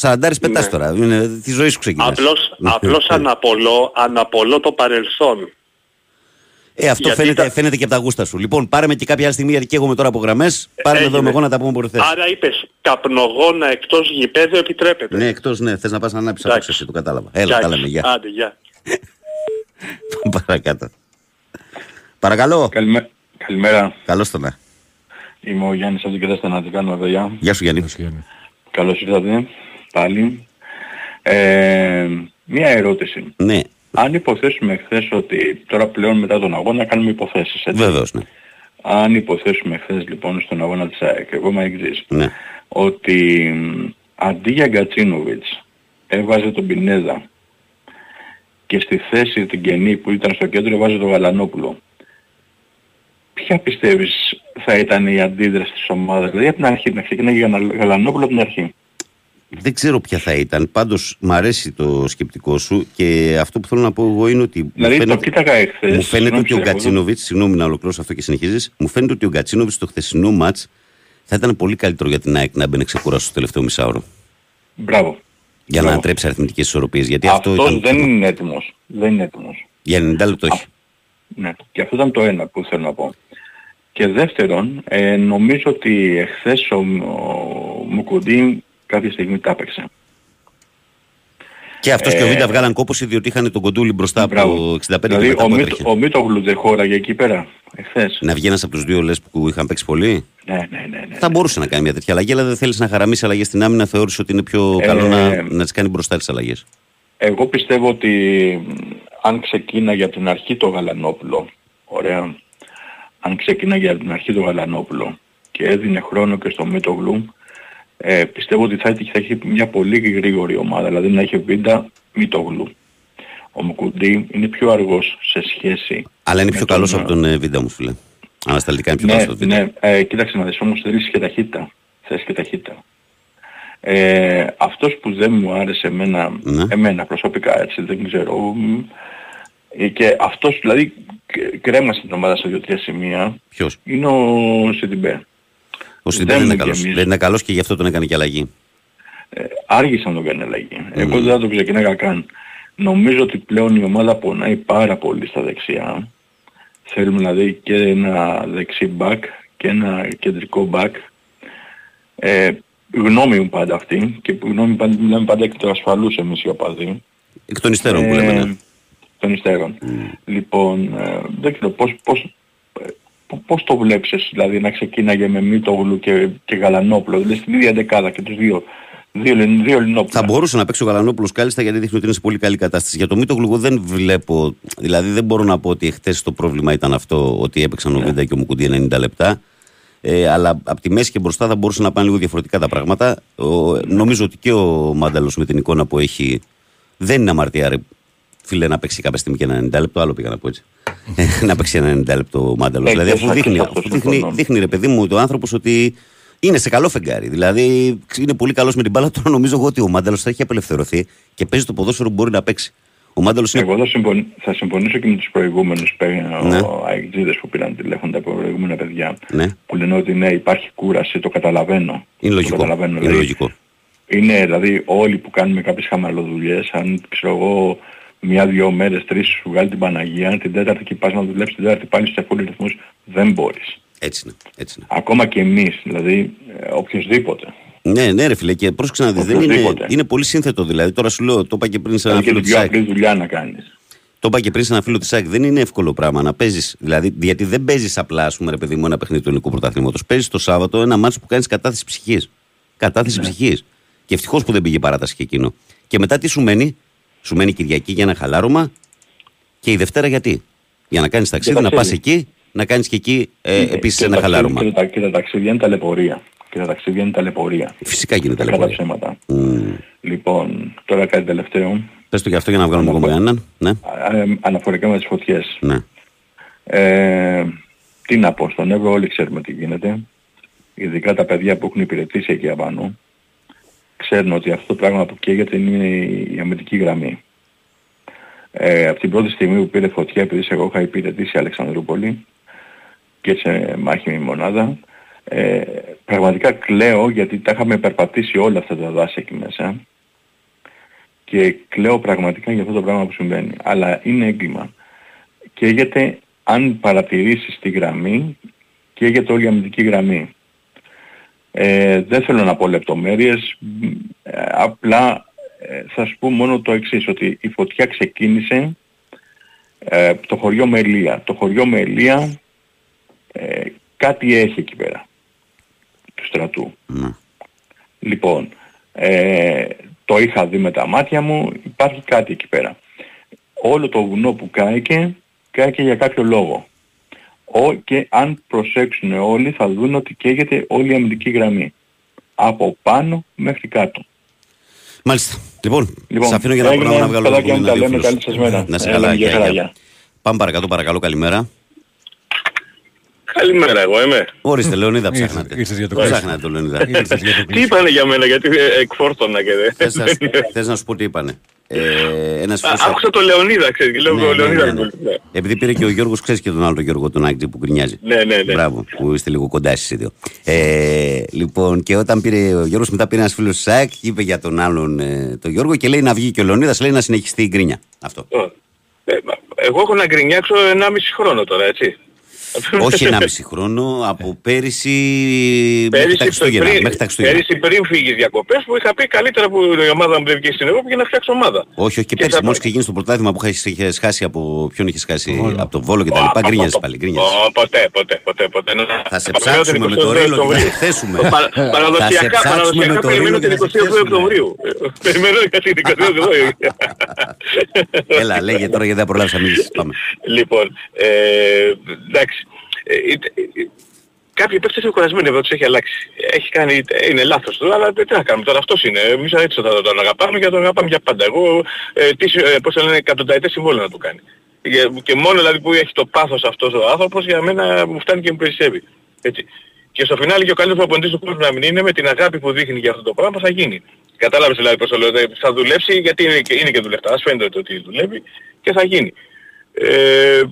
S1: 40 πετάς
S13: Ναι.
S1: τώρα. Είναι, τη ζωή σου ξεκινάς.
S13: Απλώς, απλώς αναπολώ, αναπολώ το παρελθόν.
S1: Ε, αυτό
S13: γιατί
S1: φαίνεται,
S13: τα-
S1: φαίνεται και από τα γούστα σου. Λοιπόν, πάρε με και κάποια άλλη στιγμή, γιατί καίγομαι τώρα από γραμμές. Πάρε με εδώ
S13: έγινε.
S1: με εγώ να τα πούμε μπορεί θες.
S13: Άρα είπες, καπνογόνα εκτός γηπέδου επιτρέπεται.
S1: Ναι, εκτός, ναι, θες να πας να ανάψεις
S13: Εντάξει.
S1: απόξεση, το κατάλαβα. Έλα, τα
S13: Εντάξει.
S1: λέμε, γεια.
S13: Άντε, γεια.
S1: Παρακάτω. Παρακαλώ.
S14: Καλημέ- Καλημέρα.
S1: Καλώς το να.
S14: Είμαι ο Γιάννης από την Κεδέστα τι κάνουμε παιδιά.
S1: Γεια σου Γιάννη.
S14: Καλώς ήρθατε πάλι. Ε, μία ερώτηση.
S1: Ναι,
S14: Αν υποθέσουμε χθες ότι τώρα πλέον μετά τον αγώνα κάνουμε υποθέσεις, έτσι.
S1: βεβαίως, ναι.
S14: Αν υποθέσουμε χθες λοιπόν στον αγώνα της ΑΕΚ, εγώ είμαι εξής,
S1: ναι.
S14: ότι μ, αντί για Γκατσίνοβιτς έβαζε τον Πινέδα και στη θέση την κενή που ήταν στο κέντρο έβαζε τον Γαλανόπουλο. Ποια πιστεύεις θα ήταν η αντίδραση της ομάδας, δηλαδή από την αρχή, να ξεκινάει για Γαλανόπουλο από την αρχή.
S1: Δεν ξέρω ποια θα ήταν. Πάντως, μ' αρέσει το σκεπτικό σου και αυτό που θέλω να πω εγώ είναι ότι. μου
S14: Δηλαδή το
S1: φαίνεται-
S14: κοίταγα εχθές.
S1: Μου φαίνεται
S14: συγγνώμη,
S1: ότι ο
S14: σε διακόπτω.
S1: Γκατσίνοβιτ, συγγνώμη να ολοκληρώσω αυτό και συνεχίζεις, μου φαίνεται ότι ο Γκατσίνοβιτ στο χθεσινό ματ θα ήταν πολύ καλύτερο για την ΑΕΚ να μπαίνει ξεκούραστο στο τελευταίο μισάωρο.
S14: Μπράβο.
S1: Για να
S14: Μπράβο.
S1: ανατρέψει αριθμητικές ισορροπίες. Γιατί αυτό
S14: Αυτός
S1: ήταν.
S14: δεν είναι έτοιμος. Δεν είναι έτοιμος.
S1: Για 90 λεπτό όχι.
S14: Ναι. Και αυτό ήταν το ένα που θέλω να πω. Και δεύτερον, ε, νομίζω ότι εχθές ο, ο Μουκουντή κάποια στιγμή τα έπαιξε.
S1: Και αυτός και ο
S14: ε,
S1: Βίντα βγάλαν κόπωση διότι είχαν τον κοντούλι μπροστά από το 65 και
S14: Δηλαδή
S1: μετά
S14: ο,
S1: που
S14: Μίτ,
S1: έτρεχε.
S14: ο Μίτογλου δεν χώραγε εκεί πέρα εχθές.
S1: Να βγει ένας από τους δύο λες που είχαν παίξει πολύ;
S14: Ναι, ναι, ναι. ναι.
S1: Θα μπορούσε να κάνει μια τέτοια αλλαγή, αλλά δεν θέλεις να χαραμίσεις αλλαγές στην άμυνα. Θεώρησες ότι είναι πιο
S14: Ε,
S1: καλό να, να τις κάνει μπροστά τις αλλαγές.
S14: Εγώ πιστεύω ότι μ, αν ξεκίναγε από την αρχή το Γαλανόπουλο, ωραία, αν ξεκίναγε από την αρχή το Γαλανόπουλο και έδινε χρόνο και στο Μίτογλου, ε, πιστεύω ότι θα, έχει- θα έχει μια πολύ γρήγορη ομάδα, δηλαδή να έχει βίντα Μίτογλου. Ο Μουκουντή είναι πιο αργός σε σχέση...
S1: Αλλά είναι
S14: με
S1: πιο
S14: τον,
S1: καλός
S14: ε,
S1: από τον ε, Βίντα μου, φίλε. Ανασταλτικά είναι πιο καλός
S14: ναι,
S1: από τον Βίντα.
S14: ναι, ε, κοίταξε να δεις όμως θέλεις και ταχύτητα. Θες και ταχύτητα. Ε, αυτός που δεν μου άρεσε εμένα,
S1: Ναι.
S14: εμένα προσωπικά έτσι, δεν ξέρω, μ, ε, και αυτός δηλαδή κ- κρέμασε την ομάδα σε δύο-τρία σημεία,
S1: Ποιος;
S14: είναι ο Σιντιμπέ.
S1: Ο Σιντέ
S14: δεν
S1: δεν είναι
S14: μου
S1: καλός.
S14: γεμίζει.
S1: Δεν είναι καλός και γι' αυτό τον έκανε και αλλαγή.
S14: Ε, άργησε να τον κάνει αλλαγή. Εγώ δεν θα τον ξεκινάγα καν. Νομίζω ότι πλέον η ομάδα πονάει πάρα πολύ στα δεξιά. Θέλουμε δηλαδή και ένα δεξί back και ένα κεντρικό back. Ε, γνώμη μου πάντα αυτή και που γνώμη πάντα, μιλάμε πάντα εκ του ασφαλούς εμείς οι οπαδοί.
S1: Εκ των υστέρων που λέμε. ναι.
S14: Των υστέρων. Λοιπόν, ε, δεν ξέρω πώς, πώς, ε, π- πώς το βλέπεις εσύ, δηλαδή να ξεκίναγε με Μίτογλου και, και Γαλανόπουλο, δηλαδή στην ίδια δεκάδα και τους δύο, δύο, Ελλην- δύο Ελληνόπουλα.
S1: Θα μπορούσε να παίξει ο Γαλανόπουλος κάλλιστα γιατί δείχνει ότι είναι σε πολύ καλή κατάσταση. Για το Μήτογλου εγώ δεν βλέπω, δηλαδή δεν μπορώ να πω ότι εχθέ το πρόβλημα ήταν αυτό ότι έπαιξαν ο Βίντα και ο Μουκουντή 90 λεπτά. Ε, αλλά από τη μέση και μπροστά θα μπορούσαν να πάνε λίγο διαφορετικά τα πράγματα. Ο, νομίζω ότι και ο Μάνταλος με την εικόνα που έχει δεν είναι αμαρτία, ρε, φίλε, να παίξει κάποια στιγμή και ένα 90 λεπτό. Άλλο πήγα να πω έτσι. Ε, να παίξει ένα 90 λεπτό ο Μάνταλος.
S14: Ε,
S1: δηλαδή,
S14: και
S1: αφού
S14: θα-
S1: δείχνει,
S14: αυτός
S1: αφού
S14: είναι
S1: δείχνει,
S14: προφανώς.
S1: δείχνει, ρε παιδί μου, το άνθρωπος ότι είναι σε καλό φεγγάρι. Δηλαδή είναι πολύ καλός με την μπάλα. Τώρα νομίζω εγώ ότι ο Μάνταλος θα έχει απελευθερωθεί και παίζει το ποδόσφαιρο που μπορεί να παίξει. Ο Μάνταλος είναι.
S14: Εγώ θα, συμφων... θα συμφωνήσω και με τους προηγούμενους παί-
S1: Ναι.
S14: ο αεκτζίδες που πήραν τηλέφωνο τα προηγούμενα παιδιά
S1: Ναι,
S14: που λένε ότι ναι υπάρχει κούραση, το καταλαβαίνω.
S1: είναι
S14: Το
S1: λογικό.
S14: καταλαβαίνω,
S1: Είναι
S14: δηλαδή,
S1: λογικό.
S14: Είναι δηλαδή όλοι που κάνουμε κάποιες χαμαλοδουλειές, αν ξέρω εγώ μια-δυο μέρες, τρεις σου βγάλει την Παναγία, την τέταρτη και πας να δουλέψεις την τέταρτη πάλι σε full ρυθμούς, δεν μπορείς.
S1: Έτσι είναι. Έτσι είναι.
S14: Ακόμα και εμείς, δηλαδή ε, οποιοδήποτε.
S1: Ναι, ναι, ρε φίλε, και πρόσεξε να δεις, δεν είναι,
S14: Οπωσδήποτε.
S1: είναι πολύ σύνθετο δηλαδή. Τώρα σου λέω, το είπα και πριν σε ένα
S14: Είναι και
S1: φίλο
S14: την
S1: της
S14: πιο
S1: ΣΑΚ.
S14: απλή δουλειά να κάνεις.
S1: Το είπα και πριν σε ένα φίλο της ΣΑΚ. Δεν είναι εύκολο πράγμα να παίζεις. Δηλαδή, γιατί δεν παίζεις απλά, ας πούμε, ρε παιδί μου, ένα παιχνίδι του ελληνικού πρωταθλήματος. Παίζεις το Σάββατο ένα μάτσο που κάνεις κατάθεση ψυχής. Κατάθεση
S14: Ναι.
S1: ψυχής. Και ευτυχώς που δεν πήγε παράταση και εκείνο. Και μετά τι σου μένει, σου μένει Κυριακή για ένα χαλάρωμα και η Δευτέρα γιατί; Για να κάνεις ταξίδι, να πας
S14: ταξίδι.
S1: εκεί, να κάνεις και εκεί ε,
S14: Και
S1: επίσης
S14: τα
S1: ένα
S14: ταξίδια-
S1: χαλάρωμα.
S14: Και τα, και τα ταξίδια είναι ταλαιπωρία. Και τα ταξίδια είναι ταλαιπωρία.
S1: Φυσικά γίνεται
S14: Κατά
S1: ταλαιπωρία.
S14: ψέματα.
S1: Mm.
S14: Λοιπόν, τώρα κάτι τελευταίο.
S1: Πες το και αυτό για να βγάλουμε ακόμα έναν. Ναι,
S14: Α, ε, Αναφορικά με τις φωτιές.
S1: ναι.
S14: Ε, τι να πω, στον Εύρο όλοι ξέρουμε τι γίνεται. Ειδικά τα παιδιά που έχουν υπηρετήσει εκεί απάνω. Ξέρουν ότι αυτό το πράγμα που καίγεται είναι η αμυντική γραμμή. Ε, από την πρώτη στιγμή που πήρε φωτιά, επειδή εγώ είχα υπηρετήσει Αλεξανδρούπολη και σε μάχημη μονάδα, ε, πραγματικά κλαίω γιατί τα είχαμε περπατήσει όλα αυτά τα δάση εκεί μέσα και κλαίω πραγματικά για αυτό το πράγμα που συμβαίνει. Αλλά είναι έγκλημα. Καίγεται, αν παρατηρήσεις τη γραμμή, καίγεται όλη η αμυντική γραμμή. Ε, δεν θέλω να πω λεπτομέρειες, μ, ε, απλά ε, θα σου πω μόνο το εξής, ότι η φωτιά ξεκίνησε ε, το χωριό Μελία. Το χωριό Μελία ε, κάτι έχει εκεί πέρα, του στρατού.
S1: ναι.
S14: Λοιπόν, ε, το είχα δει με τα μάτια μου, υπάρχει κάτι εκεί πέρα. Όλο το βουνό που κάηκε, κάηκε για κάποιο λόγο. Ο, και αν προσέξουν όλοι θα δουν ότι καίγεται όλη η αμυντική γραμμή. Από πάνω μέχρι κάτω.
S1: Μάλιστα. Λοιπόν,
S14: Λοιπόν,
S1: σε αφήνω για να
S14: έγινε,
S1: πρόγραμμα να βγάλω
S14: παιδάκια
S1: ένα
S14: μου, τα
S1: δύο
S14: λέμε,
S1: φίλους.
S14: καλή σας μέρα.
S1: Να σε
S14: Ε,
S1: καλά,
S14: λέμε, γεια
S1: γεια,
S14: χαρά,
S1: γεια.
S14: γεια.
S1: Πάμε παρακάτω, παρακαλώ, καλημέρα.
S15: Καλημέρα, εγώ είμαι.
S1: Ορίστε, Λεωνίδα ψάχνατε.
S4: ήρθες για το
S1: Πού
S4: κλείσιμο.
S1: ψάχνατε το Λεωνίδα.
S4: Ήρθες για το
S15: Τι
S4: κλείσιμο.
S15: είπανε για μένα, γιατί ε, εκφόρτωνα και δεν...
S1: Θες να- Θες να σου πω τι είπανε. Ε, ένας
S15: Α,
S1: φίλος-
S15: Άκουσα το Λεωνίδα, ξέρεις, και λέω
S1: Ναι,
S15: ο
S1: ναι,
S15: Λεωνίδα.
S1: ναι, ναι.
S15: ναι.
S1: Επειδή πήρε και ο Γιώργος, ξέρεις και τον άλλο τον Γιώργο, τον Άγκτζη που γκρινιάζει.
S15: Ναι, ναι, ναι.
S1: Μπράβο, που είστε λίγο κοντά εσείς οι δύο. Ε, λοιπόν, και όταν πήρε ο Γιώργος, μετά πήρε ένας φίλος του ΣΑΚ, είπε για τον άλλον ε, τον Γιώργο και λέει να βγει και ο Λεωνίδας, λέει να συνεχιστεί η γκρίνια. Αυτό.
S15: Ε, μα, εγώ έχω να γκρινιάξω 1,5 χρόνο τώρα, έτσι.
S1: Όχι 1,5 χρόνο, από πέρυσι, μέχρι τα
S15: Πέρυσι,
S1: Χριστούγεννα.
S15: πριν,
S1: Μέχρι τα Χριστούγεννα.
S15: πέρυσι πριν φύγεις διακοπές που είχα πει καλύτερα που η ομάδα μου δεν βγήκε στην Ευρώπη για να φτιάξω ομάδα.
S1: Όχι, όχι και
S15: Και
S1: πέρσι.
S15: θα-
S1: Μόλις ξεκίνησε το πρωτάθλημα που είχες- είχες χάσει από. Ποιον είχες χάσει, από το Βόλο και τα λοιπά.
S15: Α,
S1: Γκρίνιαζε
S15: πο-
S1: πάλι. γκρίνιαζες.
S15: Ω, Ποτέ, ποτέ, ποτέ, ποτέ.
S1: Θα σε ψάξουμε με το ρίλο και θα σε χθέσουμε.
S15: Παρα-
S1: Θα σε
S15: Παραδοσιακά,
S1: ψάξουμε με
S15: παραδοσιακά
S1: το
S15: περιμένω
S1: ρίλο και
S15: την
S1: θα σε
S15: 22
S1: χθέσουμε.
S15: Οκτωβρίου. Ε, Περιμένω για την 22 Οκτωβρίου.
S1: Έλα, λέγε τώρα γιατί δεν προλάβεις να μιλήσεις. Πάμε.
S15: Λοιπόν, ε, εντάξει. Ε, ε, ε, Κάποιοι παίκτες είναι κουρασμένοι εδώ, τους έχει αλλάξει. Έχει κάνει, είναι λάθος του, αλλά τι να κάνουμε τώρα, αυτός είναι. Εμείς έτσι θα τον αγαπάμε και τον αγαπάμε για πάντα. Εγώ, ε, τις, ε, πώς το λένε, εκατονταετές συμβόλαιο να του κάνει. Και, και μόνο δηλαδή που έχει το πάθος αυτός ο άνθρωπος, για μένα μου φτάνει και μου περισσεύει. Έτσι. Και στο φινάλι και ο καλύτερος προπονητής του κόσμου να μην είναι με την αγάπη που δείχνει για αυτό το πράγμα θα γίνει. Κατάλαβες δηλαδή πώς το λέω, δηλαδή, θα δουλέψει γιατί είναι και, είναι και δουλευτάς, φαίνεται ότι δουλεύει και θα γίνει. Ε, τι, ε,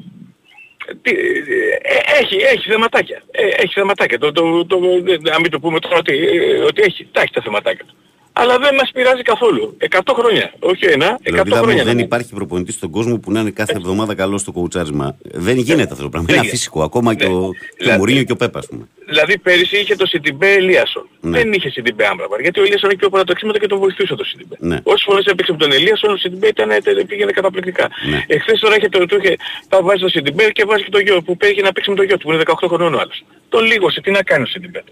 S15: έχει, έχει θεματάκια. Ε, έχει θεματάκια. Το, το, το, ε, να μην το πούμε τώρα ότι, ε, ότι έχει, τα έχει τα θεματάκια του. Αλλά δεν μας πειράζει καθόλου. 100 χρόνια. Όχι ένα, 100
S1: Λεωνίδα μου,
S15: χρόνια.
S1: δεν υπάρχει προπονητής στον κόσμο που να είναι κάθε εβδομάδα καλό στο κοουτσάρισμα. Δεν γίνεται αυτό το πράγμα. Είναι
S15: Δεν
S1: αφύσικο. Ακόμα και ο, και ο
S15: Δηλαδή-
S1: Μουρίνιο και ο Πεπ, ας πούμε.
S15: Δηλαδή πέρυσι είχε το Σιντιμπέ Ελίασον.
S1: Ναι.
S15: Δεν είχε Σιντιμπέ Άμραμπατ. Γιατί ο Ελίασον είχε πιο πολλά ταξίματα και τον βοηθούσε το Σιντιμπέ.
S1: Ναι.
S15: Όσες φορές έπαιξε με τον Ελίασον, ο Σιντιμπέ ήταν, ε, πήγαινε καταπληκτικά.
S1: Ναι.
S15: Εχθές τώρα είχε το, του είχε, τα βάζει το Σιντιμπέ και βάζει και το γιο που πήγε να παίξει με το γιο του που είναι 18 χρονών ο άλλος. Τον λίγωσε, τι να κάνει ο Σιντιμπέ.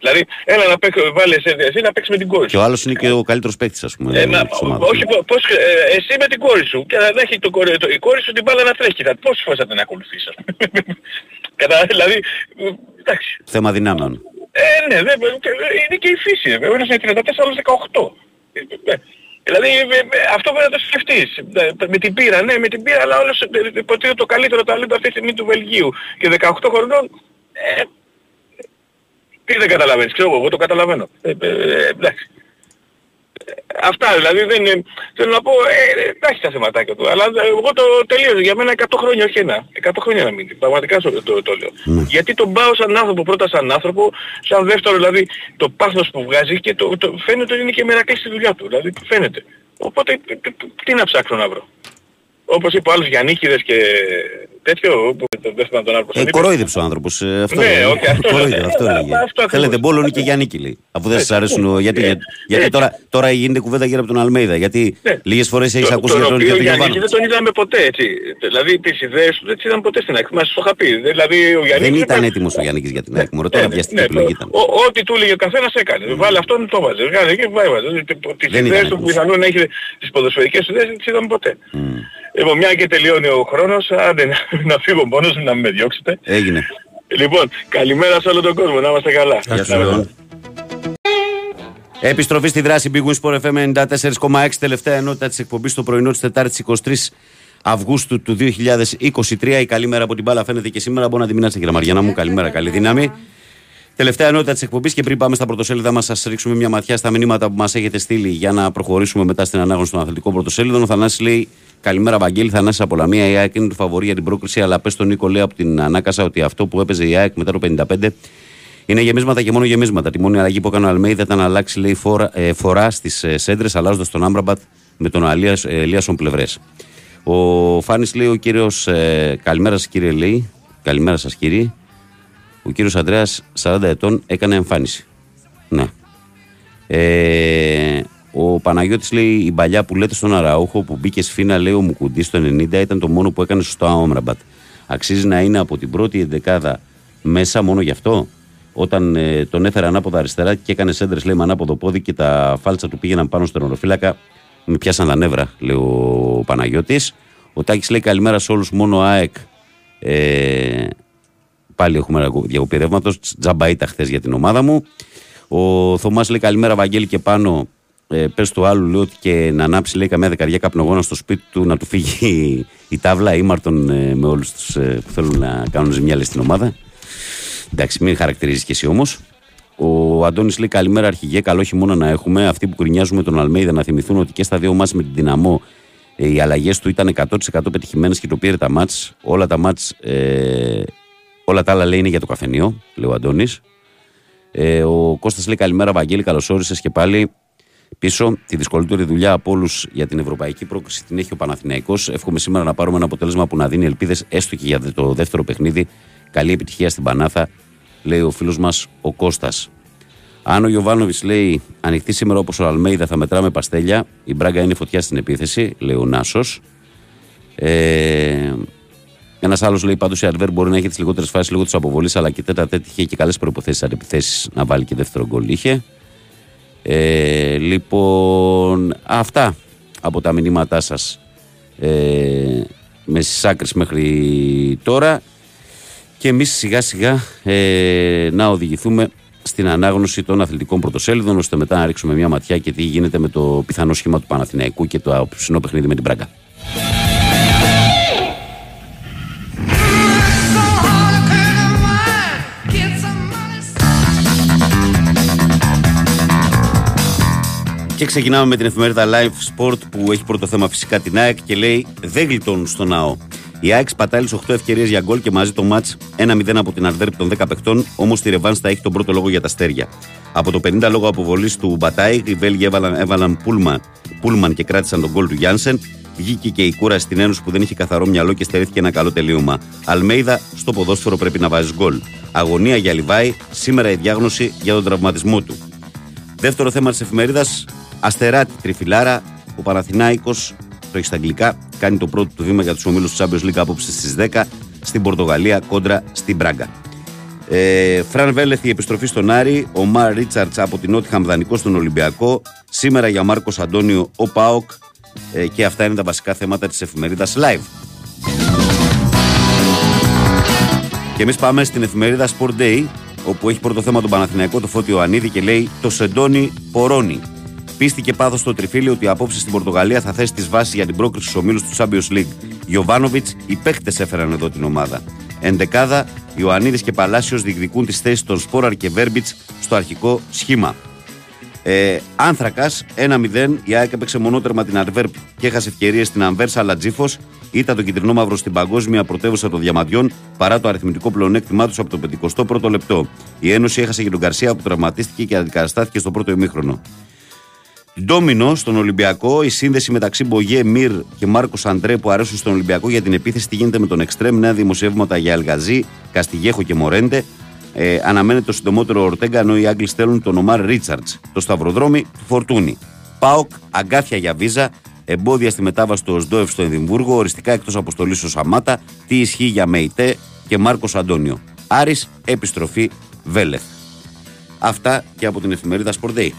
S15: Τώρα. Δηλαδή, έλα να παίξει, βάλε εσύ, εσύ να παίξεις με την κόρη σου.
S1: Και ο άλλος είναι και ο καλύτερος παίκτης, ας πούμε.
S15: Ε, μα,
S1: της ομάδας.
S15: όχι, πο- πώς, ε, εσύ με την κόρη σου και να έχει το, κορ- το, η κόρη σου την μπάλα να τρέχει. Θα, πόσες φορές θα την ακολουθείς. ας πούμε. Κατά, δηλαδή, ε, εντάξει.
S1: Θέμα δυνάμεων.
S15: Ε, ναι, δεν, και, ε, είναι και η φύση. ε, Ο ένας είναι 34, ο άλλος 18. Ε, ε, Δηλαδή ε, ε, αυτό πρέπει να το σκεφτείς. Ε, Με την πείρα, ναι, με την πείρα, αλλά όλος ε, ε, υποτίθεται το καλύτερο ταλέντο αυτή τη στιγμή του Βελγίου. Και 18 χρονών, ε, τι δεν καταλαβαίνεις, ξέρω εγώ, εγώ το καταλαβαίνω. Ε, ε, ε, εντάξει. Ε, Αυτά δηλαδή δεν είναι, θέλω να πω, ε, ε, εντάξει τα θεματάκια του, αλλά ε, εγώ το τελείωσα για μένα 100 χρόνια, όχι ένα. 100 χρόνια να μείνει, πραγματικά το, το, το λέω. Γιατί τον πάω σαν άνθρωπο, πρώτα σαν άνθρωπο, σαν δεύτερο δηλαδή το πάθος που βγάζει και το, το φαίνεται ότι είναι και μερακλής στη δουλειά του, δηλαδή φαίνεται. Οπότε ε, ε, τι να ψάξω να βρω. Όπως είπε ο άλλος Γιαννίκηδες και τέτοιο, που το δεύτερο τον άλλο πώς
S1: Ε,
S15: τον είπε.
S1: κορόιδεψε ο άνθρωπος. Ε, αυτό
S15: Ναι,
S1: έλεγε.
S15: όχι, αυτό
S1: Κορόιδε,
S15: λέω.
S1: αυτό
S15: Ε,
S1: έλεγε.
S15: αυτό ακριβώς.
S1: Θέλετε μπόλον και Γιάννικη λέει. Αφού δεν σας αρέσουν. ο- Γιατί, γιατί, γιατί τώρα, τώρα γίνεται κουβέντα γύρω από τον Αλμέιδα. Γιατί
S15: Ναι.
S1: λίγες φορές έχεις
S15: Το-
S1: ακούσει
S15: τον
S1: για τον
S15: οποίο
S1: για τον
S15: Γιάννη
S1: Γιωβάνο.
S15: δεν τον είδαμε ποτέ έτσι. Δηλαδή τις ιδέες του δεν τις είδαμε ποτέ στην ΑΕΚ. Μας το είχα πει. Δηλαδή ο Γιάννης
S1: Δεν
S15: είναι
S1: ήταν
S15: πε-
S1: έτοιμος ο Γιάννης για την ΑΕΚ. Μωρέ, τώρα
S15: Ναι,
S1: βιαστική
S15: ναι,
S1: επιλογή ήταν.
S15: ο- Ό,τι του έλεγε ο καθένας έκανε. Βάλε αυτόν το βάζε. Βγάλε και βάζε. Τις
S1: Δεν
S15: ιδέες
S1: ήταν
S15: του που
S1: έτοιμος.
S15: πιθανόν να έχει τις ποδοσφαιρικές ιδέες δεν τις είδαμε ποτέ. Λοιπόν, μια και τελειώνει ο χρόνος, άντε να, να φύγω μόνος μου να με διώξετε.
S1: Έγινε.
S15: Λοιπόν, καλημέρα σε όλο τον κόσμο, να είμαστε καλά.
S1: Γεια σου, Λεόν. Επιστροφή στη δράση Big Win Sport FM 94,6 τελευταία ενότητα της εκπομπής το πρωινό της Τετάρτης 23 Αυγούστου του 2023. Η καλή μέρα από την μπάλα φαίνεται και σήμερα. Μπορώ να τη μοιράσετε κύριε Μαριάννα μου. Καλημέρα, καλή δύναμη. Τελευταία ενότητα της εκπομπής και πριν πάμε στα πρωτοσέλιδα μας, σα ρίξουμε μια ματιά στα μηνύματα που μας έχετε στείλει για να προχωρήσουμε μετά στην ανάγνωση των αθλητικών πρωτοσέλιδων. Ο Θανάσης λέει: Καλημέρα, Βαγγέλη. Θανάσης από Λαμία. Η ΑΕΚ είναι του φαβορή για την πρόκριση, αλλά πες τον Νίκο, λέει από την Ανάκασα ότι αυτό που έπαιζε η ΑΕΚ μετά το 55 είναι γεμίσματα και μόνο γεμίσματα. Τη μόνη αλλαγή που έκανε ο Αλμέιδα ήταν να αλλάξει λέει, φορά, ε, φορά στις ε, σέντρες, αλλάζοντας τον Άμπραμπατ με τον Αλίας, ε, Ελίασον πλευρές. Ο Φάνης λέει: Ο κύριος, ε, καλημέρα σας κύριε, λέει. Καλημέρα σας κύριε. Ο κύριος Ανδρέας 40 ετών έκανε εμφάνιση. Ναι. Ε, ο Παναγιώτης λέει η παλιά που λέτε στον Αραούχο που μπήκε σφίνα λέει ο Μουκουντής στο 90 ήταν το μόνο που έκανε σωστό Άμραμπατ. Αξίζει να είναι από την πρώτη εντεκάδα μέσα μόνο γι' αυτό; Όταν ε, τον έφερε ανάποδα αριστερά και έκανε σέντρες λέει με ανάποδο πόδι και τα φάλτσα του πήγαιναν πάνω στον οροφύλακα με πιάσαν τα νεύρα λέει ο Παναγιώτης. Ο Τάκης λέει καλημέρα σε όλους μόνο ΑΕΚ ε, Πάλι έχουμε διακοπή ρεύματος. Τζαμπαΐτα χθες για την ομάδα μου. Ο Θωμάς λέει καλημέρα, Βαγγέλη και πάνω. Ε, Πες του άλλου, λέει ότι και να ανάψει λέει καμιά δεκαριά καπνογόνα στο σπίτι του να του φύγει η τάβλα ήμαρτον ε, με όλους τους ε, που θέλουν να κάνουν ζημιά λέει, στην ομάδα. Εντάξει, μην χαρακτηρίζεις και εσύ όμως. Ο Αντώνης λέει καλημέρα, αρχηγέ. Καλό χειμώνα να έχουμε. Αυτοί που κρινιάζουν τον Αλμέιδα να θυμηθούν ότι και στα δύο μάτς με την Δυναμό ε, οι αλλαγές του ήταν 100% πετυχημένες και το πήρε τα μάτς. Όλα τα μάτς ε, Όλα τα άλλα λέει είναι για το καφενείο, λέει ο Αντώνης. Ε, ο Κώστας λέει καλημέρα, Βαγγέλη, καλώς όρισες και πάλι πίσω. Τη δυσκολότερη δουλειά από όλους για την ευρωπαϊκή πρόκληση την έχει ο Παναθηναϊκός. Εύχομαι σήμερα να πάρουμε ένα αποτέλεσμα που να δίνει ελπίδες έστω και για το δεύτερο παιχνίδι. Καλή επιτυχία στην Πανάθα, λέει ο φίλος μας ο Κώστας. Αν ο Γιωβάνοβιτς λέει ανοιχτή σήμερα όπως ο Αλμέιδα θα μετράμε παστέλια, η Μπράγκα είναι φωτιά στην επίθεση, λέει ο Νάσος. Ε, ένας άλλος λέει πάντως η Αρβέρ μπορεί να έχει τις λιγότερες φάσεις λόγω της αποβολής, αλλά και τέτα τέτοια είχε και καλές προποθέσει αντεπιθέσει να βάλει και δεύτερο γκολ. Είχε. Ε, λοιπόν, αυτά από τα μηνύματά σας ε, με στις άκρες μέχρι τώρα. Και εμείς σιγά σιγά ε, να οδηγηθούμε στην ανάγνωση των αθλητικών πρωτοσέλιδων, ώστε μετά να ρίξουμε μια ματιά και τι γίνεται με το πιθανό σχήμα του Παναθηναϊκού και το απόψινό παιχνίδι με την Πράγκα. Και ξεκινάμε με την εφημερίδα Live Sport που έχει πρώτο θέμα φυσικά την ΑΕΚ και λέει δεν γλιτώνουν στο ναό. Η ΑΕΚ σπατάλησε 8 ευκαιρίες για γκολ και μαζί το μάτς 1-0 από την Αρδέρπ των 10 παιχτών, όμως τη Ρεβάνς θα έχει τον πρώτο λόγο για τα αστέρια. Από το 50 λόγω αποβολής του Μπατάι, οι Βέλγοι έβαλαν, έβαλαν πούλμαν, πούλμαν και κράτησαν τον γκολ του Γιάνσεν. Βγήκε και η κούρα στην Ένωση που δεν είχε καθαρό μυαλό και στερήθηκε ένα καλό τελείωμα. Αλμέιδα, στο ποδόσφαιρο πρέπει να βάζει γκολ. Αγωνία για Λιβάη, σήμερα η διάγνωση για τον τραυματισμό του. Δεύτερο θέμα της εφημερίδας, Αστεράτη Τριφυλάρα. Ο Παναθηνάικο, το έχει στα αγγλικά, κάνει το πρώτο του βήμα για τους ομίλους του Champions League απόψε στις 10 στην Πορτογαλία κόντρα στην Μπράγκα. Ε, Φραν Βέλεθ η επιστροφή στον Άρη. Ο Μαρ Ρίτσαρτς από την Νότια Δανεικός στον Ολυμπιακό. Σήμερα για Μάρκος Αντώνιο ο Πάοκ. Ε, και αυτά είναι τα βασικά θέματα της εφημερίδας Live. Και εμείς πάμε στην εφημερίδα Sport Day, όπου έχει πρώτο θέμα τον Παναθηναϊκό, το Φώτιο Ανίδη και λέει Το Σεντόνι Πορώνει. Πίστη και πάθος στο τριφύλι ότι απόψε στην Πορτογαλία θα θέσει τις βάσεις για την πρόκριση στους ομίλους του Champions League. Γιωβάνοβιτς, οι παίχτε έφεραν εδώ την ομάδα. Εντεκάδα, Ιωαννίδης και Παλάσιος διεκδικούν τις θέσεις των Σπόραρ και Βέρμπιτς στο αρχικό σχήμα. Ε, Άνθρακας 1-0. Η ΑΕΚ έπαιξε μονότερμα την Αρβέρπ και έχασε ευκαιρίες στην Αμβέρσα, αλλά Τζίφος ήταν το κυτρινό μαύρο στην παγκόσμια πρωτεύουσα των Διαμαντιών παρά το αριθμητικό πλεονέκτημά τους από το 51ο λεπτό. Η Ένωση έχασε και τον Καρσία που τραυματίστηκε και αντικαταστάθηκε στο πρώτο ημίχρονο. Ντόμινο στον Ολυμπιακό, η σύνδεση μεταξύ Μπογέ, Μυρ και Μάρκος Αντρέ που αρέσουν στον Ολυμπιακό για την επίθεση. Τι γίνεται με τον Εκστρέμ, νέα δημοσιεύματα για Ελγαζή, Καστιγέχο και Μορέντε. Ε, αναμένεται το συντομότερο Ορτέγκα, ενώ οι Άγγλοι στέλνουν τον Ομάρ Ρίτσαρτς. Το σταυροδρόμι του Φορτούνη. Πάοκ, αγκάθια για βίζα, εμπόδια στη μετάβαση του Οσντόεφ στο Εδιμβούργο, οριστικά εκτός αποστολής στο Σαμάτα, τι ισχύει για Μεϊτέ και Μάρκος Αντώνιο. Άρης, επιστροφή Βέλεθ. Αυτά και από την εφημερίδα Sport Day.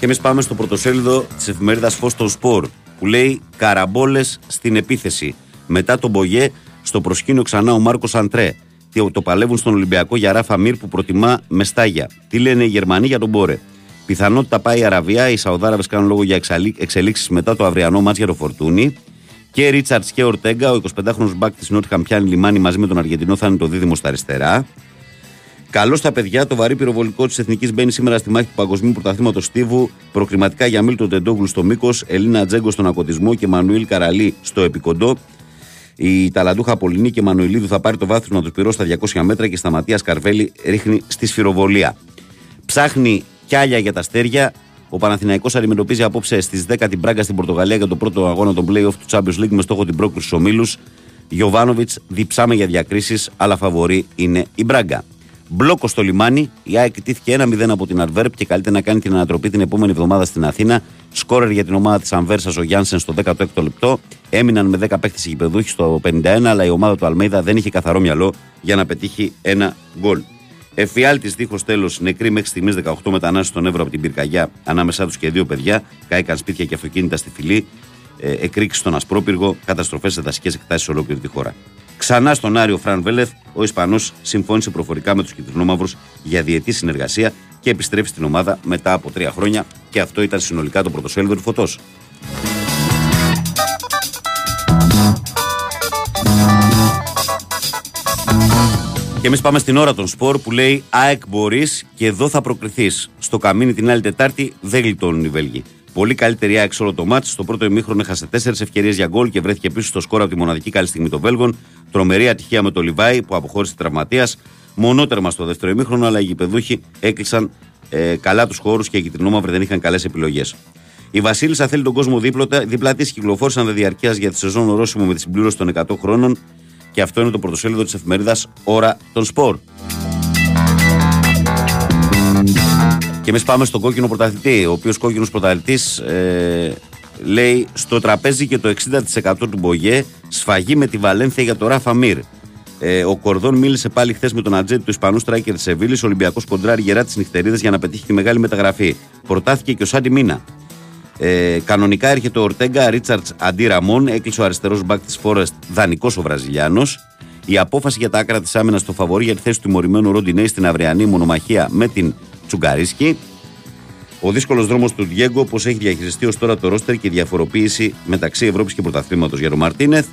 S1: Και εμείς πάμε στο πρωτοσέλιδο της εφημερίδας Φω των Σπορ που λέει Καραμπόλες στην επίθεση. Μετά τον Μπογέ, στο προσκήνιο ξανά ο Μάρκος Αντρέ. Και το παλεύουν στον Ολυμπιακό για Ράφα Μύρ που προτιμά με στάγια. Τι λένε οι Γερμανοί για τον Μπόρε. Πιθανότητα πάει η Αραβία. Οι Σαουδάραβες κάνουν λόγο για εξελίξεις μετά το αυριανό μάτς για το Φορτούνι. Και Ρίτσαρτς και Ορτέγκα, ο 25χρονο μπακ της Νότια πιάνει λιμάνι μαζί με τον Αργεντινό, θα είναι το δίδυμο στα αριστερά. Καλό στα παιδιά, το βαρύ πυροβολικό της Εθνικής μπαίνει σήμερα στη μάχη του Παγκοσμίου Πρωταθλήματος Στίβου. Προκριματικά για Μίλτο Τεντόγλου στο μήκος, Ελίνα Τζέγκο στον ακοτισμό και Μανουήλ Καραλή στο επικοντό. Η Ταλαντούχα Πολυνή και Μανουηλίδου θα πάρει το βάθρο τους πυρό στα 200 μέτρα και στα Ματίας Καρβέλη ρίχνει στη σφυροβολία. Ψάχνει κιάλια για τα στέρια. Ο Παναθηναϊκός αντιμετωπίζει απόψε στις 10 την Πράγκα στην Πορτογαλία για το πρώτο αγώνα των playoff του Champions League με στόχο την πρόκριση στους ομίλους. Γιωβάνοβιτς διψάμε για διακρίσεις, αλλά φαβορή είναι η Μπράγκα. Μπλόκο στο λιμάνι. Η ΑΕΚ τήθηκε 1-0 από την Αρβέρπ και καλείται να κάνει την ανατροπή την επόμενη εβδομάδα στην Αθήνα. Σκόρερ για την ομάδα της Αμβέρσα ο Γιάνσεν στο 16ο λεπτό. Έμειναν με 10 παίχτε γηπεδούχοι στο 51, αλλά η ομάδα του Αλμέιδα δεν είχε καθαρό μυαλό για να πετύχει ένα γκολ. Εφιάλτης δίχως τέλος νεκρή μέχρι στιγμής 18 μετανάστες στον Εύρο από την πυρκαγιά ανάμεσά τους και δύο παιδιά. Κάηκαν σπίτια και αυτοκίνητα στη φυλή. Ε, εκρήξει στον Ασπρόπυργο, καταστροφές σε δασικές εκτάσεις σε ολόκληρη τη χώρα. Ξανά στον Άριο Φραν Βέλεθ, ο Ισπανός συμφώνησε προφορικά με τους κυτρινόμαυρου για διετή συνεργασία και επιστρέφει στην ομάδα μετά από τρία χρόνια. Και αυτό ήταν συνολικά το πρωτοσέλιδο του φωτός. Και εμείς πάμε στην ώρα των σπορ που λέει ΑΕΚ μπορείς και εδώ θα προκριθείς. Στο καμίνι την άλλη Τετάρτη δεν γλιτώνουν οι Βέλγοι. Πολύ καλύτερη ΑΕΚ όλο το μάτς. Στο πρώτο ημίχρονο έχασε τέσσερις ευκαιρίες για γκολ και βρέθηκε πίσω στο σκορ από τη μοναδική καλή στιγμή των Βέλγων. Τρομερή ατυχία με το Λιβάη που αποχώρησε τραυματίας. Μονότερμα στο δεύτερο ημίχρονο, αλλά οι γηπεδούχοι έκλεισαν ε, καλά τους χώρους και οι κυτρινόμαυροι δεν είχαν καλές επιλογές. Η Βασίλισσα θέλει τον κόσμο δίπλα, δίπλα της. Κυκλοφόρησαν δε διαρκείας για τη σεζόν ορόσημο με τη συμπλήρωση των 100 χρόνων. Και αυτό είναι το πρωτοσέλιδο της εφημερίδας Ωρα των Σπορ. Και εμείς πάμε στον κόκκινο πρωταθλητή, ο οποίος κόκκινος πρωταθλητής ε, λέει στο τραπέζι και το 60% του Μπογέ σφαγή με τη Βαλένθια για το Ράφα Μύρ. Ε, ο Κορδόν μίλησε πάλι χθες με τον ατζέντη του Ισπανού Στράικερ της Σεβίλης. Ο Ολυμπιακός κοντράρει γερά τι νυχτερίδε για να πετύχει τη μεγάλη μεταγραφή. Προτάθηκε και ο Σάντι Μίνα. Ε, κανονικά έρχεται ο Ορτέγκα Ρίτσαρτς αντί Ραμόν. Έκλεισε ο αριστερός μπακ της Φόρεστ, δανεικός ο Βραζιλιάνος. Η απόφαση για τα άκρα της άμυνας στο φαβορή για τη θέση του τιμωρημένου Ροντινέι στην αυριανή μονομαχία με την Τσουκαρίτσκι. Ο δύσκολος δρόμος του Ντιέγκο, πώς έχει διαχειριστεί ως τώρα το ρόστερ και η διαφοροποίηση μεταξύ Ευρώπης και Πρωταθλήματος για τον Μαρτίνεθ.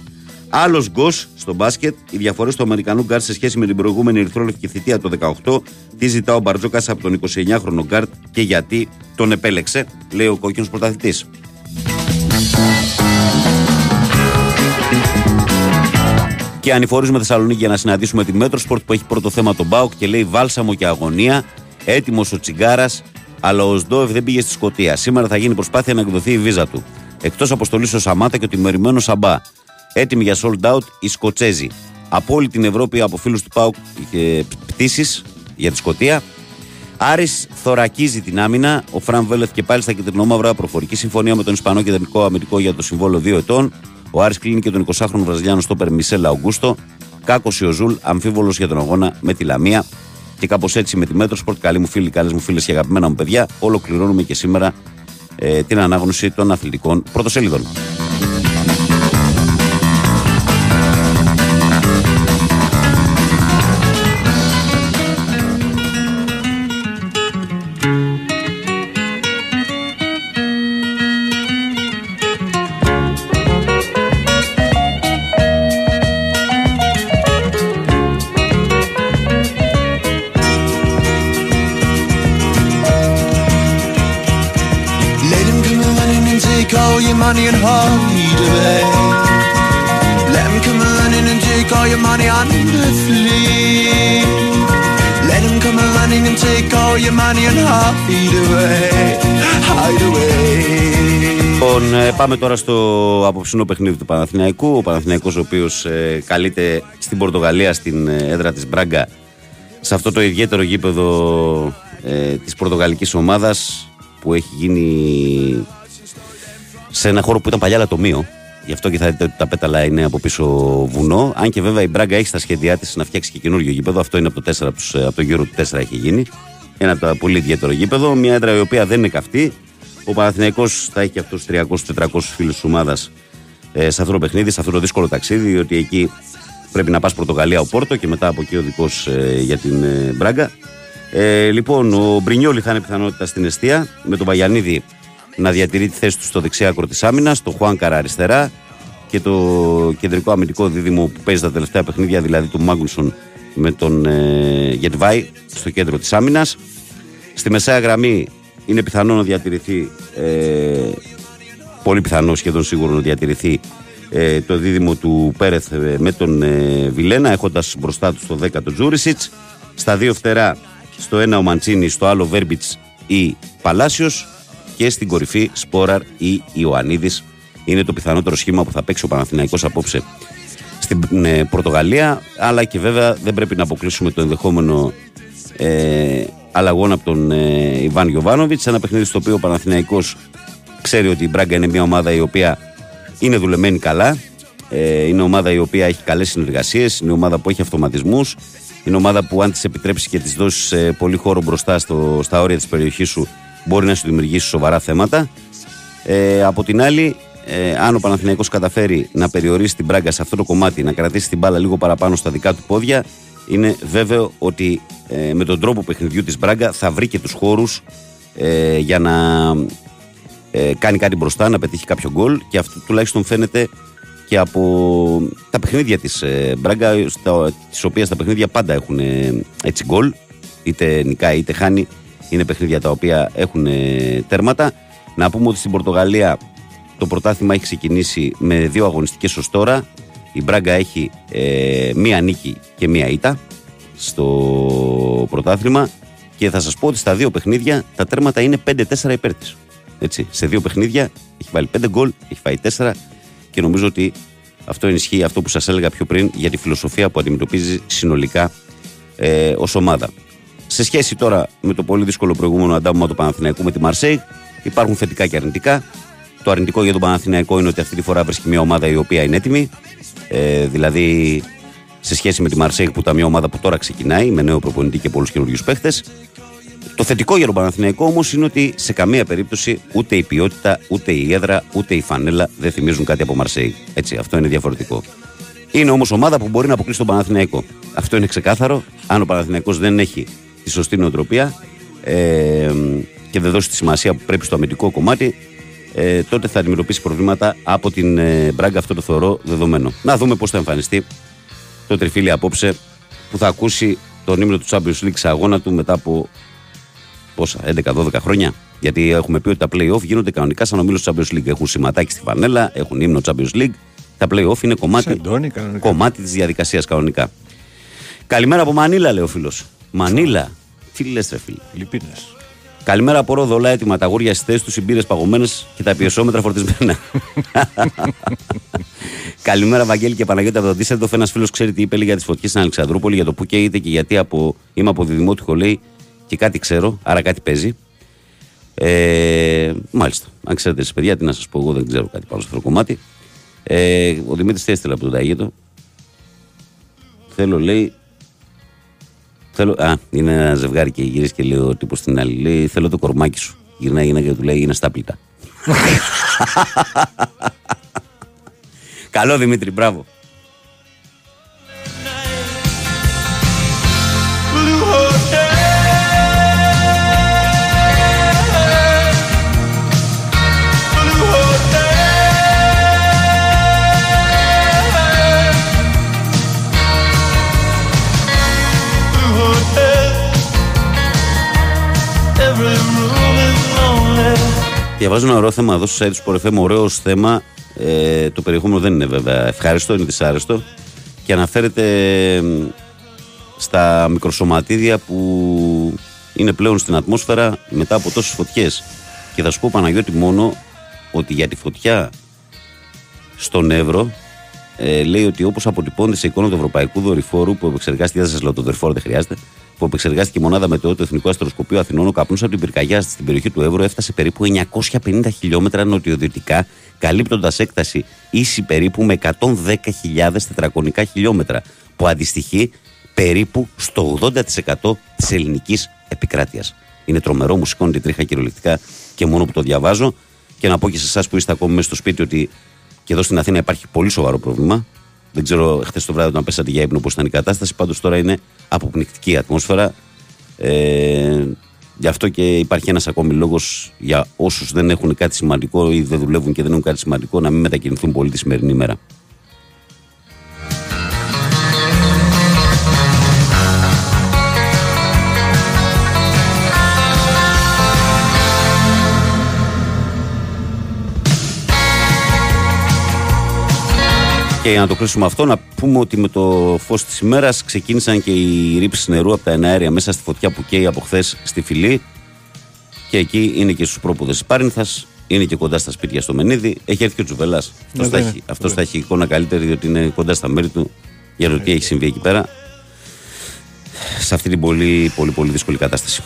S1: Άλλος Γκος στο μπάσκετ, οι διαφορές του Αμερικανού γκαρντ σε σχέση με την προηγούμενη ερυθρόλευκη θητεία το 18. Τι ζητά ο Μπαρτζόκας από τον 29χρονο γκαρντ και γιατί τον επέλεξε, λέει ο κόκκινος πρωταθλητής. Και ανηφορίζουμε Θεσσαλονίκη για να συναντήσουμε τη Μέτροσπορτ που έχει πρώτο θέμα τον ΠΑΟΚ και λέει βάλσαμο και αγωνία. Έτοιμος ο Τσιγκάρας, αλλά ο Οζντόεφ δεν πήγε στη Σκωτία. Σήμερα θα γίνει προσπάθεια να εκδοθεί η βίζα του. Εκτός αποστολής ο Σαμάτα και ο τιμωρημένος Σαμπά. Έτοιμοι για sold out οι Σκοτσέζοι. Από όλη την Ευρώπη, από φίλους του ΠΑΟΚ, είχε πτήσεις για τη Σκωτία. Άρης θωρακίζει την άμυνα. Ο Φραν Βέλεθ και πάλι στα κιτρινόμαυρα. Προφορική συμφωνία με τον Ισπανό κεντρικό αμυντικό για το συμβόλαιο 2 ετών. Ο Άρης κλείνει και τον 20χρονο Βραζιλιάνο στόπερ Μισελ Αουγκούστο. Κάκωση ο Ζουλ, αμφίβολος για τον αγώνα με τη Λαμία. Και κάπως έτσι με τη Μέτροσπορτ, καλοί μου φίλοι, καλές μου φίλες και αγαπημένα μου παιδιά, ολοκληρώνουμε και σήμερα ε, την ανάγνωση των αθλητικών πρωτοσέλιδων.
S16: All your money and hide away. Let him come running and take all your money and flee. Let him come running and take all your money and hide away. Hide away.
S1: Λοιπόν, ε, πάμε τώρα στο απόψινό παιχνίδι του Παναθηναϊκού. Ο Παναθηναϊκός ο οποίος ε, καλείται στην Πορτογαλία, στην ε, έδρα της Μπράγκα, σε αυτό το ιδιαίτερο γήπεδο ε, της πορτογαλικής ομάδας που έχει γίνει σε ένα χώρο που ήταν παλιά λατομείο. Γι' αυτό και θα δείτε ότι τα πέταλα είναι από πίσω βουνό. Αν και βέβαια η Μπράγκα έχει στα σχέδιά της να φτιάξει και καινούριο γήπεδο. Αυτό είναι από το, 4, από τους- από το γύρο του 4 έχει γίνει. Ένα από τα πολύ ιδιαίτερο γήπεδο. Μια έδρα η οποία δεν είναι καυτή. Ο Παναθηναϊκός θα έχει και αυτούς του 300-400 φίλους της ομάδας ε, σε αυτό το παιχνίδι, σε αυτό το δύσκολο ταξίδι. Διότι εκεί πρέπει να πας Πορτογαλία ο Πόρτο και μετά από εκεί ο δικός ε, για την ε, Μπράγκα. Ε, λοιπόν, ο Μπρινιόλη θα είναι πιθανότητα στην αιστεία με τον Παγιανίδη να διατηρεί τη θέση του στο δεξιά άκρο της άμυνας, το Χουάνκαρα αριστερά και το κεντρικό αμυντικό δίδυμο που παίζει τα τελευταία παιχνίδια, δηλαδή του Μάγνουσον με τον ε, Γετβάη στο κέντρο της άμυνας. Στη μεσαία γραμμή είναι πιθανό να διατηρηθεί, ε, πολύ πιθανό σχεδόν σίγουρο να διατηρηθεί ε, το δίδυμο του Πέρεθ ε, με τον ε, Βιλένα, έχοντας μπροστά του στο 10 τον Τζούρισιτς. Στα δύο φτερά, στο ένα ο Μαντσίνη, στο άλλο Βέρμπιτς ή Παλάσιος και στην κορυφή Σπόραρ ή Ιωαννίδης. Είναι το πιθανότερο σχήμα που θα παίξει ο Παναθηναϊκός απόψε στην ε, Πορτογαλία. Αλλά και βέβαια δεν πρέπει να αποκλείσουμε το ενδεχόμενο ε, αλλαγών από τον ε, Ιβάν Γιοβάνοβιτ. Ένα παιχνίδι στο οποίο ο Παναθηναϊκός ξέρει ότι η Μπράγκα είναι μια ομάδα η οποία είναι δουλεμένη καλά. Ε, είναι ομάδα η οποία έχει καλές συνεργασίες. Είναι ομάδα που έχει αυτοματισμούς. Είναι ομάδα που αν της επιτρέψει και της δώσεις ε, πολύ χώρο μπροστά στο, στα όρια της περιοχής σου, μπορεί να σου δημιουργήσει σοβαρά θέματα. Ε, από την άλλη, ε, αν ο Παναθηναϊκός καταφέρει να περιορίσει την Μπράγκα σε αυτό το κομμάτι, να κρατήσει την μπάλα λίγο παραπάνω στα δικά του πόδια, είναι βέβαιο ότι ε, με τον τρόπο παιχνιδιού της Μπράγκα θα βρει και τους χώρους ε, για να ε, κάνει κάτι μπροστά, να πετύχει κάποιο γκολ και αυτό τουλάχιστον φαίνεται και από τα παιχνίδια της ε, Μπράγκα, στα, τις οποίες τα παιχνίδια πάντα έχουν ε, έτσι γκολ, είτε νικάει είτε χάνει, είναι παιχνίδια τα οποία έχουν ε, τέρματα. Να πούμε ότι στην Πορτογαλία το πρωτάθλημα έχει ξεκινήσει με δύο αγωνιστικές ως τώρα. Η Μπράγκα έχει ε, μία νίκη και μία ήττα στο πρωτάθλημα και θα σας πω ότι στα δύο παιχνίδια τα τέρματα είναι 5-4 υπέρ της. Έτσι, σε δύο παιχνίδια έχει βάλει 5 γκολ, έχει φάει 4 και νομίζω ότι αυτό ενισχύει αυτό που σας έλεγα πιο πριν για τη φιλοσοφία που αντιμετωπίζει συνολικά ε, ως ομάδα. Σε σχέση τώρα με το πολύ δύσκολο προηγούμενο αντάμωμα του Παναθηναϊκού με τη Μαρσέη, υπάρχουν θετικά και αρνητικά. Το αρνητικό για τον Παναθηναϊκό είναι ότι αυτή τη φορά βρίσκει μια ομάδα η οποία είναι έτοιμη. Ε, δηλαδή, σε σχέση με τη Μαρσέη που ήταν μια ομάδα που τώρα ξεκινάει με νέο προπονητή και πολλούς καινούριους παίχτες. Το θετικό για τον Παναθηναϊκό όμως είναι ότι σε καμία περίπτωση ούτε η ποιότητα, ούτε η έδρα, ούτε η φανέλα δεν θυμίζουν κάτι από Μαρσέη. Έτσι, αυτό είναι διαφορετικό. Είναι όμως ομάδα που μπορεί να αποκλείσει τον Παναθηναϊκό. Αυτό είναι ξεκάθαρο. Αν ο Παναθηναϊκός δεν έχει τη σωστή νοοτροπία ε, και δεν δώσει τη σημασία που πρέπει στο αμυντικό κομμάτι, ε, τότε θα αντιμετωπίσει προβλήματα από την ε, Μπράγκα. Αυτό το θεωρώ δεδομένο. Να δούμε πώς θα εμφανιστεί το τριφύλι απόψε που θα ακούσει τον ύμνο του Champions League σε αγώνα του μετά από πόσα, 11-12 χρόνια. Γιατί έχουμε πει ότι τα playoff γίνονται κανονικά σαν ομίλο του Champions League. Έχουν σηματάκι στη φανέλα, έχουν ύμνο Champions League Τα play-off είναι κομμάτι,
S4: Σεντόνι, κανονικά.
S1: κομμάτι της διαδικασίας κανονικά. Καλημέρα από Μανίλα, λέει ο φίλος. Μανίλα. Τι λες, ρε φίλε;
S4: Λυπίνες.
S1: Καλημέρα από Ρόδο, όλα έτοιμα. Τα γούρια στι θέσει τους, οι μπύρες παγωμένες και τα πιεσόμετρα φορτισμένα. Καλημέρα, Βαγγέλη και Παναγιώτη από τον Τίσσερντοφ. Ένας φίλος ξέρει τι είπε λέει, για τις φωτιές στην Αλεξανδρούπολη, για το που καίγεται και γιατί από, είμαι από διδημότυχο, λέει, και κάτι ξέρω, άρα κάτι παίζει. Ε, μάλιστα. Αν ξέρετε εσείς, παιδιά, τι να σας πω, εγώ δεν ξέρω κάτι πάνω σε αυτό το κομμάτι. Ε, ο Δημήτρης τι έστειλε από τον Ταγίτο; Θέλω, λέει, Θέλω, α, είναι ένα ζευγάρι και γυρίζει και λέει ο τύπος στην άλλη. Λέει: Θέλω το κορμάκι σου. Γυρνάει η γυναίκα και του λέει: Είναι στάπλητα. Καλό Δημήτρη, μπράβο. Διαβάζω ένα ωραίο θέμα εδώ στο site του Sport FM, ωραίος θέμα. Ε, το περιεχόμενο δεν είναι βέβαια ευχάριστο, είναι δυσάρεστο και αναφέρεται μ, στα μικροσωματίδια που είναι πλέον στην ατμόσφαιρα μετά από τόσες φωτιές. Και θα σου πω Παναγιώτη μόνο ότι για τη φωτιά στον Εύρο ε, λέει ότι όπως αποτυπώνεται σε εικόνα του Ευρωπαϊκού Δορυφόρου που επεξεργάστηκε, δεν σας λέω το δορυφόρο, δεν χρειάζεται, που επεξεργάστηκε η μονάδα μετεό του Εθνικού Αστροσκοπείου Αθηνών, ο καπνός από την πυρκαγιά στην περιοχή του Εύρου έφτασε περίπου 950 χιλιόμετρα νοτιοδυτικά, καλύπτοντας έκταση ίση περίπου με 110.000 τετραγωνικά χιλιόμετρα, που αντιστοιχεί περίπου στο 80% της ελληνικής επικράτειας. Είναι τρομερό, μου σηκώνει τη τρίχα κυριολεκτικά και μόνο που το διαβάζω. Και να πω και σε εσάς που είστε ακόμη μέσα στο σπίτι ότι και εδώ στην Αθήνα υπάρχει πολύ σοβαρό πρόβλημα. Δεν ξέρω χθες το βράδυ όταν πέσατε για ύπνο πώς ήταν η κατάσταση. Πάντως τώρα είναι αποπνικτική η ατμόσφαιρα. Ε, γι' αυτό και υπάρχει ένας ακόμη λόγος για όσους δεν έχουν κάτι σημαντικό ή δεν δουλεύουν και δεν έχουν κάτι σημαντικό να μην μετακινηθούν πολύ τη σημερινή ημέρα. Και για να το κλείσουμε αυτό, να πούμε ότι με το φως της ημέρας ξεκίνησαν και οι ρήψεις νερού από τα εναέρια μέσα στη φωτιά που καίει από χθες στη φυλή. Και εκεί είναι και στους πρόποδες της Πάρινθας, είναι και κοντά στα σπίτια στο Μενίδη. Έχει έρθει και ο Τζουβελά. Αυτό θα,
S4: βέβαια.
S1: έχει, αυτός θα έχει εικόνα καλύτερη, διότι είναι κοντά στα μέρη του για το τι έχει συμβεί εκεί πέρα. Σε αυτή την πολύ, πολύ, πολύ δύσκολη κατάσταση.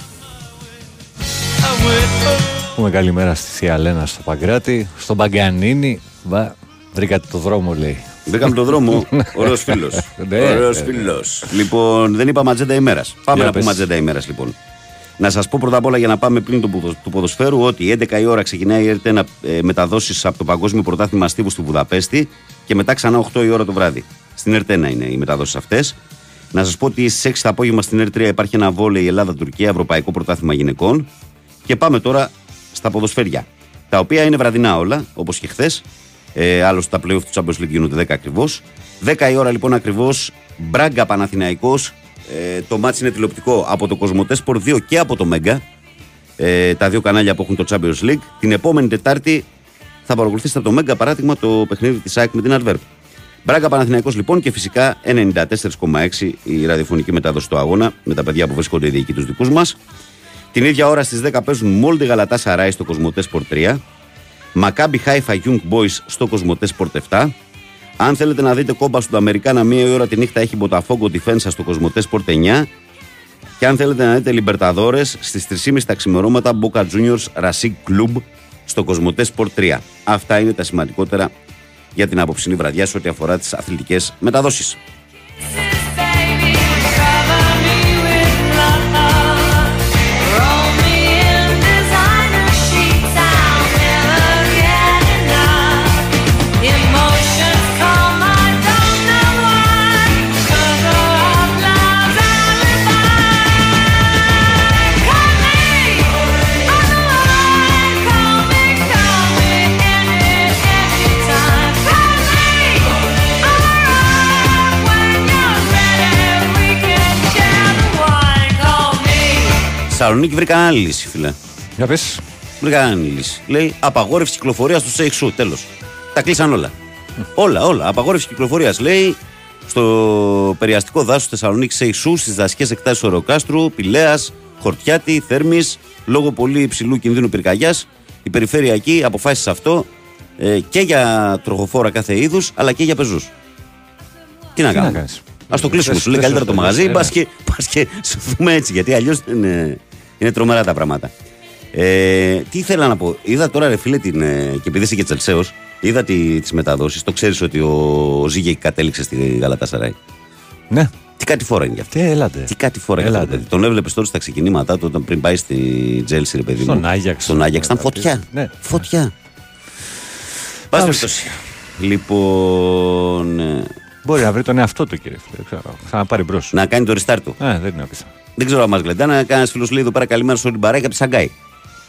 S4: Πούμε καλημέρα στη Θεία Λένα στο Παγκράτη, στον Παγκανίνη. Βα, βρήκατε το δρόμο, λέει.
S1: Βρήκαμε τον δρόμο. Ωραίος φίλος.
S4: Ναι,
S1: Ωραίος
S4: ναι.
S1: φίλος. Λοιπόν, δεν είπαμε ατζέντα ημέρας. Πάμε
S4: Για
S1: να
S4: πες.
S1: πούμε ατζέντα ημέρας, λοιπόν. Να σας πω πρώτα απ' όλα για να πάμε πλην του, ποδο- του ποδοσφαίρου ότι 11 η ώρα ξεκινάει η ΕΡΤ να ε, μεταδόσεις από το Παγκόσμιο Πρωτάθλημα Στίβους στη Βουδαπέστη και μετά ξανά 8 η ώρα το βράδυ. Στην ΕΡΤ 1 είναι οι μεταδόσεις αυτές. Να σας πω ότι στις 6 το απόγευμα στην ΕΡΤ 3 υπάρχει ένα βόλεϊ Ελλάδα-Τουρκία, Ευρωπαϊκό Πρωτάθλημα Γυναικών. Και πάμε τώρα στα ποδοσφαίρια. Τα οποία είναι βραδινά όλα, όπως και χθες. Ε, άλλωστε τα playoff του Champions League γίνονται 10 ακριβώς. 10 η ώρα λοιπόν ακριβώς. Μπράγκα Παναθηναϊκός. Ε, το μάτς είναι τηλεοπτικό από το Κοσμοτέ Sport 2 και από το Μέγκα. Ε, τα δύο κανάλια που έχουν το Champions League. Την επόμενη Τετάρτη θα παρακολουθήσετε από το Μέγκα παράδειγμα το παιχνίδι της ΑΕΚ με την Adverb. Μπράγκα Παναθηναϊκός λοιπόν και φυσικά 94,6 η ραδιοφωνική μετάδοση του αγώνα με τα παιδιά που βρίσκονται οι διοικοί του δικούς μας. Την ίδια ώρα στις 10 παίζουν Μόλντι Γαλατά Σαράι στο Κοσμοτέ Sport 3. Μακάμπι Χάιφα Young Boys στο Κοσμοτές Sport 7. Αν θέλετε να δείτε κόμπα στον Αμερικάνα, μία η ώρα τη νύχτα έχει Botafogo Defensa στο Κοσμοτές Sport 9. Και αν θέλετε να δείτε Libertadores, στις 3.30 τα ξημερώματα Boca Juniors Racing Club στο Κοσμοτές Sport 3. Αυτά είναι τα σημαντικότερα για την απόψινή βραδιά σε ό,τι αφορά τις αθλητικές μεταδόσεις. Θεσσαλονίκη βρήκα άλλη λύση, φίλε.
S4: Για πες.
S1: Βρήκα άλλη λύση. Λέει απαγόρευση κυκλοφορίας του Σέιξου. Τέλος. Τα κλείσαν όλα. όλα, όλα. Απαγόρευση κυκλοφορίας λέει στο περιαστικό δάσος Θεσσαλονίκη σε Ισού, στις δασικές εκτάσεις Οροκάστρου, Πηλαίας, Χορτιάτη, Θέρμης, λόγω πολύ υψηλού κινδύνου πυρκαγιάς. Η περιφερειακή αποφάσισε αυτό ε, και για τροχοφόρα κάθε είδους, αλλά και για πεζούς. Τι να
S4: Τι να
S1: κάνουμε;
S4: κάνεις;
S1: Α το κλείσουμε.
S4: Θες-
S1: Σου λέει
S4: θες
S1: καλύτερα το
S4: αυτό,
S1: μαγαζί,
S4: ε,
S1: πας
S4: ναι.
S1: και, πας και σου δούμε έτσι, γιατί αλλιώς είναι, είναι τρομερά τα πράγματα. Ε, τι ήθελα να πω. Είδα τώρα, ρε φίλε, την, ε, και επειδή είσαι και Τσελσέος, είδα τις μεταδόσεις. Το ξέρεις ότι ο Ζήγεκ κατέληξε στη Γαλατά Σαράι.
S4: Ναι.
S1: Τι κάτι φορά είναι γι' αυτό.
S4: Τι έλατε.
S1: Τι κάτι φορά είναι αυτό. το παιδί. Τον έβλεπες τώρα στα ξεκινήματά του όταν πριν πάει στη Τζέλσι, ρε παιδί.
S4: Στον
S1: μου.
S4: Άγιαξ.
S1: Στον Άγιαξ ήταν φωτιά.
S4: Ναι.
S1: Φωτιά. Πας περιπτώσει. Λοιπόν. ε,
S4: Μπορεί να βρει τον εαυτό του, κύριε φίλε. Δεν ξέρω. Ξαναπάρει μπρος.
S1: Να κάνει το restart του.
S4: Ε, δεν είναι απίθανο.
S1: Δεν ξέρω αν μας γλεντάνε. Κανένας φίλος λέει εδώ πέρα καλημέρα σε όλη την παρέα και από τη Σαγκάη.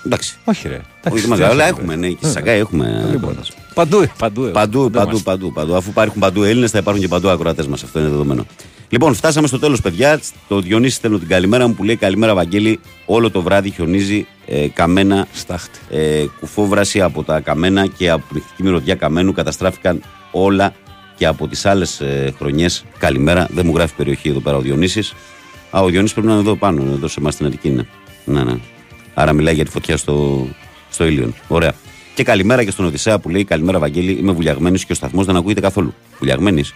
S1: Εντάξει.
S4: Όχι, ρε.
S1: Όχι, μας αλλά έχουμε, ναι, και στη Σαγκάη έχουμε.
S4: Λοιπόν, Παντού, παντού.
S1: Παντού,
S4: Δεν
S1: παντού,
S4: μας-
S1: παντού, παντού. Αφού υπάρχουν παντού Έλληνες, θα υπάρχουν και παντού ακροατές μας. Αυτό είναι δεδομένο. Λοιπόν, φτάσαμε στο τέλος, παιδιά. Το Διονύση στέλνω την καλημέρα μου που λέει Καλημέρα, Βαγγέλη. Όλο το βράδυ χιονίζει ε, καμένα.
S4: Στάχτη.
S1: Ε, κουφόβραση από τα καμένα και από την νυχτική μυρωδιά καμένου. Καταστράφηκαν όλα και από τις άλλες ε, χρονιές. Καλημέρα. Δεν μου γράφει περιοχή εδώ πέρα ο Διονύσης. Α, ο Διονύση πρέπει να είναι εδώ πάνω, εδώ σε εμάς στην Αττική είναι. Ναι, ναι. Άρα μιλάει για τη φωτιά στο, στο Ήλιον. Ωραία. Και καλημέρα και στον Οδυσσέα που λέει Καλημέρα, Βαγγέλη. Είμαι βουλιαγμένης και ο σταθμός δεν ακούγεται καθόλου. Βουλιαγμένης.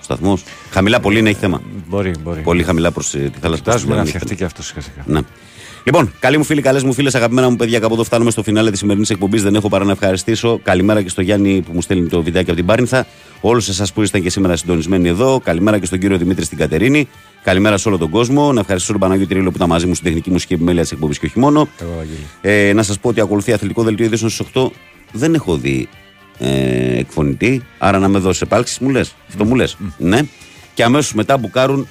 S1: Ο σταθμός. Χαμηλά πολύ είναι, έχει θέμα.
S4: Μπορεί, μπορεί.
S1: Πολύ χαμηλά προς τη θάλασσα. προς τη
S4: Κοιτάζουμε να
S1: Λαμία.
S4: φτιαχτεί και αυτός σιγά σιγά.
S1: Ναι. Λοιπόν, καλοί μου φίλοι, καλές μου φίλες, αγαπημένα μου παιδιά, κάπου εδώ φτάνουμε στο φινάλε της σημερινής εκπομπής. Δεν έχω παρά να ευχαριστήσω. Καλημέρα και στο Γιάννη που μου στέλνει το βιντεάκι από την Πάρνηθα. Όλους εσάς που ήσταν και σήμερα συντονισμένοι εδώ. Καλημέρα και στον κύριο Δημήτρη στην Κατερίνη. Καλημέρα σε όλο τον κόσμο. Να ευχαριστήσω τον Παναγιώτη Ρίλο που ήταν μαζί μου στην τεχνική μουσική επιμέλεια της εκπομπής και όχι μόνο.
S4: Εγώ, Βαγγέλη.
S1: Ε, να σας πω ότι ακολουθεί αθλητικό δελτίο ειδήσεων στις 8. Δεν έχω δει ε, εκφωνητή. Άρα να με δώσεις επάλξεις, μου λες. Αυτό μου λες. Ναι. Και αμέσως μετά μπουκάρουν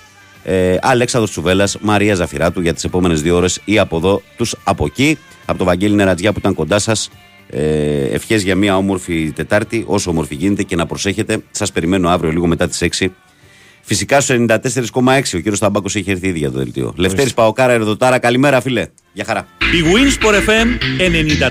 S1: ε, Αλέξανδρος Τσουβέλλα, Μαρία Ζαφυράτου για τις επόμενες δύο ώρες ή από εδώ τους από εκεί. Από το Βαγγέλη Νερατζιά που ήταν κοντά σας. Ε, Ευχές για μια όμορφη Τετάρτη, όσο όμορφη γίνεται και να προσέχετε. Σας περιμένω αύριο λίγο μετά τις 6. Φυσικά στο 94,6 ο κύριος Ταμπάκο έχει έρθει ήδη για το δελτίο. Λευτέρης Παοκάρα, Ερδοτάρα, καλημέρα φίλε. Γεια χαρά.
S17: Η Winsport FM 90.